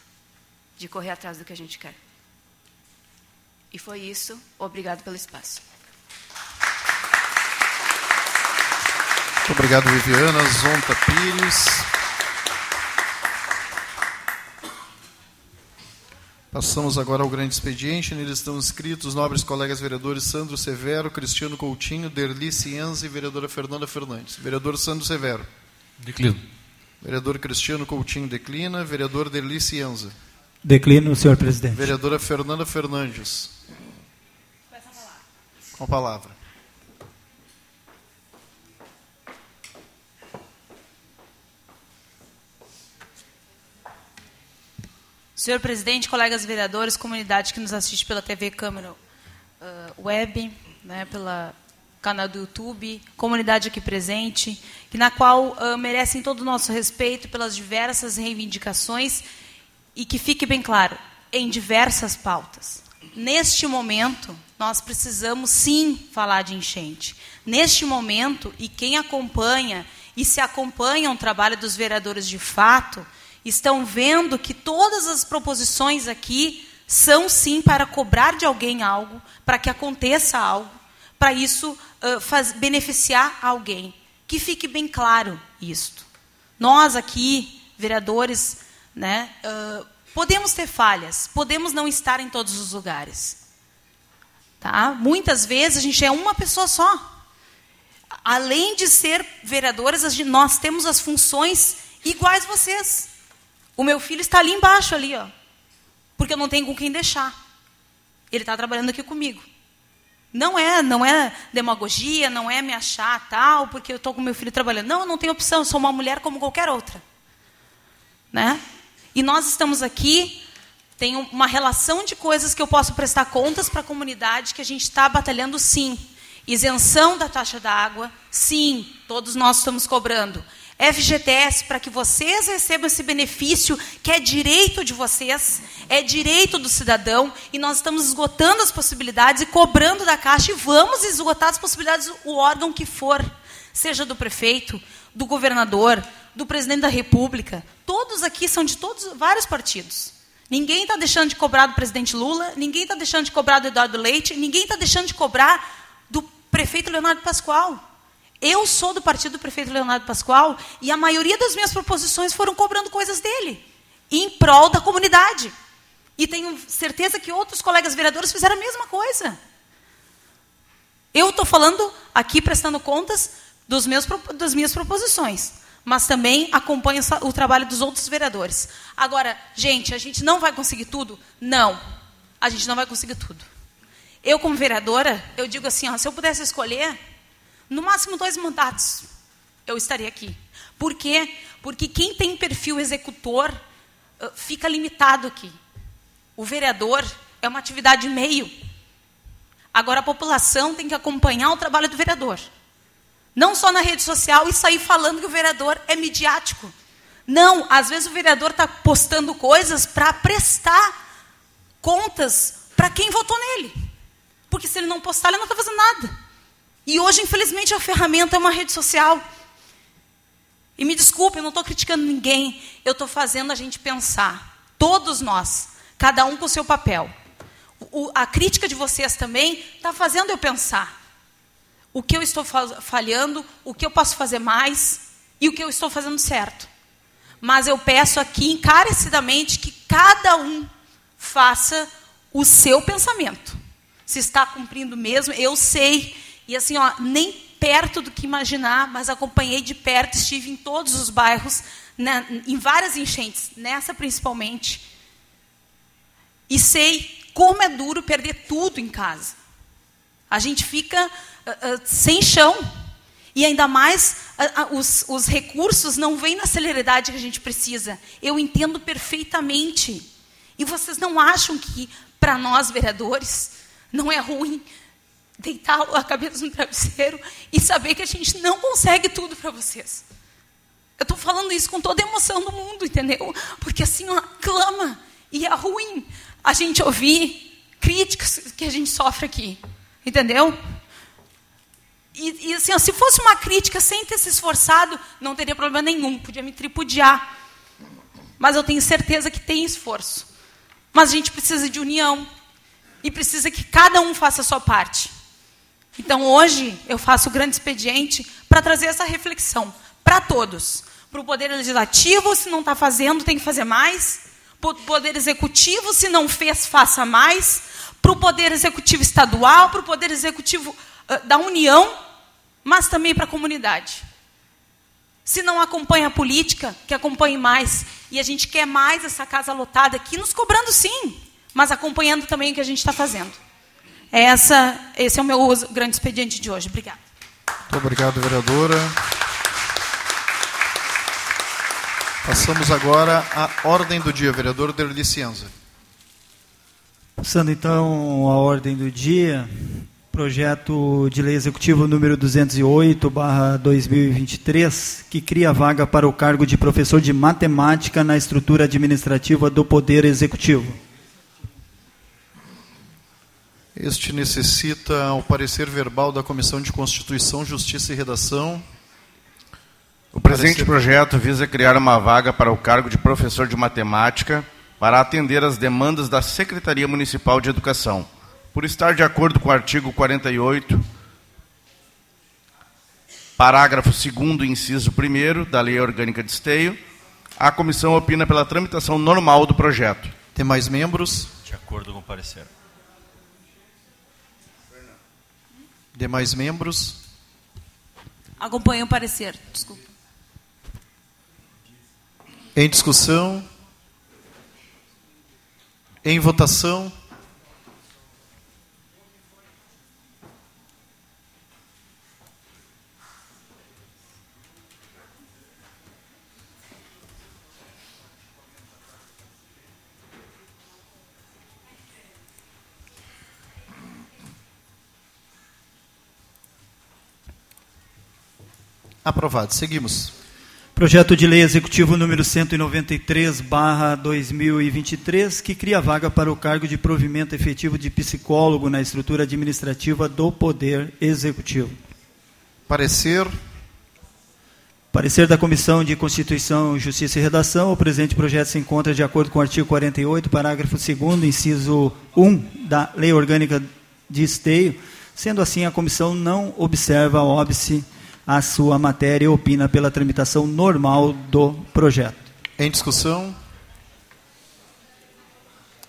de correr atrás do que a gente quer. E foi isso. Obrigado pelo espaço. Muito obrigado, Viviana. Zonta Pires. Passamos agora ao grande expediente. Nele estão inscritos os nobres colegas vereadores Sandro Severo, Cristiano Coutinho, Derli Cienza e vereadora Fernanda Fernandes. Vereador Sandro Severo. Declino. Vereador Cristiano Coutinho declina. Vereador Derli Cienza. Declino, senhor presidente. Vereadora Fernanda Fernandes. Com a palavra. Senhor presidente, colegas vereadores, comunidade que nos assiste pela TV Câmara uh, Web, né, pela canal do YouTube, comunidade aqui presente, que na qual uh, merecem todo o nosso respeito pelas diversas reivindicações e que fique bem claro, em diversas pautas. Neste momento, nós precisamos sim falar de enchente. Neste momento, e quem acompanha e se acompanha o trabalho dos vereadores de fato, estão vendo que todas as proposições aqui são sim para cobrar de alguém algo, para que aconteça algo, para isso uh, faz, beneficiar alguém. Que fique bem claro isto. Nós aqui, vereadores, né, uh, podemos ter falhas, podemos não estar em todos os lugares. Tá? Muitas vezes a gente é uma pessoa só. Além de ser vereadores, nós temos as funções iguais vocês. O meu filho está ali embaixo, ali, ó, porque eu não tenho com quem deixar. Ele está trabalhando aqui comigo. Não é, não é demagogia, não é me achar tal, porque eu estou com meu filho trabalhando. Não, eu não tenho opção, eu sou uma mulher como qualquer outra. Né? E nós estamos aqui, tem uma relação de coisas que eu posso prestar contas para a comunidade que a gente está batalhando sim. Isenção da taxa da água, sim, todos nós estamos cobrando. FGTS para que vocês recebam esse benefício que é direito de vocês, é direito do cidadão, e nós estamos esgotando as possibilidades e cobrando da Caixa e vamos esgotar as possibilidades o órgão que for, seja do prefeito, do governador, do presidente da República. Todos aqui são de todos vários partidos. Ninguém está deixando de cobrar do presidente Lula, ninguém está deixando de cobrar do Eduardo Leite, ninguém está deixando de cobrar do prefeito Leonardo Pascoal. Eu sou do partido do prefeito Leonardo Pascoal e a maioria das minhas proposições foram cobrando coisas dele, em prol da comunidade. E tenho certeza que outros colegas vereadores fizeram a mesma coisa. Eu estou falando aqui, prestando contas dos meus, das minhas proposições mas também acompanha o trabalho dos outros vereadores. Agora, gente, a gente não vai conseguir tudo? Não, a gente não vai conseguir tudo. Eu, como vereadora, eu digo assim, ó, se eu pudesse escolher, no máximo dois mandatos, eu estaria aqui. Por quê? Porque quem tem perfil executor fica limitado aqui. O vereador é uma atividade meio. Agora, a população tem que acompanhar o trabalho do vereador. Não só na rede social e sair falando que o vereador é midiático. Não, às vezes o vereador está postando coisas para prestar contas para quem votou nele. Porque se ele não postar, ele não está fazendo nada. E hoje, infelizmente, a ferramenta é uma rede social. E me desculpe, eu não estou criticando ninguém. Eu estou fazendo a gente pensar. Todos nós, cada um com o seu papel. O, a crítica de vocês também está fazendo eu pensar o que eu estou falhando, o que eu posso fazer mais e o que eu estou fazendo certo. Mas eu peço aqui encarecidamente que cada um faça o seu pensamento. Se está cumprindo mesmo, eu sei. E assim, ó, nem perto do que imaginar, mas acompanhei de perto, estive em todos os bairros, né, em várias enchentes, nessa principalmente. E sei como é duro perder tudo em casa. A gente fica uh, sem chão. E ainda mais, uh, os, os recursos não vêm na celeridade que a gente precisa. Eu entendo perfeitamente. E vocês não acham que, para nós, vereadores, não é ruim deitar a cabeça no travesseiro e saber que a gente não consegue tudo para vocês? Eu estou falando isso com toda a emoção do mundo, entendeu? Porque assim, ó, clama. E é ruim a gente ouvir críticas que a gente sofre aqui. Entendeu? E, e assim, ó, se fosse uma crítica sem ter se esforçado, não teria problema nenhum, podia me tripudiar. Mas eu tenho certeza que tem esforço. Mas a gente precisa de união. E precisa que cada um faça a sua parte. Então hoje eu faço o grande expediente para trazer essa reflexão para todos. Para o Poder Legislativo, se não está fazendo, tem que fazer mais. Para o Poder Executivo, se não fez, faça mais. Para o Poder Executivo Estadual, para o Poder Executivo da União, mas também para a comunidade. Se não acompanha a política, que acompanhe mais. E a gente quer mais essa casa lotada aqui, nos cobrando sim, mas acompanhando também o que a gente está fazendo. Essa, esse é o meu grande expediente de hoje. Obrigada. Muito obrigado, vereadora. Passamos agora à ordem do dia. Vereador Derli Cienza. Passando então à ordem do dia, projeto de lei executivo número 208/2023, que cria vaga para o cargo de professor de matemática na estrutura administrativa do Poder Executivo. Este necessita o parecer verbal da Comissão de Constituição, Justiça e Redação. O presente projeto visa criar uma vaga para o cargo de professor de matemática para atender às demandas da Secretaria Municipal de Educação por estar de acordo com o artigo 48, parágrafo 2 inciso 1 da Lei Orgânica de Esteio, a comissão opina pela tramitação normal do projeto. Tem mais membros? De acordo com o parecer. Demais membros? Acompanho o parecer. Desculpa. Em discussão? Em votação? Aprovado. Seguimos. Projeto de Lei Executivo número 193, barra 2023, que cria vaga para o cargo de provimento efetivo de psicólogo na estrutura administrativa do Poder Executivo. Parecer. Parecer da Comissão de Constituição, Justiça e Redação. O presente projeto se encontra de acordo com o artigo 48, parágrafo 2 inciso 1 da Lei Orgânica de Esteio. Sendo assim, a comissão não observa óbice a sua matéria e opina pela tramitação normal do projeto. Em discussão?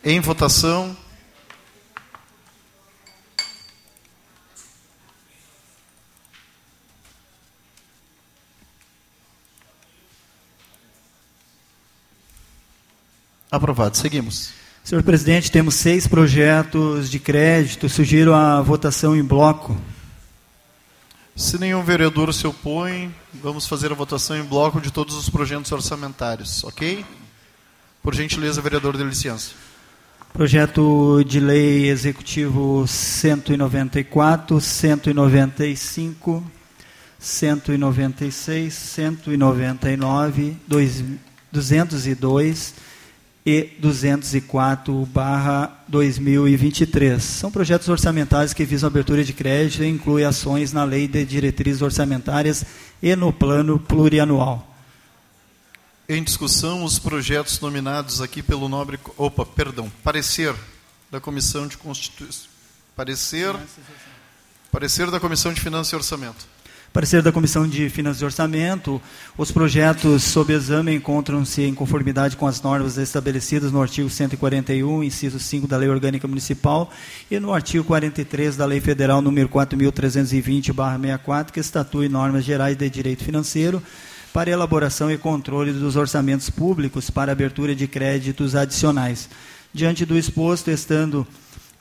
Em votação? Aprovado. Seguimos. Senhor presidente, temos seis projetos de crédito. Sugiro a votação em bloco. Se nenhum vereador se opõe, vamos fazer a votação em bloco de todos os projetos orçamentários, ok? Por gentileza, vereador, de licença. Projeto de Lei Executivo 194, 195, 196, 199, 202 e 204 2023. São projetos orçamentários que visam abertura de crédito e incluem ações na Lei de Diretrizes Orçamentárias e no Plano Plurianual. Em discussão, os projetos nominados aqui pelo nobre... Opa, perdão. Parecer da Comissão de Constituição. Parecer... Parecer da Comissão de Finanças e Orçamento. Parecer da Comissão de Finanças e Orçamento, os projetos sob exame encontram-se em conformidade com as normas estabelecidas no artigo 141, inciso 5 da Lei Orgânica Municipal e no artigo 43 da Lei Federal número 4320/64, que estatui normas gerais de direito financeiro para elaboração e controle dos orçamentos públicos para abertura de créditos adicionais. Diante do exposto, estando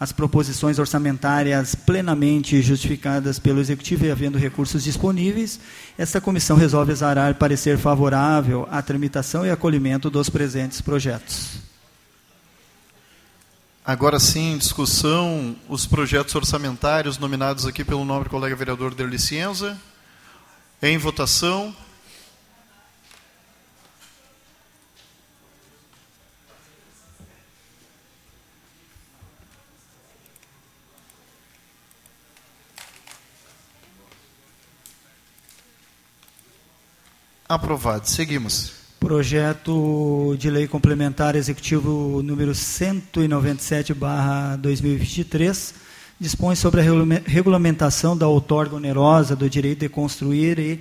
as proposições orçamentárias plenamente justificadas pelo Executivo e havendo recursos disponíveis, esta comissão resolve exarar parecer favorável à tramitação e acolhimento dos presentes projetos. Agora sim, em discussão, os projetos orçamentários nominados aqui pelo nobre colega vereador Der Licença. Em votação. Aprovado. Seguimos. Projeto de Lei Complementar Executivo número 197/2023 dispõe sobre a regulamentação da outorga onerosa do direito de construir e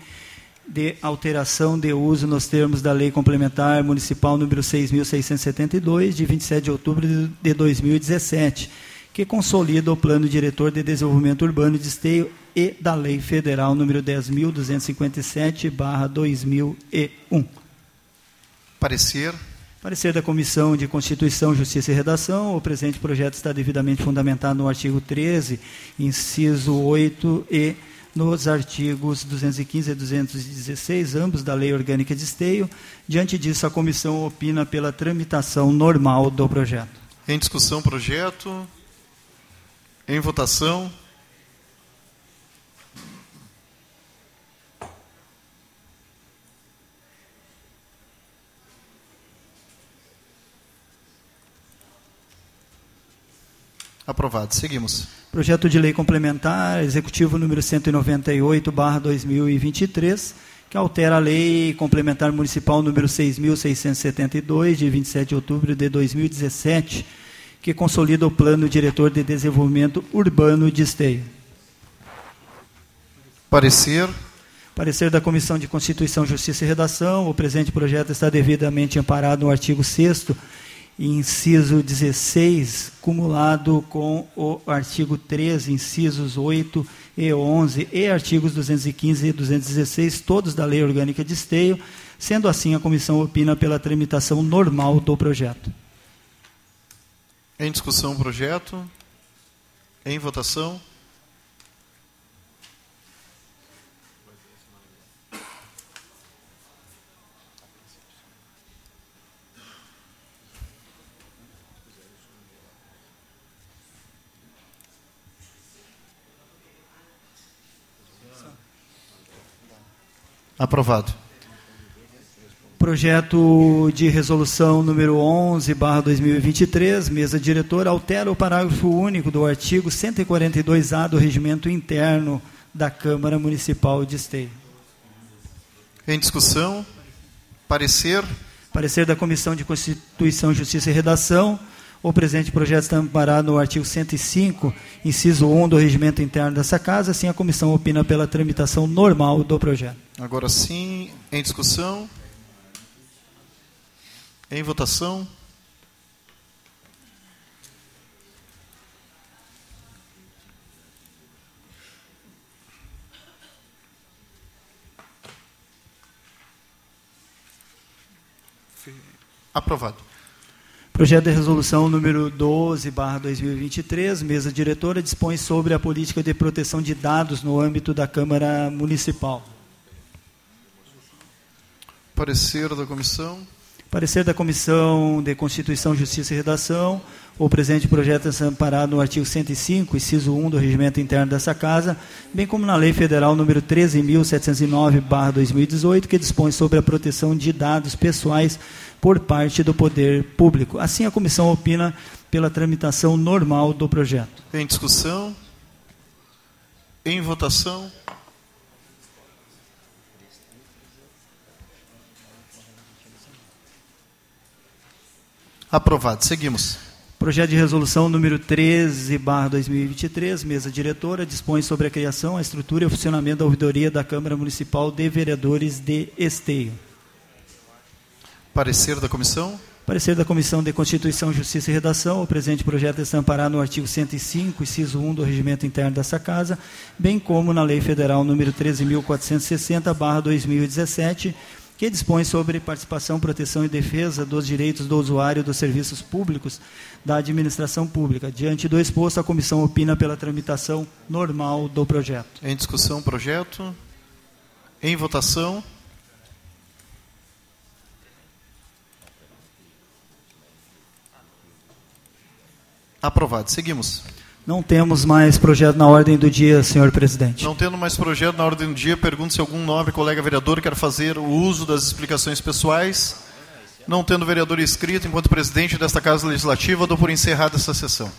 de alteração de uso nos termos da Lei Complementar Municipal número 6672 de 27 de outubro de 2017, que consolida o Plano Diretor de Desenvolvimento Urbano de Esteio e da Lei Federal número 10.257/2001. Parecer. Parecer da Comissão de Constituição, Justiça e Redação. O presente projeto está devidamente fundamentado no artigo 13, inciso 8 e nos artigos 215 e 216, ambos da Lei Orgânica de Esteio. Diante disso, a comissão opina pela tramitação normal do projeto. Em discussão, projeto. Em votação. Aprovado. Seguimos. Projeto de Lei Complementar, Executivo número 198/2023, que altera a Lei Complementar Municipal número 6672 de 27 de outubro de 2017, que consolida o Plano Diretor de Desenvolvimento Urbano de Esteio. Parecer. Parecer da Comissão de Constituição, Justiça e Redação. O presente projeto está devidamente amparado no artigo 6 inciso 16, cumulado com o artigo 13, incisos 8 e 11, e artigos 215 e 216, todos da Lei Orgânica de Esteio. Sendo assim, a comissão opina pela tramitação normal do projeto. Em discussão o projeto. Em votação. Aprovado. Projeto de resolução número 11, barra 2023, mesa diretora, altera o parágrafo único do artigo 142A do regimento interno da Câmara Municipal de Esteio. Em discussão, parecer. Parecer da Comissão de Constituição, Justiça e Redação. O presente projeto está amparado no artigo 105, inciso 1 do regimento interno dessa casa. Assim, a comissão opina pela tramitação normal do projeto. Agora sim, em discussão. Em votação. Aprovado. Projeto de resolução número 12, barra 2023, mesa diretora, dispõe sobre a política de proteção de dados no âmbito da Câmara Municipal. Parecer da comissão. Parecer da Comissão de Constituição, Justiça e Redação. O presente projeto é amparado no artigo 105, inciso 1 do regimento interno dessa Casa, bem como na Lei Federal número 13.709-2018, que dispõe sobre a proteção de dados pessoais por parte do poder público. Assim, a comissão opina pela tramitação normal do projeto. Em discussão. Em votação. Aprovado. Seguimos. Projeto de resolução número 13, barra 2023, mesa diretora, dispõe sobre a criação, a estrutura e o funcionamento da ouvidoria da Câmara Municipal de Vereadores de Esteio. Parecer da comissão. Parecer da Comissão de Constituição, Justiça e Redação. O presente projeto está amparado no artigo 105, inciso 1 do Regimento Interno dessa Casa, bem como na Lei Federal número 13.460, barra 2017, que dispõe sobre participação, proteção e defesa dos direitos do usuário dos serviços públicos da administração pública. Diante do exposto, a comissão opina pela tramitação normal do projeto. Em discussão, projeto. Em votação. Aprovado. Seguimos. Não temos mais projeto na ordem do dia, senhor presidente. Não tendo mais projeto na ordem do dia, pergunto se algum nobre colega vereador quer fazer o uso das explicações pessoais. Não tendo vereador inscrito, enquanto presidente desta Casa Legislativa, dou por encerrada essa sessão.